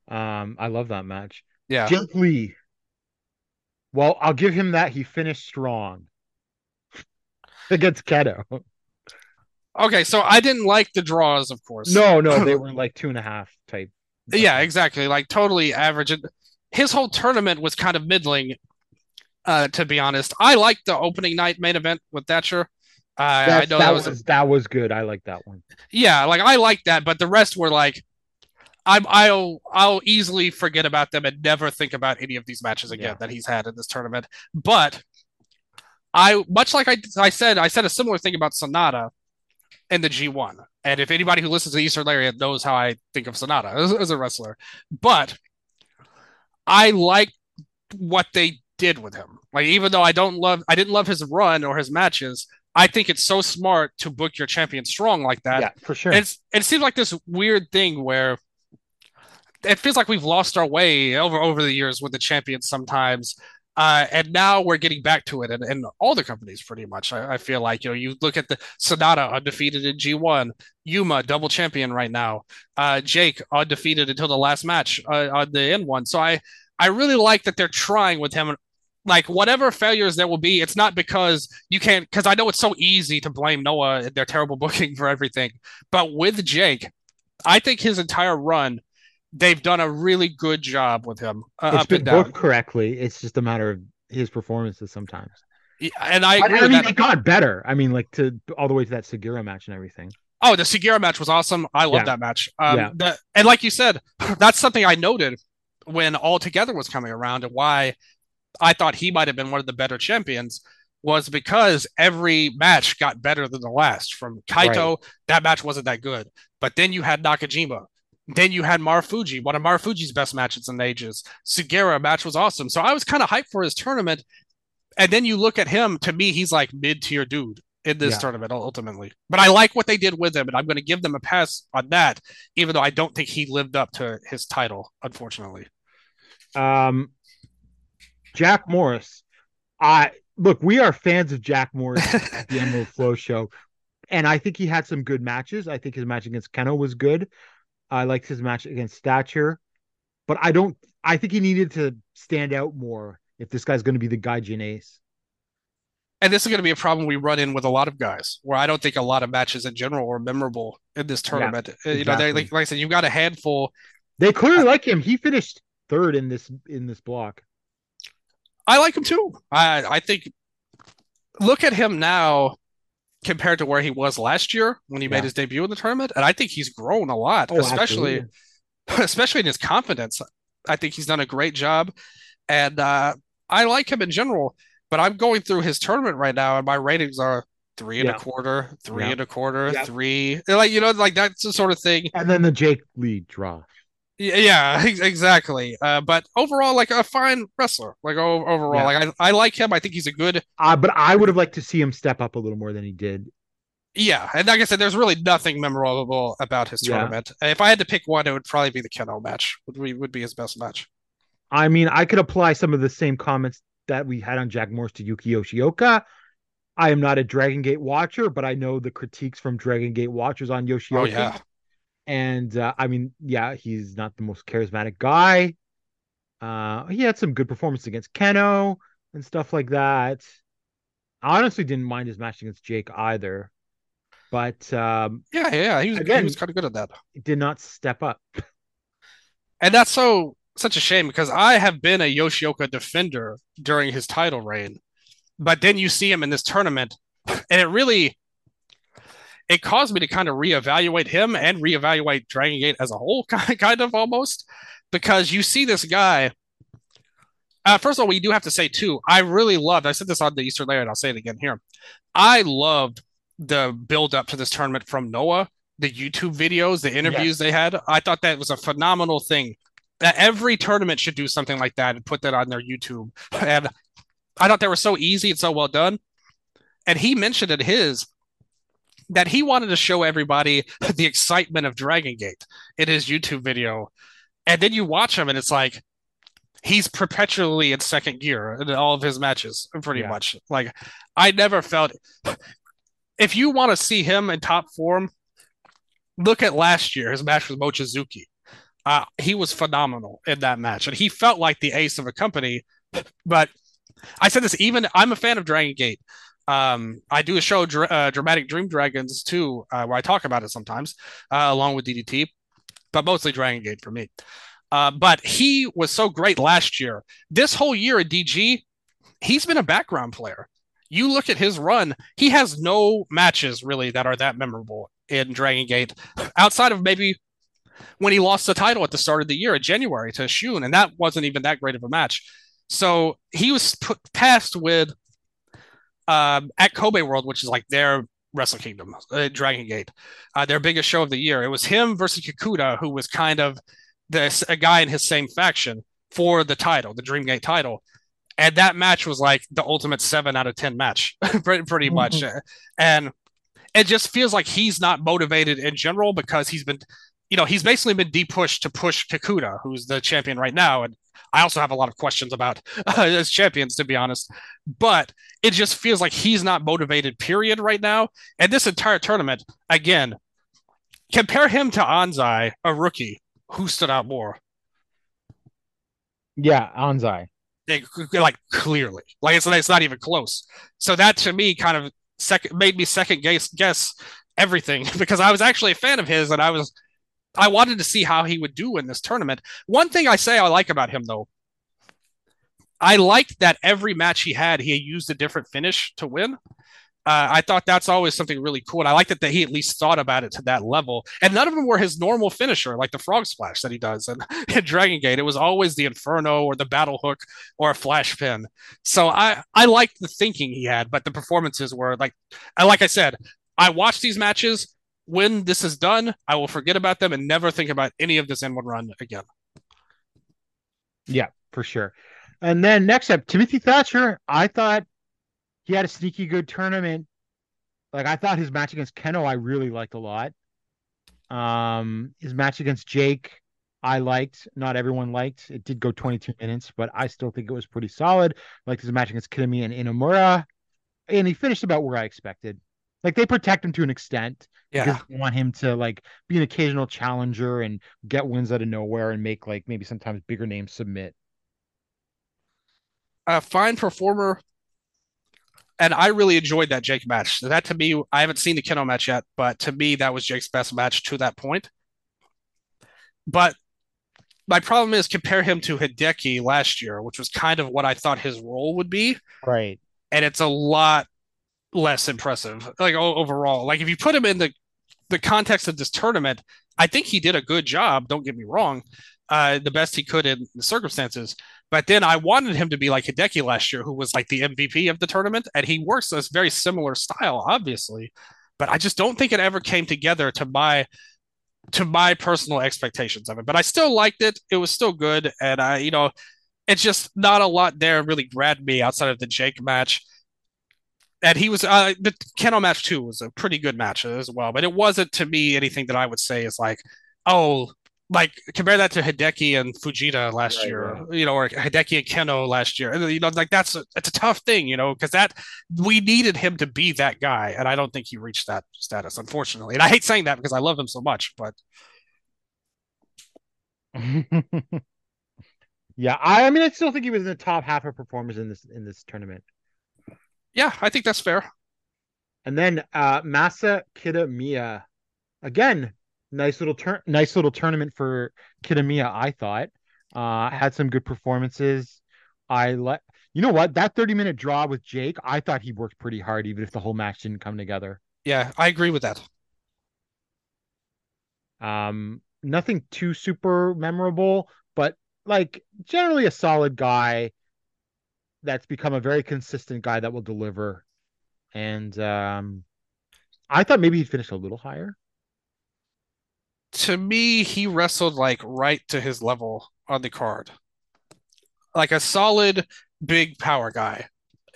Speaker 2: Um, I love that match.
Speaker 3: Yeah.
Speaker 2: Jake Lee. Well, I'll give him that. He finished strong <laughs> against Kenoh.
Speaker 3: Okay, so I didn't like the draws, of course.
Speaker 2: No, no, they <clears throat> were like two and a half type.
Speaker 3: Yeah, exactly. Like totally average. His whole tournament was kind of middling, uh, to be honest. I liked the opening night main event with Thatcher. Uh, I know
Speaker 2: that
Speaker 3: that
Speaker 2: was, that was good. I like that one.
Speaker 3: yeah, like I like that, but the rest were like, I'm I'll I'll easily forget about them and never think about any of these matches again
Speaker 2: Yeah.
Speaker 3: that he's had in this tournament. But I much like I I said, I said a similar thing about SANADA in the G1. And if anybody who listens to Eastern Lariat knows how I think of SANADA as, as a wrestler, but I like what they did with him. Like even though I don't love I didn't love his run or his matches, I think it's so smart to book your champion strong like that.
Speaker 2: yeah, for sure.
Speaker 3: It's it seems like this weird thing where it feels like we've lost our way over over the years with the champions sometimes. Uh, and now we're getting back to it, and, and all the companies pretty much. I, I feel like you know you look at the SANADA undefeated in G1, Yuma double champion right now, uh, Jake undefeated until the last match uh, on the N1. So I I really like that they're trying with him. Like whatever failures there will be, it's not because you can't. Because I know it's so easy to blame Noah and their terrible <laughs> booking for everything, but with Jake, I think his entire run, they've done a really good job with him uh,
Speaker 2: it's
Speaker 3: up
Speaker 2: been
Speaker 3: and down.
Speaker 2: booked correctly. It's just a matter of his performances sometimes.
Speaker 3: Yeah, And I
Speaker 2: I,
Speaker 3: agree
Speaker 2: I mean,
Speaker 3: that.
Speaker 2: it got better. I mean, like to all the way to that Segura match and everything.
Speaker 3: Oh, the Segura match was awesome. I love
Speaker 2: Yeah.
Speaker 3: that match. Um,
Speaker 2: Yeah.
Speaker 3: the, and like you said, that's something I noted when All Together was coming around and why I thought he might have been one of the better champions was because every match got better than the last. From Kaito, that match wasn't that good. But then you had Nakajima. Then you had Marufuji, one of Marufuji's best matches in ages. Segura match was awesome. So I was kind of hyped for his tournament. And then you look at him, to me, he's like mid-tier dude in this
Speaker 2: Yeah.
Speaker 3: tournament ultimately. But I like what they did with him, and I'm going to give them a pass on that, even though I don't think he lived up to his title, unfortunately.
Speaker 2: Um, Jack Morris. I look, we are fans of Jack Morris at <laughs> the Emerald Flow show, and I think he had some good matches. I think his match against Kenoh was good. I liked his match against Thatcher, but I don't. I think he needed to stand out more if this guy's going to be the Gaijin ace.
Speaker 3: And this is going to be a problem we run in with a lot of guys, where I don't think a lot of matches in general are memorable in this tournament. Uh, You know, they, like, like I said, you've got a handful.
Speaker 2: They clearly like him. He finished third in this in this block.
Speaker 3: I like him too. I I think look at him now compared to where he was last year when he
Speaker 2: Yeah.
Speaker 3: made his debut in the tournament, and I think he's grown a lot,
Speaker 2: Oh,
Speaker 3: especially
Speaker 2: absolutely. <laughs>
Speaker 3: especially in his confidence. I think he's done a great job, and uh, I like him in general. But I'm going through his tournament right now, and my ratings are three and
Speaker 2: Yeah.
Speaker 3: a quarter, three
Speaker 2: Yeah.
Speaker 3: and a quarter,
Speaker 2: Yeah.
Speaker 3: three. Like you know, like that's the sort of thing.
Speaker 2: And then the Jake Lee draw.
Speaker 3: Yeah, yeah, <laughs> exactly. Uh, but overall, like a fine wrestler. Like overall,
Speaker 2: Yeah.
Speaker 3: like I, I like him. I think he's a good.
Speaker 2: Uh, but I would have liked to see him step up a little more than he did.
Speaker 3: Yeah, and like I said, there's really nothing memorable about his
Speaker 2: Yeah.
Speaker 3: tournament. If I had to pick one, it would probably be the Kenoh match. Would be would be his best match.
Speaker 2: I mean, I could apply some of the same comments that we had on Jack Morris to Yuki Yoshioka. I am not a Dragon Gate watcher, but I know the critiques from Dragon Gate watchers on Yoshioka.
Speaker 3: Oh yeah,
Speaker 2: And uh, I mean, yeah, he's not the most charismatic guy. Uh, he had some good performance against Kenoh and stuff like that. I honestly didn't mind his match against Jake either, but um,
Speaker 3: yeah, yeah. He was
Speaker 2: Again-
Speaker 3: he was kind of good at that.
Speaker 2: he did not step up.
Speaker 3: And that's so such a shame because I have been a Yoshioka defender during his title reign, but then you see him in this tournament, and it really it caused me to kind of reevaluate him and reevaluate Dragon Gate as a whole, <laughs> kind of almost, because you see this guy Uh, first of all, we do have to say too. I really loved. I said this on the Eastern Lariat, and I'll say it again here. I loved the build up to this tournament from Noah, the YouTube videos, the interviews
Speaker 2: Yes.
Speaker 3: they had. I thought that was a phenomenal thing. That every tournament should do something like that and put that on their YouTube. <laughs> And I thought they were so easy and so well done. And he mentioned in his that he wanted to show everybody <laughs> the excitement of Dragon Gate in his YouTube video. And then you watch him and it's like he's perpetually in second gear in all of his matches, pretty
Speaker 2: Yeah.
Speaker 3: much. Like I never felt <sighs> if you want to see him in top form, look at last year, his match with Mochizuki. Uh, he was phenomenal in that match, and he felt like the ace of a company. But I said this even I'm a fan of Dragon Gate. Um, I do a show, uh, Dramatic Dream Dragons, too, uh, where I talk about it sometimes, uh, along with DDT, but mostly Dragon Gate for me. Uh, but he was so great last year. This whole year at DG, he's been a background player. You look at his run, he has no matches really that are that memorable in Dragon Gate outside of maybe when he lost the title at the start of the year in January to Shun, and that wasn't even that great of a match. So he was put with um, at Kobe World, which is like their Wrestle Kingdom, uh, Dragon Gate, uh, their biggest show of the year. It was him versus Kikuta, who was kind of the a guy in his same faction for the title, the Dream Gate title. And that match was like the ultimate seven out of ten match, <laughs> pretty, pretty much. And it just feels like he's not motivated in general because he's been, you know, he's basically been de-pushed to push Kikuta, who's the champion right now. And I also have a lot of questions about <laughs> uh, as champions, to be honest. But it just feels like he's not motivated, period, right now. And this entire tournament, again, compare him to Anzai, a rookie, who stood out more.
Speaker 2: Yeah, Anzai.
Speaker 3: They, like clearly, like it's, it's not even close. So that to me kind of second made me second guess guess everything <laughs> because I was actually a fan of his and I was I wanted to see how he would do in this tournament. One thing I say I like about him though, I liked that every match he had, he used a different finish to win. Uh, I thought that's always something really cool. And I liked it that he at least thought about it to that level. And none of them were his normal finisher, like the frog splash that he does in, <laughs> in Dragon Gate. It was always the Inferno or the battle hook or a flash pin. So I, I liked the thinking he had, but the performances were like, like I said, I watched these matches. When this is done, I will forget about them and never think about any of this N1 run again.
Speaker 2: Yeah, for sure. And then next up, Timothy Thatcher. I thought he had a sneaky good tournament. Like I thought his match against Kenoh, I really liked a lot. Um, his match against Jake, I liked. Not everyone liked. It did go 22 minutes, but I still think it was pretty solid. Like his match against Kitamiya and Inamura, and he finished about where I expected. Like they protect him to an extent because they want him to like be an occasional challenger and get wins out of nowhere and make like maybe sometimes bigger names submit.
Speaker 3: a fine performer. And I really enjoyed that Jake match. That to me, I haven't seen the Kenoh match yet, but to me, that was Jake's best match to that point. But my problem is compare him to Hideki last year, which was kind of what I thought his role would be.
Speaker 2: Right.
Speaker 3: And it's a lot less impressive, like overall. Like if you put him in the the context of this tournament, I think he did a good job. Don't get me wrong, uh, the best he could in the circumstances. But then I wanted him to be like Hideki last year, who was like the MVP of the tournament, and he works this very similar style, obviously. But I just don't think it ever came together to my to my personal expectations of it. But I still liked it. It was still good, and I, you know, it's just not a lot there really grabbed me outside of the Jake match. And he was uh, the Kenoh match too was a pretty good match as well, but it wasn't to me anything that I would say is like, oh, like compare that to Hideki and Fujita last
Speaker 2: Right,
Speaker 3: year,
Speaker 2: right.
Speaker 3: you know, or Hideki and Kenoh last year. And you know, like that's a, it's a tough thing, you know, because that we needed him to be that guy, and I don't think he reached that status, unfortunately. And I hate saying that because I love him so much, but <laughs>
Speaker 2: yeah, I, I mean, I still think he was in the top half of performers in this in this tournament.
Speaker 3: Yeah, I think that's fair.
Speaker 2: And then uh Masa Kitamiya, again, nice little turn, nice little tournament for Kitamiya. I thought uh had some good performances. I let you know what that thirty minute draw with Jake. I thought he worked pretty hard, even if the whole match didn't come together.
Speaker 3: Yeah, I agree with that.
Speaker 2: Um, nothing too super memorable, but like generally a solid guy. That's become a very consistent guy that will deliver. And um, I thought maybe he'd finish a little higher.
Speaker 3: To me, he wrestled like right to his level on the card. Like a solid big power guy.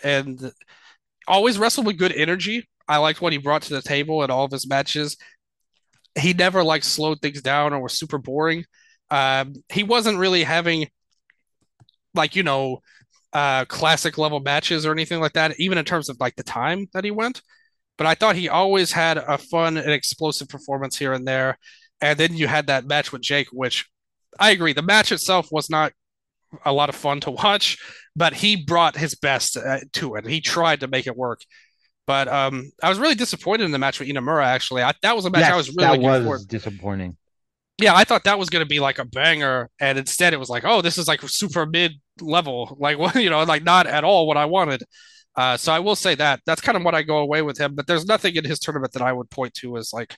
Speaker 3: And always wrestled with good energy. I liked what he brought to the table in all of his matches. He never like slowed things down or was super boring. Um, he wasn't really having like you know uh, classic level matches or anything like that, even in terms of like the time that he went. But I thought he always had a fun and explosive performance here and there. And then you had that match with Jake, which I agree. The match itself was not a lot of fun to <laughs> watch, but he brought his best uh, to it. He tried to make it work. But um, I was really disappointed in the match with Inamura. Actually, I, that was a match
Speaker 2: Yes,
Speaker 3: I was really
Speaker 2: that was
Speaker 3: forward.
Speaker 2: disappointing.
Speaker 3: Yeah, I thought that was going to be like a banger, and instead it was like, oh, this is like super mid level, <laughs> like what you know, like not at all what I wanted. Uh, so I will say that that's kind of what I go away with him. But there's nothing in his tournament that I would point to as like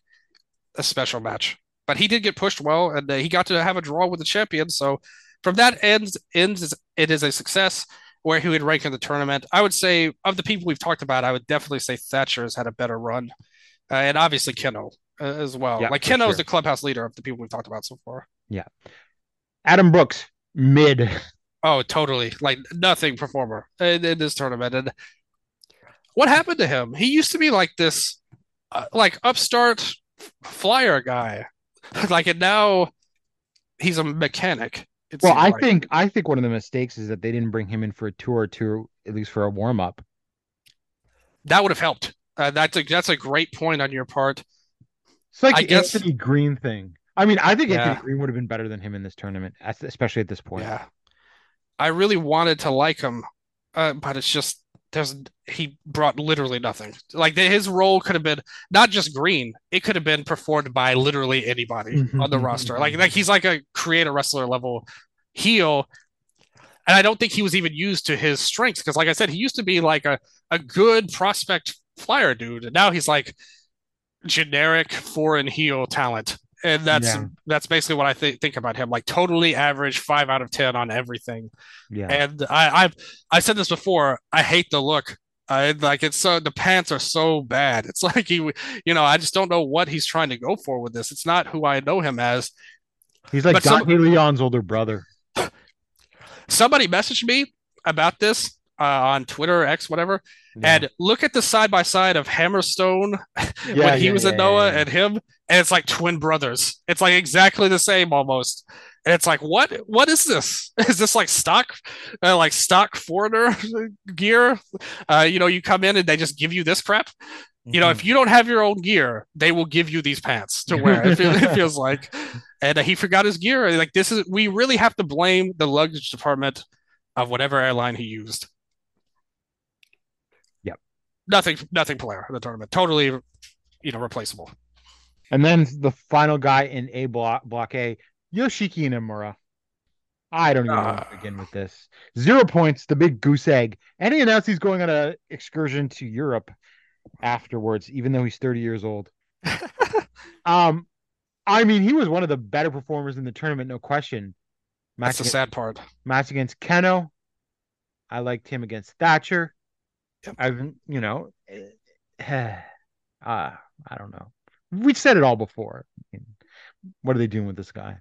Speaker 3: a special match. But he did get pushed well, and uh, he got to have a draw with the champion. So from that ends ends it is a success where he would rank in the tournament. I would say of the people we've talked about, I would definitely say Thatcher has had a better run, uh, and obviously Kenoh uh, as well.
Speaker 2: Yeah,
Speaker 3: like Kenoh is
Speaker 2: sure.
Speaker 3: the clubhouse leader of the people we've talked about so far. Yeah.
Speaker 2: Adam Brooks, mid.
Speaker 3: Oh, totally. Like nothing performer in, in this tournament. And what happened to him? He used to be like this, uh, like upstart flyer guy. <laughs> like, and now he's a mechanic.
Speaker 2: Well, I
Speaker 3: like.
Speaker 2: think I think one of the mistakes is that they didn't bring him in for a tour or two, at least for a warm up.
Speaker 3: that would have helped. Uh, that's a that's a great point on your part.
Speaker 2: It's like
Speaker 3: I
Speaker 2: the
Speaker 3: guess-
Speaker 2: Anthony Green thing. I mean, I think
Speaker 3: Yeah.
Speaker 2: Anthony Green would have been better than him in this tournament, especially at this point.
Speaker 3: Yeah, I really wanted to like him, uh, but it's just there's he brought literally nothing. Like the, his role could have been not just Green; it could have been performed by literally anybody mm-hmm, on the mm-hmm, roster. Like mm-hmm. like he's like a creator wrestler level heel, and I don't think he was even used to his strengths because, like I said, he used to be like a a good prospect flyer dude, and now he's like generic foreign heel talent. And that's
Speaker 2: Yeah.
Speaker 3: that's basically what I think think about him. Like totally average, five out of ten on everything.
Speaker 2: Yeah.
Speaker 3: And I, I've I said this before. I hate the look. I like it's so the pants are so bad. It's <laughs> like he, you know, I just don't know what he's trying to go for with this. It's not who I know him as.
Speaker 2: He's like
Speaker 3: some-
Speaker 2: Leon's older brother. <laughs>
Speaker 3: Somebody messaged me about this uh, on Twitter, X, whatever, and look at the side by side of Hammerstone <laughs>
Speaker 2: Yeah,
Speaker 3: when he
Speaker 2: yeah,
Speaker 3: was
Speaker 2: yeah,
Speaker 3: in Noah and him, and it's like twin brothers. It's like exactly the same almost. And it's like, what? What is this? <laughs> Is this like stock, uh, like stock foreigner <laughs> gear? Uh, you know, you come in and they just give you this crap. You know, if you don't have your own gear, they will give you these pants to wear. It, feel, it feels like, and uh, he forgot his gear. Like this is, we really have to blame the luggage department of whatever airline he used. Nothing, nothing player in the tournament. Totally, you know, replaceable.
Speaker 2: And then the final guy in A block, block A, Yoshiki Inamura. I don't even know where to
Speaker 3: Ah.
Speaker 2: begin with this. Zero points, the big goose egg. And he announced he's going on an excursion to Europe afterwards, even though he's 30 years old. <laughs> um, I mean, he was one of the better performers in the tournament, no question.
Speaker 3: That's
Speaker 2: Match
Speaker 3: the sad part.
Speaker 2: match against Keno. I liked him against Thatcher.
Speaker 3: Yep.
Speaker 2: I've, you know, uh, I don't know. We've said it all before. I mean, what are they doing with this guy?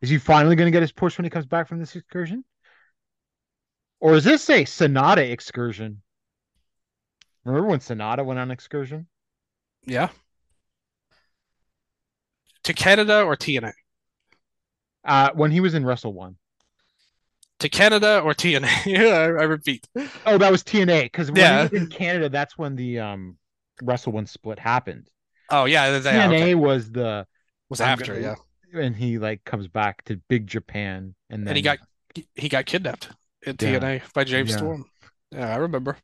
Speaker 2: Is he finally going to get his push when he comes back from this excursion? Or is this a Sanada excursion? Remember when Sanada went on excursion?
Speaker 3: Yeah. To Canada or TNA?
Speaker 2: Uh, when he was in Wrestle One.
Speaker 3: To Canada or TNA? <laughs> yeah, I, I repeat.
Speaker 2: Oh, that was TNA because when
Speaker 3: Yeah.
Speaker 2: he was in Canada, that's when the um Wrestle One split happened.
Speaker 3: Oh yeah,
Speaker 2: TNA
Speaker 3: okay.
Speaker 2: was the
Speaker 3: was after, yeah.
Speaker 2: and he like comes back to Big Japan and then
Speaker 3: And he got he got kidnapped in
Speaker 2: Yeah.
Speaker 3: TNA by James
Speaker 2: Yeah.
Speaker 3: Storm. Yeah, I remember.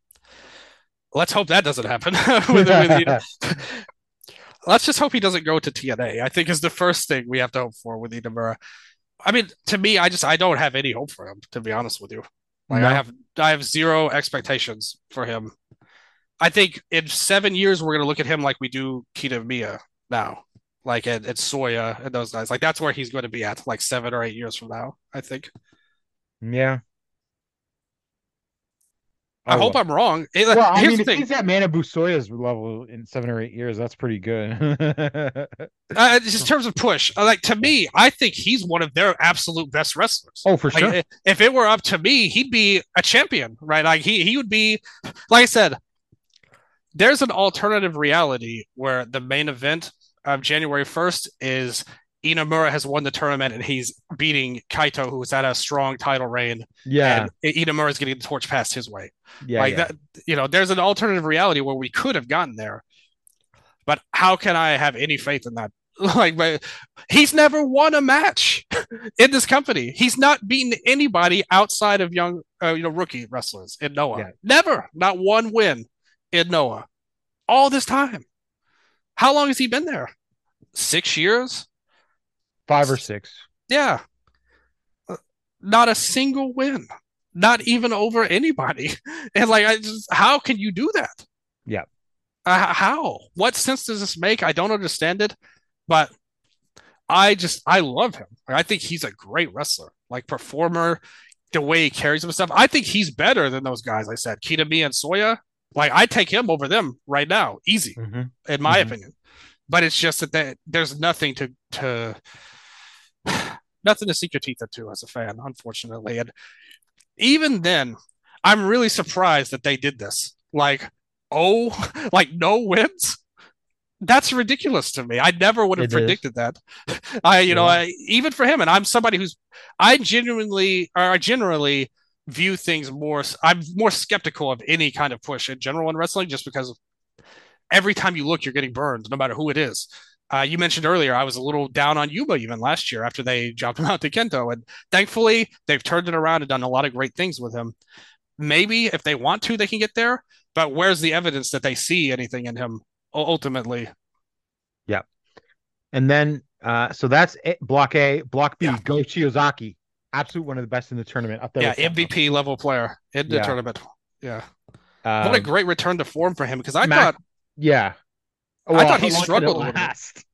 Speaker 3: Let's hope that doesn't happen. <laughs> with, with, <laughs> let's just hope he doesn't go to TNA. I think is the first thing we have to hope for with Inamura. I mean, to me, I just I don't have any hope for him, to be honest with you. Like
Speaker 2: No.
Speaker 3: I have I have zero expectations for him. I think in seven years we're gonna look at him like we do Kitamiya now. Like at, at Soya and those guys. Like that's where he's going to be at, like seven or eight years from now, I think.
Speaker 2: yeah.
Speaker 3: I
Speaker 2: Oh,
Speaker 3: hope. I'm wrong. It-
Speaker 2: Well, I mean,
Speaker 3: the
Speaker 2: if
Speaker 3: thing.
Speaker 2: he's at Manabu Soya's level in seven or eight years, that's pretty good.
Speaker 3: Uh, just in terms of push, uh, like to me, I think he's one of their absolute best wrestlers.
Speaker 2: oh, for
Speaker 3: Like,
Speaker 2: sure.
Speaker 3: if it were up to me, he'd be a champion, right? Like he he would be, like I said, there's an alternative reality where the main event of January 1st is Inamura has won the tournament and he's beating Kaito, who's at a strong title reign,
Speaker 2: yeah,
Speaker 3: and Inamura is getting the torch passed his way.
Speaker 2: Yeah,
Speaker 3: like
Speaker 2: yeah.
Speaker 3: that, you know, there's an alternative reality where we could have gotten there, but how can I have any faith in that? <laughs> Like, he's never won a match <laughs> in this company. He's not beaten anybody outside of young, uh, you know, rookie wrestlers in Noah.
Speaker 2: Yeah.
Speaker 3: Never, not one win in Noah. All this time, how long has he been there? Six years?
Speaker 2: Five or six.
Speaker 3: Yeah. Uh, Not a single win. Not even over anybody. <laughs> And like I just how can you do that?
Speaker 2: Yeah.
Speaker 3: Uh, how? What sense does this make? I don't understand it, but I just I love him. I think he's a great wrestler. Like performer, the way he carries himself. I think he's better than those guys I said. Kitamiya and Soya. Like I take him over them right now. Easy
Speaker 2: Mhm.
Speaker 3: in my
Speaker 2: Mhm.
Speaker 3: opinion. But it's just that they, there's nothing to to <sighs> nothing to sink your teeth into as a fan, unfortunately. And even then, I'm really surprised that they did this. Like, oh, <laughs> like no wins. That's ridiculous to me. I never would have
Speaker 2: It is.
Speaker 3: predicted that. <laughs> I, you know, I even for him, and I'm somebody who's I genuinely or I generally view things more. I'm more skeptical of any kind of push in general in wrestling, just because every time you look, you're getting burned, no matter who it is. Uh, you mentioned earlier, I was a little down on Yuba even last year after they dropped him out to Kento, and thankfully they've turned it around and done a lot of great things with him. Maybe if they want to, they can get there. But where's the evidence that they see anything in him ultimately? Yeah.
Speaker 2: And then, uh, so that's it. Block A. Block B.
Speaker 3: Yeah.
Speaker 2: Go Shiozaki. Absolute one of the best in the tournament. Up there.
Speaker 3: Yeah. MVP level player in the
Speaker 2: Yeah.
Speaker 3: tournament. Yeah, what a
Speaker 2: Um,
Speaker 3: great return to form for him because I
Speaker 2: Mac-
Speaker 3: thought,
Speaker 2: Yeah.
Speaker 3: I thought he
Speaker 2: how long did it
Speaker 3: struggled a little bit.
Speaker 2: last?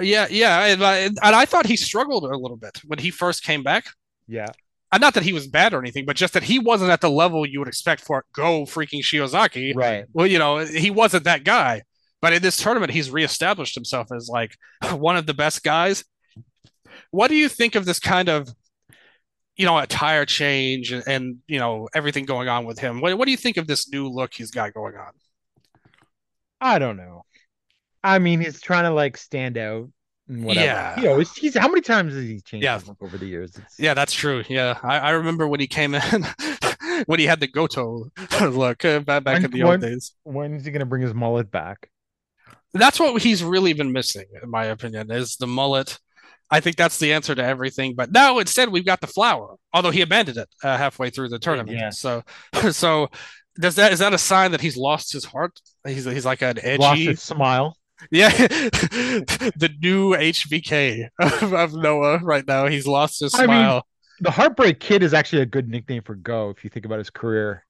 Speaker 3: yeah, yeah, and, I- and I thought he struggled a little bit when he first came back.
Speaker 2: Yeah.
Speaker 3: Uh, not that he was bad or anything, but just that he wasn't at the level you would expect for go freaking Shiozaki.
Speaker 2: Right.
Speaker 3: Well, you know, he wasn't that guy. But in this tournament, he's reestablished himself as like <laughs> one of the best guys. What do you think of this kind of, you know, attire change and, and you know everything going on with him? What, what do you think of this new look he's got going on?
Speaker 2: I don't know. I mean, he's trying to like stand out and whatever.
Speaker 3: Yeah.
Speaker 2: He always he's how many times has he changed
Speaker 3: Yeah.
Speaker 2: over the years? It's,
Speaker 3: Yeah, that's true. Yeah, I, I remember when he came in, <laughs> when he had the Goto <laughs> look uh, back,
Speaker 2: When-
Speaker 3: in the old days.
Speaker 2: When is he gonna bring his mullet back?
Speaker 3: That's what he's really been missing, in my opinion, is the mullet. I think that's the answer to everything. But now instead we've got the flower, although he abandoned it uh, halfway through the tournament.
Speaker 2: Yeah.
Speaker 3: So, <laughs> so does that is that a sign that he's lost his heart? He's he's like an edgy,
Speaker 2: smile.
Speaker 3: Yeah, <laughs> the new HBK of, of Noah right now. He's lost his
Speaker 2: I mean,
Speaker 3: smile,
Speaker 2: The Heartbreak Kid is actually a good nickname for Go if you think about his career.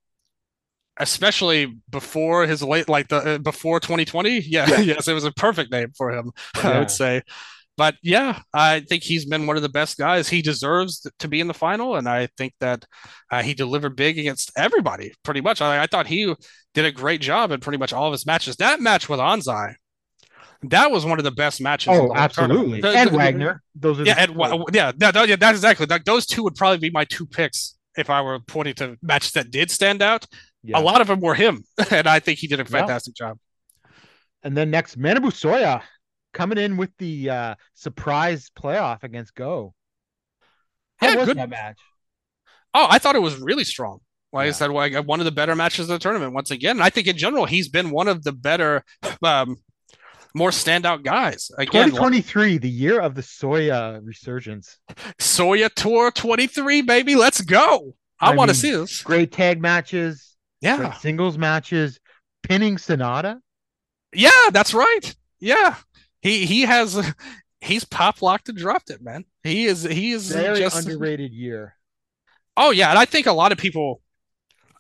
Speaker 3: especially before his late like the uh, before 2020. Yeah,
Speaker 2: Yeah. <laughs>
Speaker 3: yes, it was a perfect name for him. <laughs> I would say. But yeah, I think he's been one of the best guys. He deserves to be in the final, and I think that uh, he delivered big against everybody. Pretty much, I, I thought he did a great job in pretty much all of his matches. That match with Anzai, that was one of the best matches.
Speaker 2: Oh, absolutely.
Speaker 3: tournament. The-
Speaker 2: and
Speaker 3: the-
Speaker 2: Wagner. Those are
Speaker 3: yeah,
Speaker 2: the
Speaker 3: and yeah, that, that- yeah, that's exactly like those two would probably be my two picks if I were pointing to matches that did stand out.
Speaker 2: yeah.
Speaker 3: A lot of them were him, <laughs> and I think he did a
Speaker 2: Yeah.
Speaker 3: fantastic job.
Speaker 2: And then next, Manabu Soya coming in with the uh, surprise playoff against Go. How
Speaker 3: Yeah,
Speaker 2: was
Speaker 3: good-
Speaker 2: that match?
Speaker 3: Oh, I thought it was really strong. Like I
Speaker 2: Yeah.
Speaker 3: said, like one of the better matches of the tournament once again. And I think in general he's been one of the better, um, more standout guys. Again,
Speaker 2: 2023, the year of the Soya resurgence.
Speaker 3: Soya Tour 23, baby, let's go. I,
Speaker 2: I
Speaker 3: want to see this.
Speaker 2: Great tag matches,
Speaker 3: Yeah,
Speaker 2: singles matches, pinning Sanada.
Speaker 3: yeah, that's right. Yeah, he he has he's pop locked and dropped it, man. He is he is
Speaker 2: Very
Speaker 3: just
Speaker 2: underrated year.
Speaker 3: Oh yeah, and I think a lot of people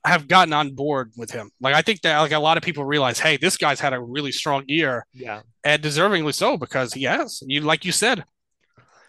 Speaker 3: have gotten on board with him. Like I think that like a lot of people realize, hey, this guy's had a really strong year,
Speaker 2: Yeah.
Speaker 3: and deservingly so because he has. You like you said,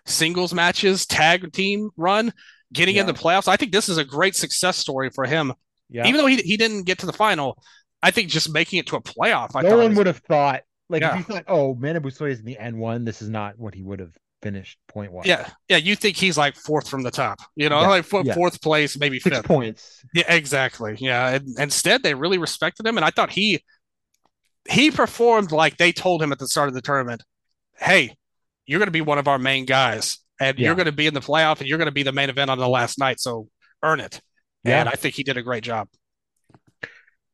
Speaker 3: singles matches, tag team run, getting
Speaker 2: Yeah.
Speaker 3: in the playoffs. I think this is a great success story for him
Speaker 2: Yeah.
Speaker 3: Even though he he didn't get to the final, I think just making it to a playoff, I
Speaker 2: no
Speaker 3: thought
Speaker 2: one
Speaker 3: was-
Speaker 2: would have thought like
Speaker 3: Yeah.
Speaker 2: if you thought, oh, Manabu Soya is in the N one, this is not what he would have finished point wise.
Speaker 3: Yeah, yeah. You think he's like fourth from the top, you know,
Speaker 2: Yeah,
Speaker 3: like four,
Speaker 2: yeah.
Speaker 3: fourth place, maybe
Speaker 2: six
Speaker 3: fifth.
Speaker 2: points.
Speaker 3: Yeah, exactly. Yeah. And instead, they really respected him, and I thought he he performed like they told him at the start of the tournament. Hey, you're going to be one of our main guys, and
Speaker 2: Yeah.
Speaker 3: you're going to be in the playoff, and you're going to be the main event on the last night. So earn it.
Speaker 2: Yeah.
Speaker 3: And I think he did a great job.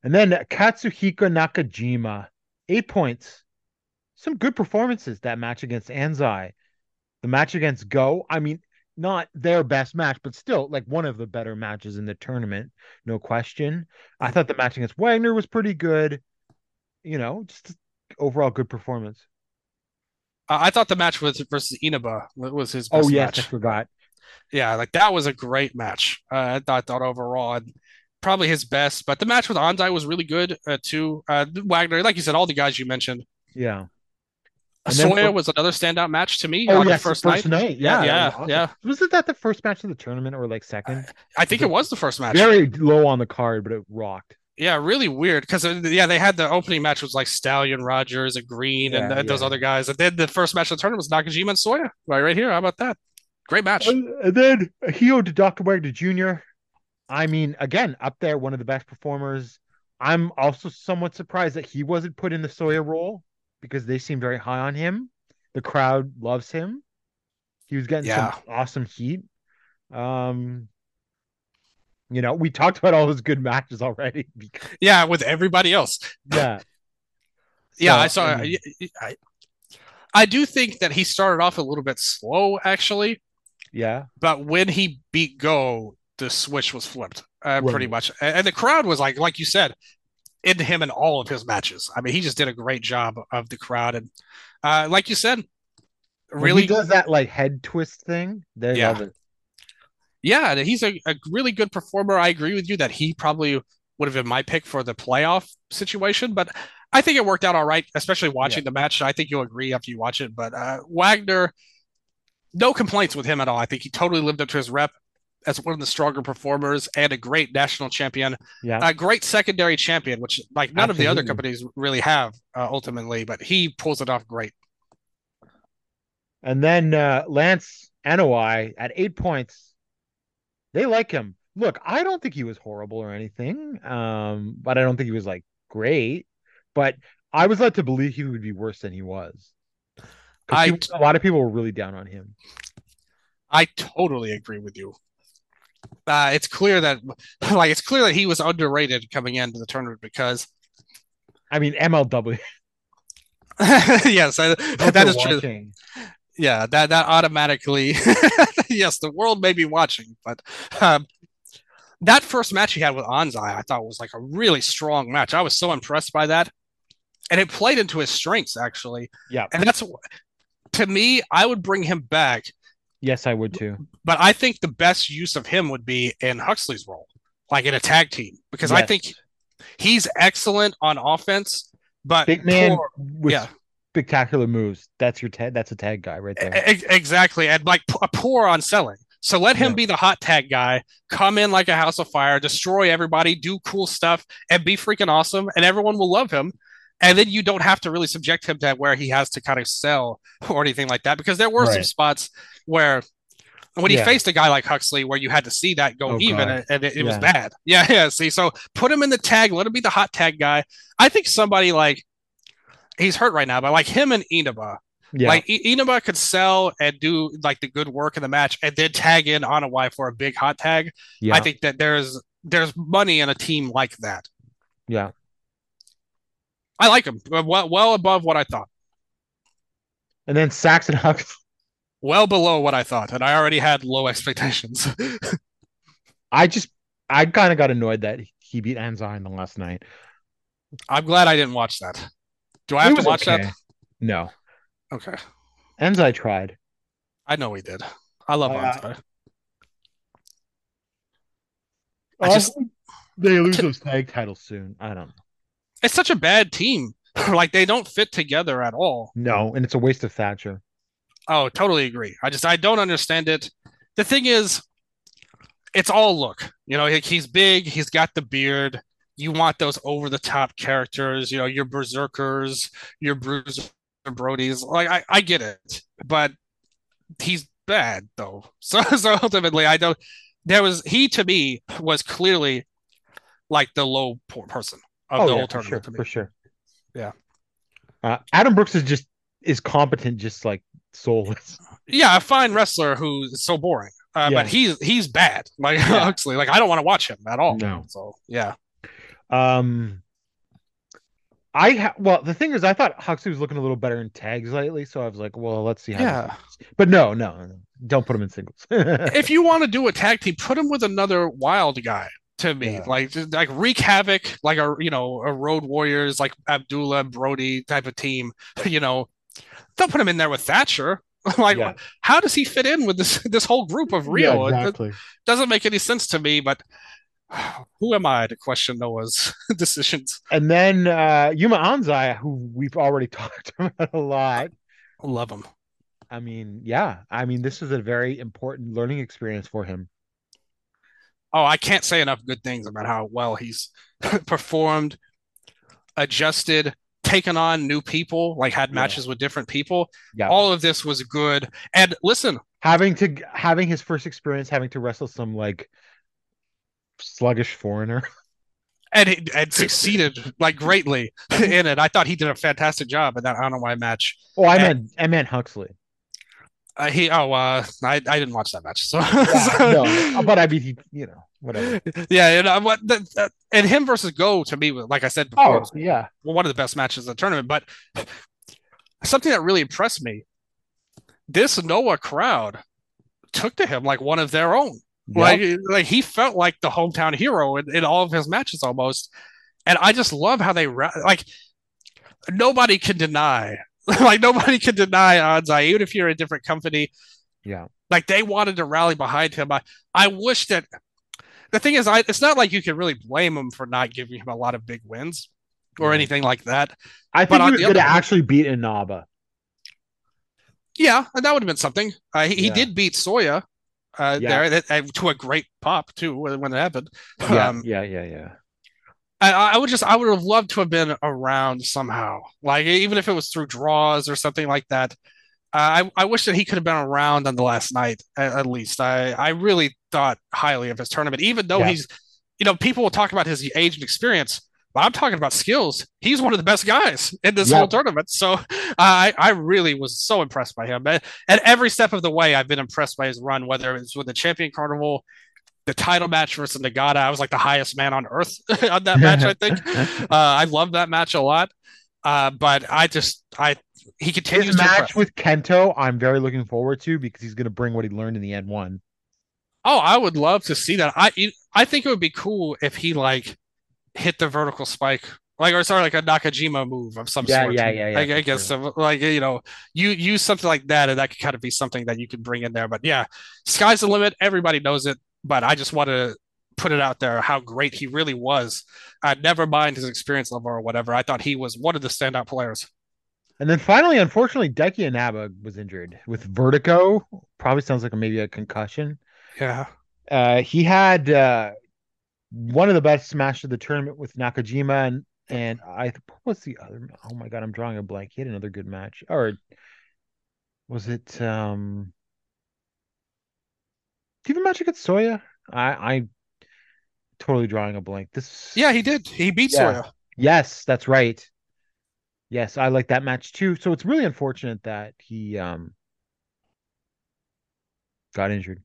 Speaker 2: And then Katsuhiko Nakajima, eight points. Some good performances that match against Anzai. The match against Go, I mean, not their best match, but still like one of the better matches in the tournament, no question. I thought the match against Wagner was pretty good. You know, just overall good performance.
Speaker 3: Uh, I thought the match was versus Inaba was his
Speaker 2: Oh
Speaker 3: best
Speaker 2: yes,
Speaker 3: match.
Speaker 2: I forgot.
Speaker 3: Yeah, like that was a great match. Uh, I thought, thought overall, and probably his best. But the match with Anzai was really good uh, too. Uh, Wagner, like you said, all the guys you mentioned.
Speaker 2: Yeah. And then
Speaker 3: Soya
Speaker 2: for-
Speaker 3: was another standout match to me
Speaker 2: Oh
Speaker 3: on
Speaker 2: yes,
Speaker 3: the first,
Speaker 2: first
Speaker 3: night.
Speaker 2: night. Yeah,
Speaker 3: yeah,
Speaker 2: that was
Speaker 3: yeah.
Speaker 2: Wasn't that the first match of the tournament or like second?
Speaker 3: I think it was the first match.
Speaker 2: Very low on the card, but it rocked.
Speaker 3: Yeah, really weird because uh, yeah, they had the opening match was like Stallion, Rogers, and Green, and
Speaker 2: Yeah,
Speaker 3: those other guys, and then the first match of the tournament was Nakajima and Soya. Right, right here. How about that? Great match.
Speaker 2: And and then Hijo de Dr. Wagner Jr. I mean, again, up there, one of the best performers. I'm also somewhat surprised that he wasn't put in the Soya role because they seem very high on him. The crowd loves him. He was getting
Speaker 3: Yeah.
Speaker 2: some awesome heat. Um, you know, we talked about all his good matches already. <laughs>
Speaker 3: Yeah, with everybody else.
Speaker 2: Yeah. <laughs>
Speaker 3: Yeah,
Speaker 2: So,
Speaker 3: I saw.
Speaker 2: um,
Speaker 3: I, I do think that he started off a little bit slow, actually,
Speaker 2: Yeah.
Speaker 3: but when he beat Go, the switch was flipped, uh, pretty much, and the crowd was like, like you said, into him in all of his matches. I mean, he just did a great job of the crowd, and uh, like you said, really,
Speaker 2: he does that like head twist thing. They
Speaker 3: Yeah.
Speaker 2: love it.
Speaker 3: yeah, he's a, a really good performer. I agree with you that he probably would have been my pick for the playoff situation, but I think it worked out all right, especially watching the match. I think you'll agree after you watch it. But uh, Wagner, no complaints with him at all. I think he totally lived up to his rep as one of the stronger performers and a great national champion,
Speaker 2: Yeah.
Speaker 3: a great secondary champion, which like none of the other companies really have uh, ultimately, but he pulls it off great.
Speaker 2: And then uh, Lance Anoa'i at eight points. They like him. Look, I don't think he was horrible or anything, um, but I don't think he was like great. But I was led to believe he would be worse than he was.
Speaker 3: I-
Speaker 2: people- a lot of people were really down on him.
Speaker 3: I totally agree with you. Uh, it's clear that <laughs> like it's clear that he was underrated coming into the tournament because
Speaker 2: I mean, MLW. <laughs>
Speaker 3: yes, I, that true. Yeah, that that automatically <laughs> yes, the world may be watching, but um, that first match he had with Anzai, I thought was like a really strong match. I was so impressed by that, and it played into his strengths actually.
Speaker 2: Yeah.
Speaker 3: and that's to me, I would bring him back
Speaker 2: Yes, I would too.
Speaker 3: but I think the best use of him would be in Huxley's role, like in a tag team, because I think he's excellent on offense, but
Speaker 2: Big man
Speaker 3: poor-
Speaker 2: with
Speaker 3: yeah.
Speaker 2: spectacular moves. That's your tag. That's a tag guy right there.
Speaker 3: e- exactly, and like p- poor on selling. So let him
Speaker 2: Yeah.
Speaker 3: be the hot tag guy, come in like a house of fire, destroy everybody, do cool stuff, and be freaking awesome, and everyone will love him. And then you don't have to really subject him to where he has to kind of sell <laughs> or anything like that, because there were some spots where when he
Speaker 2: Yeah.
Speaker 3: faced a guy like Huxley, where you had to see that go
Speaker 2: Oh,
Speaker 3: even,
Speaker 2: God.
Speaker 3: and it, it was bad. <laughs> Yeah, yeah. See, so put him in the tag, let him be the hot tag guy. I think somebody like he's hurt right now, but like him and Inaba,
Speaker 2: Yeah.
Speaker 3: like I- Inaba could sell and do like the good work in the match, and then tag in on Anoa'i for a big hot tag.
Speaker 2: yeah.
Speaker 3: I think that there's there's money in a team like that.
Speaker 2: yeah.
Speaker 3: I like him well, well above what I thought,
Speaker 2: And then Saxon Huxley.
Speaker 3: Well below what I thought, and I already had low expectations. <laughs>
Speaker 2: I just, I kind of got annoyed that he beat Anzai in the last night.
Speaker 3: I'm glad I didn't watch that. Do I have to watch
Speaker 2: okay.
Speaker 3: that?
Speaker 2: No,
Speaker 3: Okay,
Speaker 2: Anzai tried.
Speaker 3: I know he did. I love
Speaker 2: Uh,
Speaker 3: Anzai. I
Speaker 2: I
Speaker 3: just-
Speaker 2: just they lose those tag titles soon. I don't know.
Speaker 3: It's such a bad team. <laughs> like they don't fit together at all.
Speaker 2: No, and it's a waste of Thatcher.
Speaker 3: Oh, totally agree. I just I don't understand it. The thing is, it's all look. You know, he's big, he's got the beard. You want those over the top characters, you know, your berserkers, your bruiser Brody's. Like I, I get it, but he's bad though. <laughs> So so ultimately I don't there was he to me was clearly like the low poor person of
Speaker 2: oh,
Speaker 3: the
Speaker 2: yeah,
Speaker 3: whole
Speaker 2: for
Speaker 3: tournament
Speaker 2: sure,
Speaker 3: to
Speaker 2: for sure.
Speaker 3: Yeah.
Speaker 2: Uh, Adam Brooks is just is competent, just like soulless.
Speaker 3: Yeah, a fine wrestler who's so boring. Uh,
Speaker 2: Yeah.
Speaker 3: but he's he's bad. <laughs> Like
Speaker 2: Yeah.
Speaker 3: Huxley. Like I don't want to watch him at all.
Speaker 2: No.
Speaker 3: So yeah.
Speaker 2: Um, I ha- well, the thing is, I thought Huxley was looking a little better in tags lately, so I was like, well, let's see how.
Speaker 3: Yeah.
Speaker 2: But no, no, no, don't put him in singles. <laughs>
Speaker 3: if you want to do a tag team, put him with another wild guy. To me,
Speaker 2: Yeah.
Speaker 3: like like wreak havoc, like a you know a Road Warriors, like Abdullah Brody type of team. <laughs> You know, don't put him in there with Thatcher. <laughs> like,
Speaker 2: Yeah.
Speaker 3: how does he fit in with this this whole group of Rio?
Speaker 2: Yeah,
Speaker 3: It-
Speaker 2: exactly.
Speaker 3: It doesn't make any sense to me. But <sighs> who am I to question Noah's <laughs> decisions?
Speaker 2: And then uh Yuma Anzai, who we've already <laughs> talked about a lot.
Speaker 3: Love him.
Speaker 2: I mean, yeah, I mean, this is a very important learning experience for him.
Speaker 3: Oh, I can't say enough good things about how well he's performed, adjusted, taken on new people, like had
Speaker 2: Yeah.
Speaker 3: matches with different people.
Speaker 2: Yeah,
Speaker 3: All of this was good. And listen,
Speaker 2: having to having his first experience having to wrestle some like sluggish foreigner. <laughs>
Speaker 3: and he and succeeded like greatly <laughs> in it. I thought he did a fantastic job in that I don't know why match.
Speaker 2: Oh, I
Speaker 3: And-
Speaker 2: meant I meant Huxley.
Speaker 3: Uh, he oh uh I, I didn't watch that match so,
Speaker 2: Yeah, <laughs> no, but I mean, he, you know, whatever.
Speaker 3: yeah you know what the, and him versus Go to me like I said before
Speaker 2: Oh, yeah,
Speaker 3: one of the best matches of the tournament. But something that really impressed me, this Noah crowd took to him like one of their own. Like, like he felt like the hometown hero in, in all of his matches almost. And I just love how they like nobody can deny, <laughs> like nobody can deny Anzai, even if you're a different company.
Speaker 2: yeah,
Speaker 3: Like they wanted to rally behind him. I, I wish that the thing is, I it's not like you can really blame him for not giving him a lot of big wins or
Speaker 2: Yeah.
Speaker 3: anything like that.
Speaker 2: I
Speaker 3: But
Speaker 2: think he was going to actually beat Inaba.
Speaker 3: Yeah, and that would have been something. Uh, he, he did beat Soya uh,
Speaker 2: Yeah.
Speaker 3: there that, uh, to a great pop too when, when it happened.
Speaker 2: Yeah,
Speaker 3: Um,
Speaker 2: yeah, yeah, yeah.
Speaker 3: I, I would just I would have loved to have been around somehow, like even if it was through draws or something like that. Uh, I I wish that he could have been around on the last night at, at least. I I really thought highly of his tournament, even though
Speaker 2: Yeah.
Speaker 3: he's you know people will talk about his age and experience. But I'm talking about skills. He's one of the best guys in this whole tournament. So I I really was so impressed by him. And at every step of the way, I've been impressed by his run, whether it was with the champion carnival, the title match versus Nagata. I was like the highest man on earth <laughs> on that match, I think. <laughs> Uh, I love that match a lot. Uh, but I just I he continues
Speaker 2: His
Speaker 3: to
Speaker 2: match
Speaker 3: impress.
Speaker 2: with Kento, I'm very looking forward to because he's going to bring what he learned in the N one.
Speaker 3: Oh, I would love to see that. I I think it would be cool if he like hit the vertical spike, like or sorry, like a Nakajima move of some
Speaker 2: Yeah,
Speaker 3: sort.
Speaker 2: yeah, yeah, yeah,
Speaker 3: I, I guess like you know, you use something like that, and that could kind of be something that you could bring in there. But yeah, sky's the limit. Everybody knows it. But I just want to put it out there how great he really was. Uh, never mind his experience level or whatever. I thought he was one of the standout players.
Speaker 2: And then finally, unfortunately, Daiki Inaba was injured with vertigo. Probably sounds like a, maybe a concussion.
Speaker 3: Yeah.
Speaker 2: Uh, he had uh, one of the best smash of the tournament with Nakajima, and and I what was the other? Oh my god, I'm drawing a blank. He had another good match, or was it? um Do you have a match against Soya? I I totally drawing a blank. This
Speaker 3: Yeah, he did. He beat
Speaker 2: Yeah.
Speaker 3: Soya.
Speaker 2: Yes, that's right. Yes, I like that match too. So it's really unfortunate that he um got injured.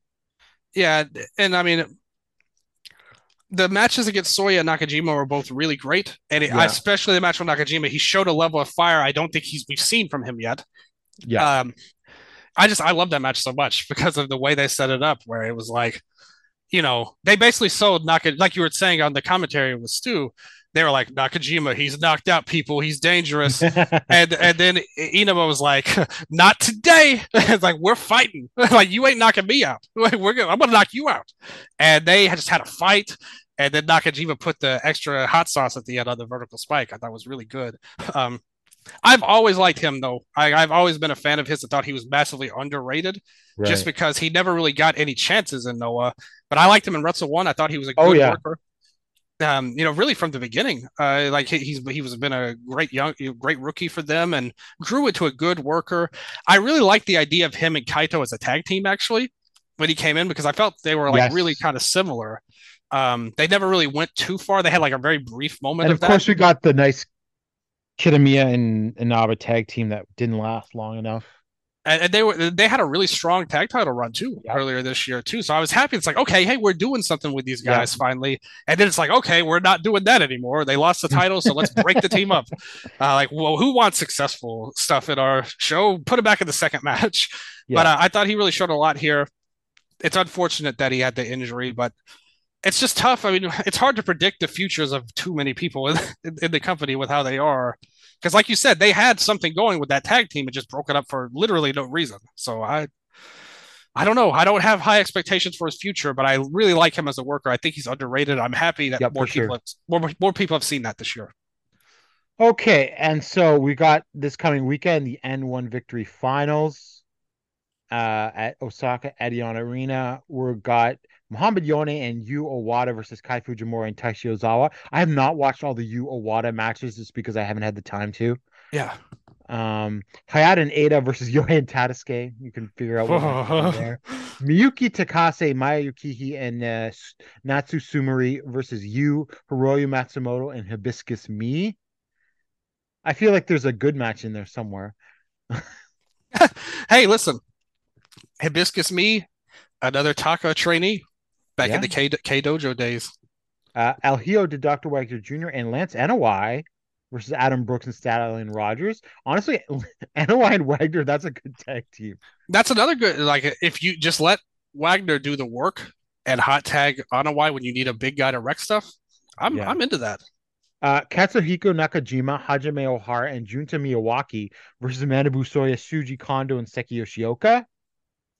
Speaker 3: Yeah, and I mean, the matches against Soya and Nakajima were both really great, and it,
Speaker 2: Yeah.
Speaker 3: especially the match with Nakajima, he showed a level of fire I don't think he's we've seen from him yet.
Speaker 2: Yeah.
Speaker 3: Um, I just I love that match so much because of the way they set it up, where it was like, you know, they basically sold Naka like you were saying on the commentary with Stu. They were like Nakajima, he's knocked out people, he's dangerous. <laughs> and and then Inaba was like, <laughs> "Not today." <laughs> it's like we're fighting. like you ain't knocking me out. Like, we're gonna, I'm gonna knock you out. And they just had a fight. And then Nakajima put the extra hot sauce at the end on the vertical spike. I thought was really good. Um, I've always liked him though. I, I've always been a fan of his. I thought he was massively underrated,
Speaker 2: Right.
Speaker 3: just because he never really got any chances in Noah. But I liked him in Wrestle One. I thought he was a good
Speaker 2: Oh, yeah.
Speaker 3: worker. Um, you know, really from the beginning, uh, like he, he's he was been a great young, great rookie for them, and grew into a good worker. I really liked the idea of him and Kaito as a tag team actually when he came in because I felt they were like
Speaker 2: Yes.
Speaker 3: really kind of similar. Um, they never really went too far. They had like a very brief moment
Speaker 2: and
Speaker 3: of
Speaker 2: of course, we got the nice Kitamiya and Inaba tag team that didn't last long enough.
Speaker 3: and, and they were they had a really strong tag title run too
Speaker 2: Yep.
Speaker 3: earlier this year too. So I was happy. It's like okay, hey, we're doing something with these guys finally. And then it's like okay, we're not doing that anymore. They lost the <laughs> title, so let's break the team up. Uh, like, well, who wants successful stuff in our show? Put it back in the second <laughs> match. But uh, I thought he really showed a lot here. It's unfortunate that he had the injury, but. It's just tough. I mean, it's hard to predict the futures of too many people in, in, the company with how they are because like you said they had something going with that tag team and just broke it up for literally no reason so i i don't know i don't have high expectations for his future but i really like him as a worker i think he's underrated i'm happy that more people
Speaker 2: sure.
Speaker 3: have, more, more people have seen that this year
Speaker 2: Okay, and so we got this coming weekend the N1 Victory Finals uh, at Osaka Edion Arena. We got Muhammad Yone and Yu Owada versus Kai Fujimura and Taishi Ozawa. I have not watched all the Yu Owada matches just because I haven't had the time to.
Speaker 3: yeah
Speaker 2: Um, Hayata and Ada versus <laughs> Yohei and Tadasuke. You can figure out what <laughs> there. Miyuki Takase, Maya Yukihi, and uh, Natsu Sumari versus Yu, Hiroyo Matsumoto, and Hibiscus Mii. I feel like there's a good match in there somewhere. <laughs>
Speaker 3: hey listen Hibiscus Mii another taka trainee back
Speaker 2: Yeah.
Speaker 3: in the K, K dojo days
Speaker 2: Uh, El Hijo de Dr. Wagner Jr. and Lance Anoa'i versus Adam Brooks and Stallion Rogers. Honestly, <laughs> Anoa'i and Wagner, that's a good tag team.
Speaker 3: that's another good like if you just let wagner do the work and hot tag Anoa'i when you need a big guy to wreck stuff i'm
Speaker 2: Yeah.
Speaker 3: i'm into that
Speaker 2: Uh, Katsuhiko Nakajima, Hajime Ohara, and Junta Miyawaki versus Manabu Soya, Shuji Kondo, and Yuki Yoshioka.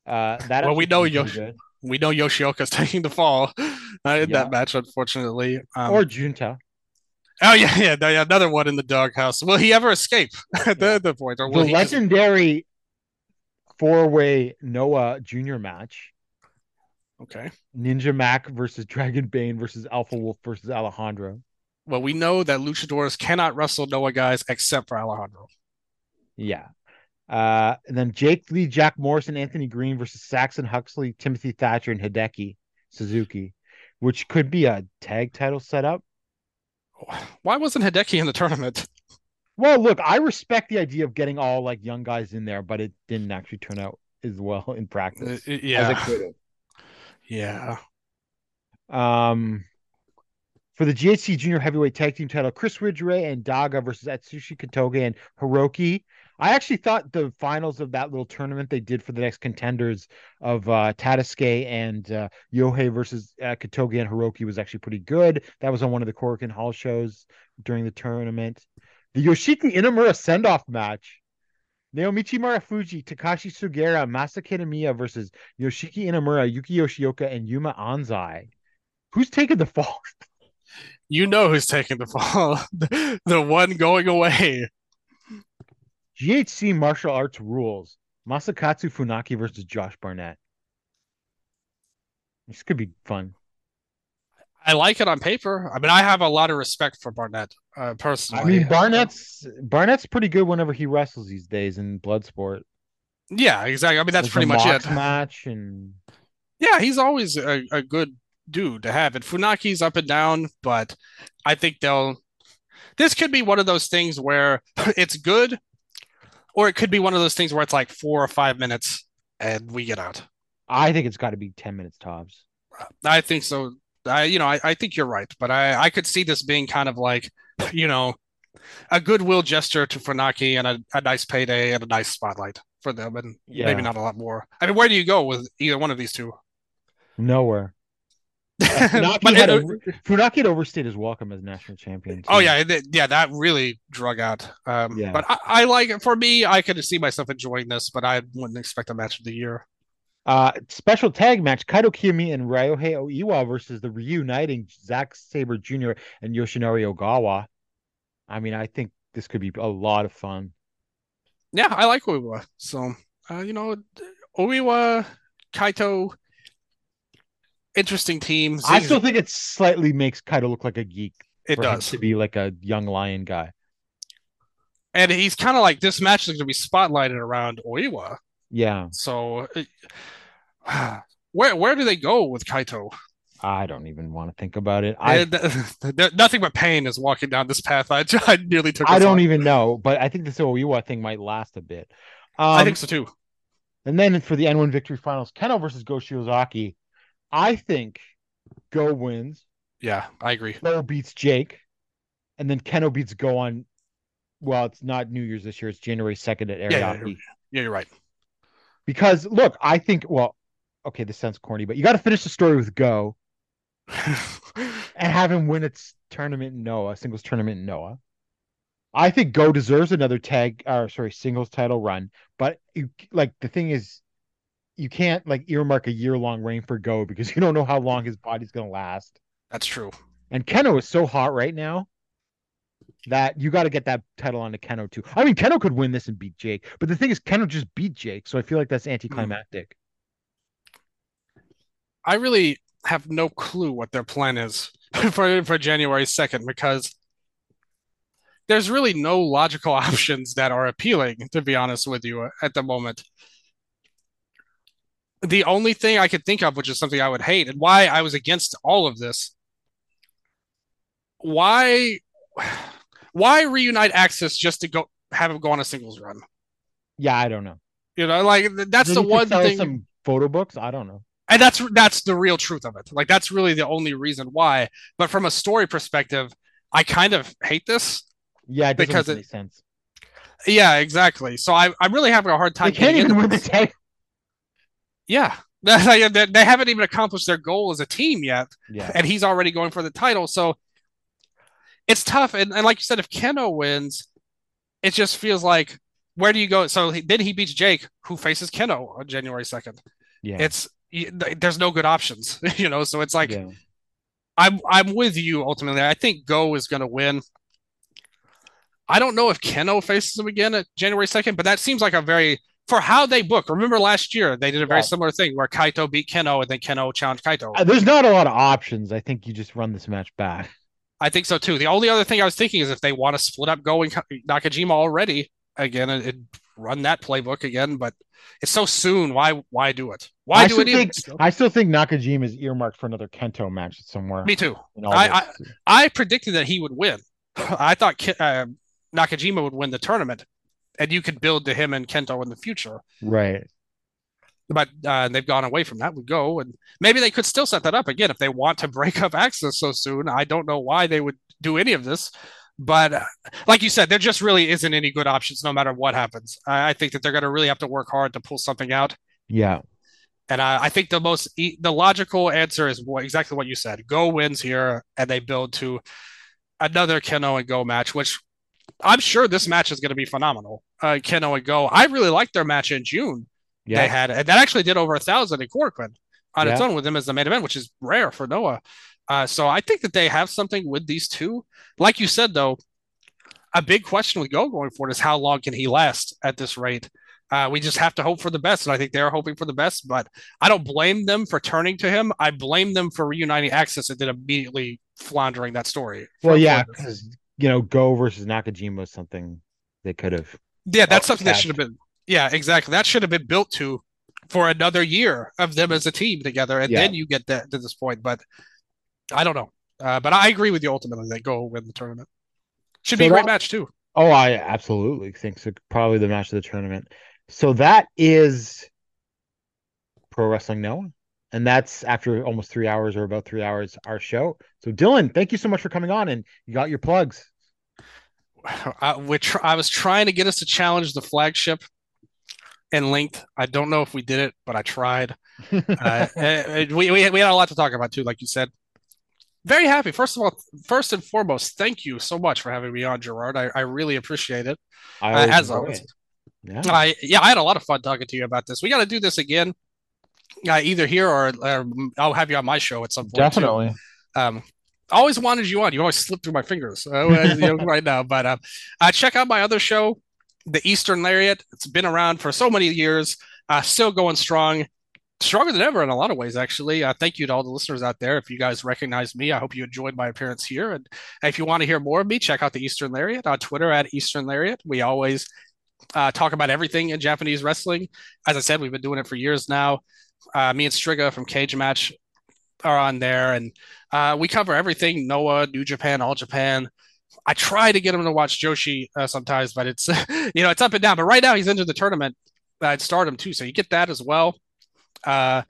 Speaker 2: Uh, that
Speaker 3: Well, we know Yosh-. We know Yoshioka's <laughs> taking the fall in
Speaker 2: Yeah.
Speaker 3: that match, unfortunately. Um,
Speaker 2: or Junta.
Speaker 3: oh yeah, <laughs> yeah, yeah, another one in the doghouse. Will he ever escape at <laughs> the, the point, or will
Speaker 2: the
Speaker 3: he? just-
Speaker 2: legendary four-way Noah Junior match:
Speaker 3: Okay.
Speaker 2: Ninja Mack versus Dragon Bane versus Alpha Wolf versus Alejandro.
Speaker 3: Well, we know that luchadors cannot wrestle Noah guys except for Alejandro.
Speaker 2: Yeah. Uh, and then Jake Lee, Jack Morrison, Anthony Green versus Saxon Huxley, Timothy Thatcher, and Hideki Suzuki, which could be a tag title setup.
Speaker 3: Why wasn't Hideki in the tournament?
Speaker 2: Well, look, I respect the idea of getting all like young guys in there, but it didn't actually turn out as well in
Speaker 3: Uh,
Speaker 2: practice as it
Speaker 3: yeah, yeah.
Speaker 2: Um, for the GHC Junior Heavyweight Tag Team title, Chris Ridgeway and Daga versus Atsushi Kotoge and Hiroki. I actually thought the finals of that little tournament they did for the next contenders of uh, Tadasuke and uh, Yohei versus uh, Kotoge and Hiroki was actually pretty good. That was on one of the Korakuen Hall shows during the tournament. The Yoshiki Inamura send off match. Naomichi Marufuji, Takashi Sugiura, Masa Kitamiya versus Yoshiki Inamura, Yuki Yoshioka, and Yuma Anzai. Who's taking the fall? <laughs>
Speaker 3: You know who's taking the fall. <laughs> the one going away.
Speaker 2: GHC martial arts rules. Masakatsu Funaki versus Josh Barnett. This could be fun.
Speaker 3: I like it on paper. I mean, I have a lot of respect for Barnett uh, personally.
Speaker 2: I mean, Barnett's Barnett's pretty good whenever he wrestles these days in Bloodsport.
Speaker 3: Yeah, exactly. I mean, that's
Speaker 2: There's
Speaker 3: pretty much it.
Speaker 2: Match and
Speaker 3: Yeah, he's always a, a good dude to have. And Funaki's up and down, but I think they'll. This could be one of those things where <laughs> it's good, or it could be one of those things where it's like four or five minutes and we get out.
Speaker 2: I think it's got to be ten minutes tops.
Speaker 3: I think so. I, you know, I, I think you're right, but I, I could see this being kind of like, <laughs> you know, a goodwill gesture to Funaki and a, a nice payday and a nice spotlight for them, and
Speaker 2: Yeah.
Speaker 3: maybe not a lot more. I mean, where do you go with either one of these two?
Speaker 2: Nowhere. Funaki, <laughs>
Speaker 3: But
Speaker 2: had
Speaker 3: it-
Speaker 2: over- Funaki had overstayed his welcome as national champion.
Speaker 3: Oh yeah, it- yeah, that really drug out. Um,
Speaker 2: Yeah.
Speaker 3: but I, I like it. For me, I could see myself enjoying this, but I wouldn't expect a match of the year.
Speaker 2: Uh, special tag match: Kaito Kiyomiya and Ryohei Oiwa versus the reuniting Zack Sabre Jr. and Yoshinari Ogawa. I mean, I think this could be a lot of fun.
Speaker 3: Yeah, I like Oiwa. So, uh, you know, Oiwa, Kaito, interesting teams.
Speaker 2: I still think it slightly makes Kaito look like a geek.
Speaker 3: it does.
Speaker 2: to be like a young lion guy.
Speaker 3: And he's kind of like this match is going to be spotlighted around Oiwa.
Speaker 2: Yeah,
Speaker 3: So, uh, <sighs> where where do they go with Kaito?
Speaker 2: I don't even want to think about it. I
Speaker 3: And, <laughs> nothing but pain is walking down this path. I, <laughs> I nearly took.
Speaker 2: I don't
Speaker 3: on.
Speaker 2: even know, but I think this Oiwa thing might last a bit. Um,
Speaker 3: I think so too.
Speaker 2: And then for the N1 victory finals, Keno versus Go Shiozaki. I think Go wins.
Speaker 3: Yeah, I agree.
Speaker 2: Go beats Jake, and then Keno beats Go on. Well, it's not New Year's this year; it's January second at
Speaker 3: Yeah, yeah, Yeah, you're right.
Speaker 2: Because look, I think. Well, okay, this sounds corny, but you got to finish the story with Go <laughs> and have him win its tournament in Noah, singles tournament in Noah. I think Go deserves another tag, or sorry, singles title run. But you, like the thing is, you can't like earmark a year long reign for Go because you don't know how long his body's gonna last.
Speaker 3: That's true.
Speaker 2: And Keno is so hot right now that you got to get that title onto Keno too. I mean, Keno could win this and beat Jake, but the thing is, Keno just beat Jake, so I feel like that's hmm. anticlimactic.
Speaker 3: I really have no clue what their plan is <laughs> for for January 2nd because there's really no logical <laughs> options that are appealing, to be honest with you, at the moment. The only thing I could think of, which is something I would hate, and why I was against all of this, why why reunite AXIZ just to go have him go on a singles run?
Speaker 2: Yeah, I don't know.
Speaker 3: You know, like that's
Speaker 2: Then
Speaker 3: the one thing.
Speaker 2: Some photo books. I don't know.
Speaker 3: and that's that's the real truth of it. Like that's really the only reason why. But from a story perspective, I kind of hate this.
Speaker 2: Yeah, it doesn't
Speaker 3: Because
Speaker 2: make
Speaker 3: it-
Speaker 2: sense.
Speaker 3: Yeah, exactly. So I, I'm really having a hard time.
Speaker 2: They can't even win the tag.
Speaker 3: Yeah, <laughs> they, they haven't even accomplished their goal as a team yet,
Speaker 2: Yeah,
Speaker 3: and he's already going for the title. So it's tough. And, and like you said, if Keno wins, it just feels like where do you go? So he, then he beats Jake, who faces Keno on January second.
Speaker 2: yeah,
Speaker 3: It's there's no good options, <laughs> you know. So it's like
Speaker 2: yeah.
Speaker 3: I'm I'm with you ultimately. I think Go is going to win. I don't know if Keno faces him again at January 2nd, but that seems like a very for how they book. Remember last year they did a very similar thing where Kaito beat Keno and then Keno challenged Kaito.
Speaker 2: Uh, There's not a lot of options. I think you just run this match back.
Speaker 3: I think so too. The only other thing I was thinking is if they want to split up going Nakajima already again and, and run that playbook again, but it's so soon. Why why do it? Why
Speaker 2: I
Speaker 3: do it?
Speaker 2: think? I still think Nakajima is earmarked for another Kento match somewhere.
Speaker 3: Me too.
Speaker 2: all
Speaker 3: I- I predicted that he would win. <sighs> I thought uh, Nakajima would win the tournament, and you could build to him and Kento in the future.
Speaker 2: right.
Speaker 3: But uh, they've gone away from that. We go, and maybe they could still set that up again if they want to break up AXIZ so soon. I don't know why they would do any of this, but uh, like you said, there just really isn't any good options no matter what happens. I, I think that they're going to really have to work hard to pull something out.
Speaker 2: Yeah.
Speaker 3: And I, I think the most e- the logical answer is what, exactly what you said. Go wins here, and they build to another Keno and Go match, which I'm sure this match is going to be phenomenal. Uh, Keno and Go. I really liked their match in June.
Speaker 2: Yeah.
Speaker 3: They had, and that actually did over a thousand in Korakuen on its
Speaker 2: Yeah.
Speaker 3: own with them as the main event, which is rare for Noah. Uh, so I think that they have something with these two. Like you said, though, a big question with Go going forward is how long can he last at this rate? Uh, we just have to hope for the best, and I think they're hoping for the best. But I don't blame them for turning to him. I blame them for reuniting AXIZ and then immediately floundering that story.
Speaker 2: Well, yeah, because you know, Go versus Nakajima was something they could have.
Speaker 3: yeah, that's something that should have been. Yeah, exactly. That should have been built to for another year of them as a team together, and
Speaker 2: Yeah.
Speaker 3: then you get that to this point. But I don't know. Uh, but I agree with you ultimately. that go win the tournament. Should be a great
Speaker 2: that-
Speaker 3: match too.
Speaker 2: Oh, I absolutely think so. Probably the match of the tournament. So that is Pro Wrestling Noah. And that's after almost three hours or about three hours, our show. So, Dylan, thank you so much for coming on and you got your plugs.
Speaker 3: I, we tr- I was trying to get us to challenge the flagship in length. I don't know if we did it, but I tried. Uh, uh, <laughs> we, we we had a lot to talk about too, like you said. Very happy. First of all, first and foremost, thank you so much for having me on, Gerard. I, I really appreciate it.
Speaker 2: I
Speaker 3: Uh, as always.
Speaker 2: it. Yeah.
Speaker 3: I yeah, I had a lot of fun talking to you about this. We got to do this again, uh, either here or, or I'll have you on my show at some point. too.
Speaker 2: Definitely.
Speaker 3: Um, always wanted you on. You always slip through my fingers uh, you know, right now. But uh, uh, check out my other show, The Eastern Lariat. It's been around for so many years, uh, still going strong, stronger than ever in a lot of ways, actually. Uh, thank you to all the listeners out there. If you guys recognize me, I hope you enjoyed my appearance here. And if you want to hear more of me, check out The Eastern Lariat on Twitter at Eastern Lariat. We always uh, talk about everything in Japanese wrestling. As I said, we've been doing it for years now. Uh, me and Striga from Cage Match are on there, and uh, we cover everything Noah, New Japan, All Japan. I try to get him to watch Joshi uh, sometimes, but it's <laughs> you know it's up and down. But right now he's into the tournament at Stardom too, so you get that as well. Uh,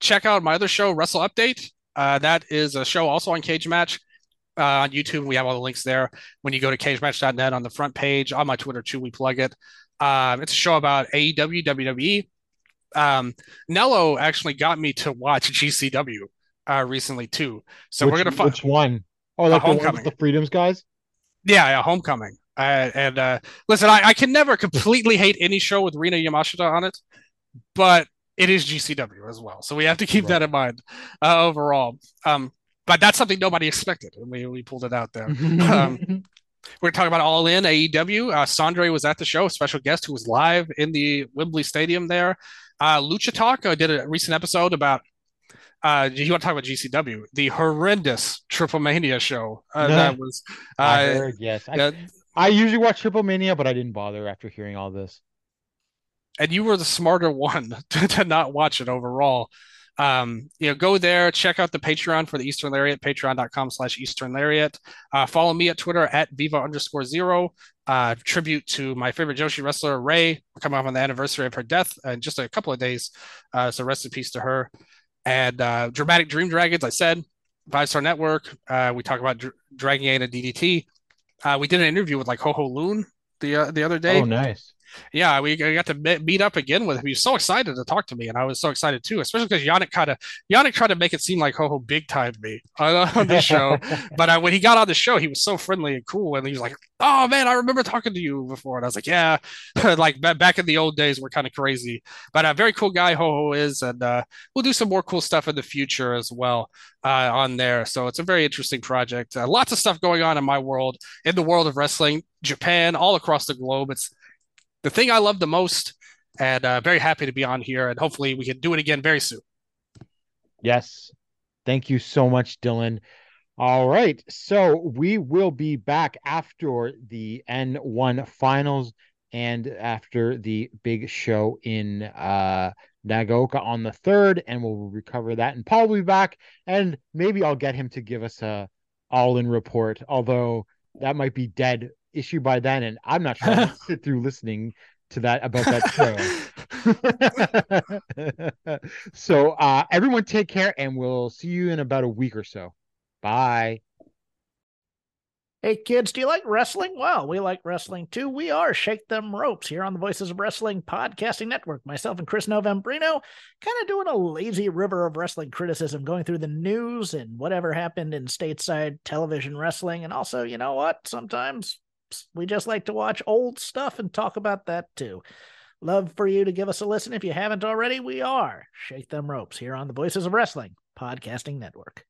Speaker 3: check out my other show, Wrestle Update. Uh, that is a show also on Cage Match uh, on YouTube. We have all the links there. When you go to cagematch.net on the front page, on my Twitter too, we plug it. Um, it's a show about AEW, WWE. Um, Nello actually got me to watch GCW uh, recently too. So
Speaker 2: which,
Speaker 3: we're gonna find
Speaker 2: which one? Oh, like the, one
Speaker 3: Homecoming.
Speaker 2: with the Freedoms guys.
Speaker 3: Yeah, yeah, Homecoming. Uh, and uh, listen, I, I can never completely hate any show with Rina Yamashita on it, but it is GCW as well, so we have to keep
Speaker 2: Right.
Speaker 3: that in mind uh, overall. Um, but that's something nobody expected, and we we pulled it out there. <laughs> Um, we're talking about All In AEW. Uh, Sandre was at the show, a special guest who was live in the Wembley Stadium there. Uh, Lucha Talk uh, did a recent episode about. Uh, you want to talk about GCW? The horrendous Triple Mania show uh, that was.
Speaker 2: I
Speaker 3: Uh,
Speaker 2: heard, yes. I, I usually watch Triple Mania, but I didn't bother after hearing all this.
Speaker 3: and you were the smarter one <laughs> to, to not watch it overall. Um, you know, go there, check out the Patreon for the Eastern Lariat, patreon.com slash Eastern Lariat. Uh, follow me at Twitter at Viva underscore zero. Uh, tribute to my favorite Joshi wrestler, Ray. Coming up on the anniversary of her death in just a couple of days. Uh, so rest in peace to her. And uh, Dramatic Dream Dragons, I said, Five Star Network. Uh, we talk about Dr- Dragging A to DDT. Uh, we did an interview with like Ho Ho Lun the uh, the other day
Speaker 2: Oh, nice.
Speaker 3: Yeah, we got to meet up again with him. He was so excited to talk to me, and I was so excited too, especially because Yannick kind of Yannick tried to make it seem like Ho Ho big timed me <laughs> on, on this show. <laughs> but uh, when he got on the show, he was so friendly and cool, and he was like, "Oh man, I remember talking to you before." And I was like, "Yeah, <laughs> like ba- back in the old days, we're kind of crazy." But a very cool guy Ho Ho is, and uh, we'll do some more cool stuff in the future as well uh, on there. So it's a very interesting project. Uh, lots of stuff going on in my world, in the world of wrestling, Japan, all across the globe. It's the thing I love the most, and uh, very happy to be on here. And hopefully, we can do it again very soon.
Speaker 2: Yes. Thank you so much, Dylan. All right. So we will be back after the N1 finals and after the big show in uh Nagaoka on the 3rd and we'll recover that and be back and maybe I'll get him to give us a all-in report although that might be dead issue by then and I'm not sure <laughs> I'll sit through listening to that about that show. <laughs> so uh everyone take care and we'll see you in about a week or so. Bye.
Speaker 4: Hey kids, do you like wrestling? Well, we like wrestling too. We are Shake Them Ropes here on the Voices of Wrestling Podcasting Network. Myself and Chris Novembrino kind of doing a lazy river of wrestling criticism, going through the news and whatever happened in stateside television wrestling. And also, you know what? Sometimes we just like to watch old stuff and talk about that too. Love for you to give us a listen if you haven't already. We are Shake Them Ropes here on the Voices of Wrestling Podcasting Network.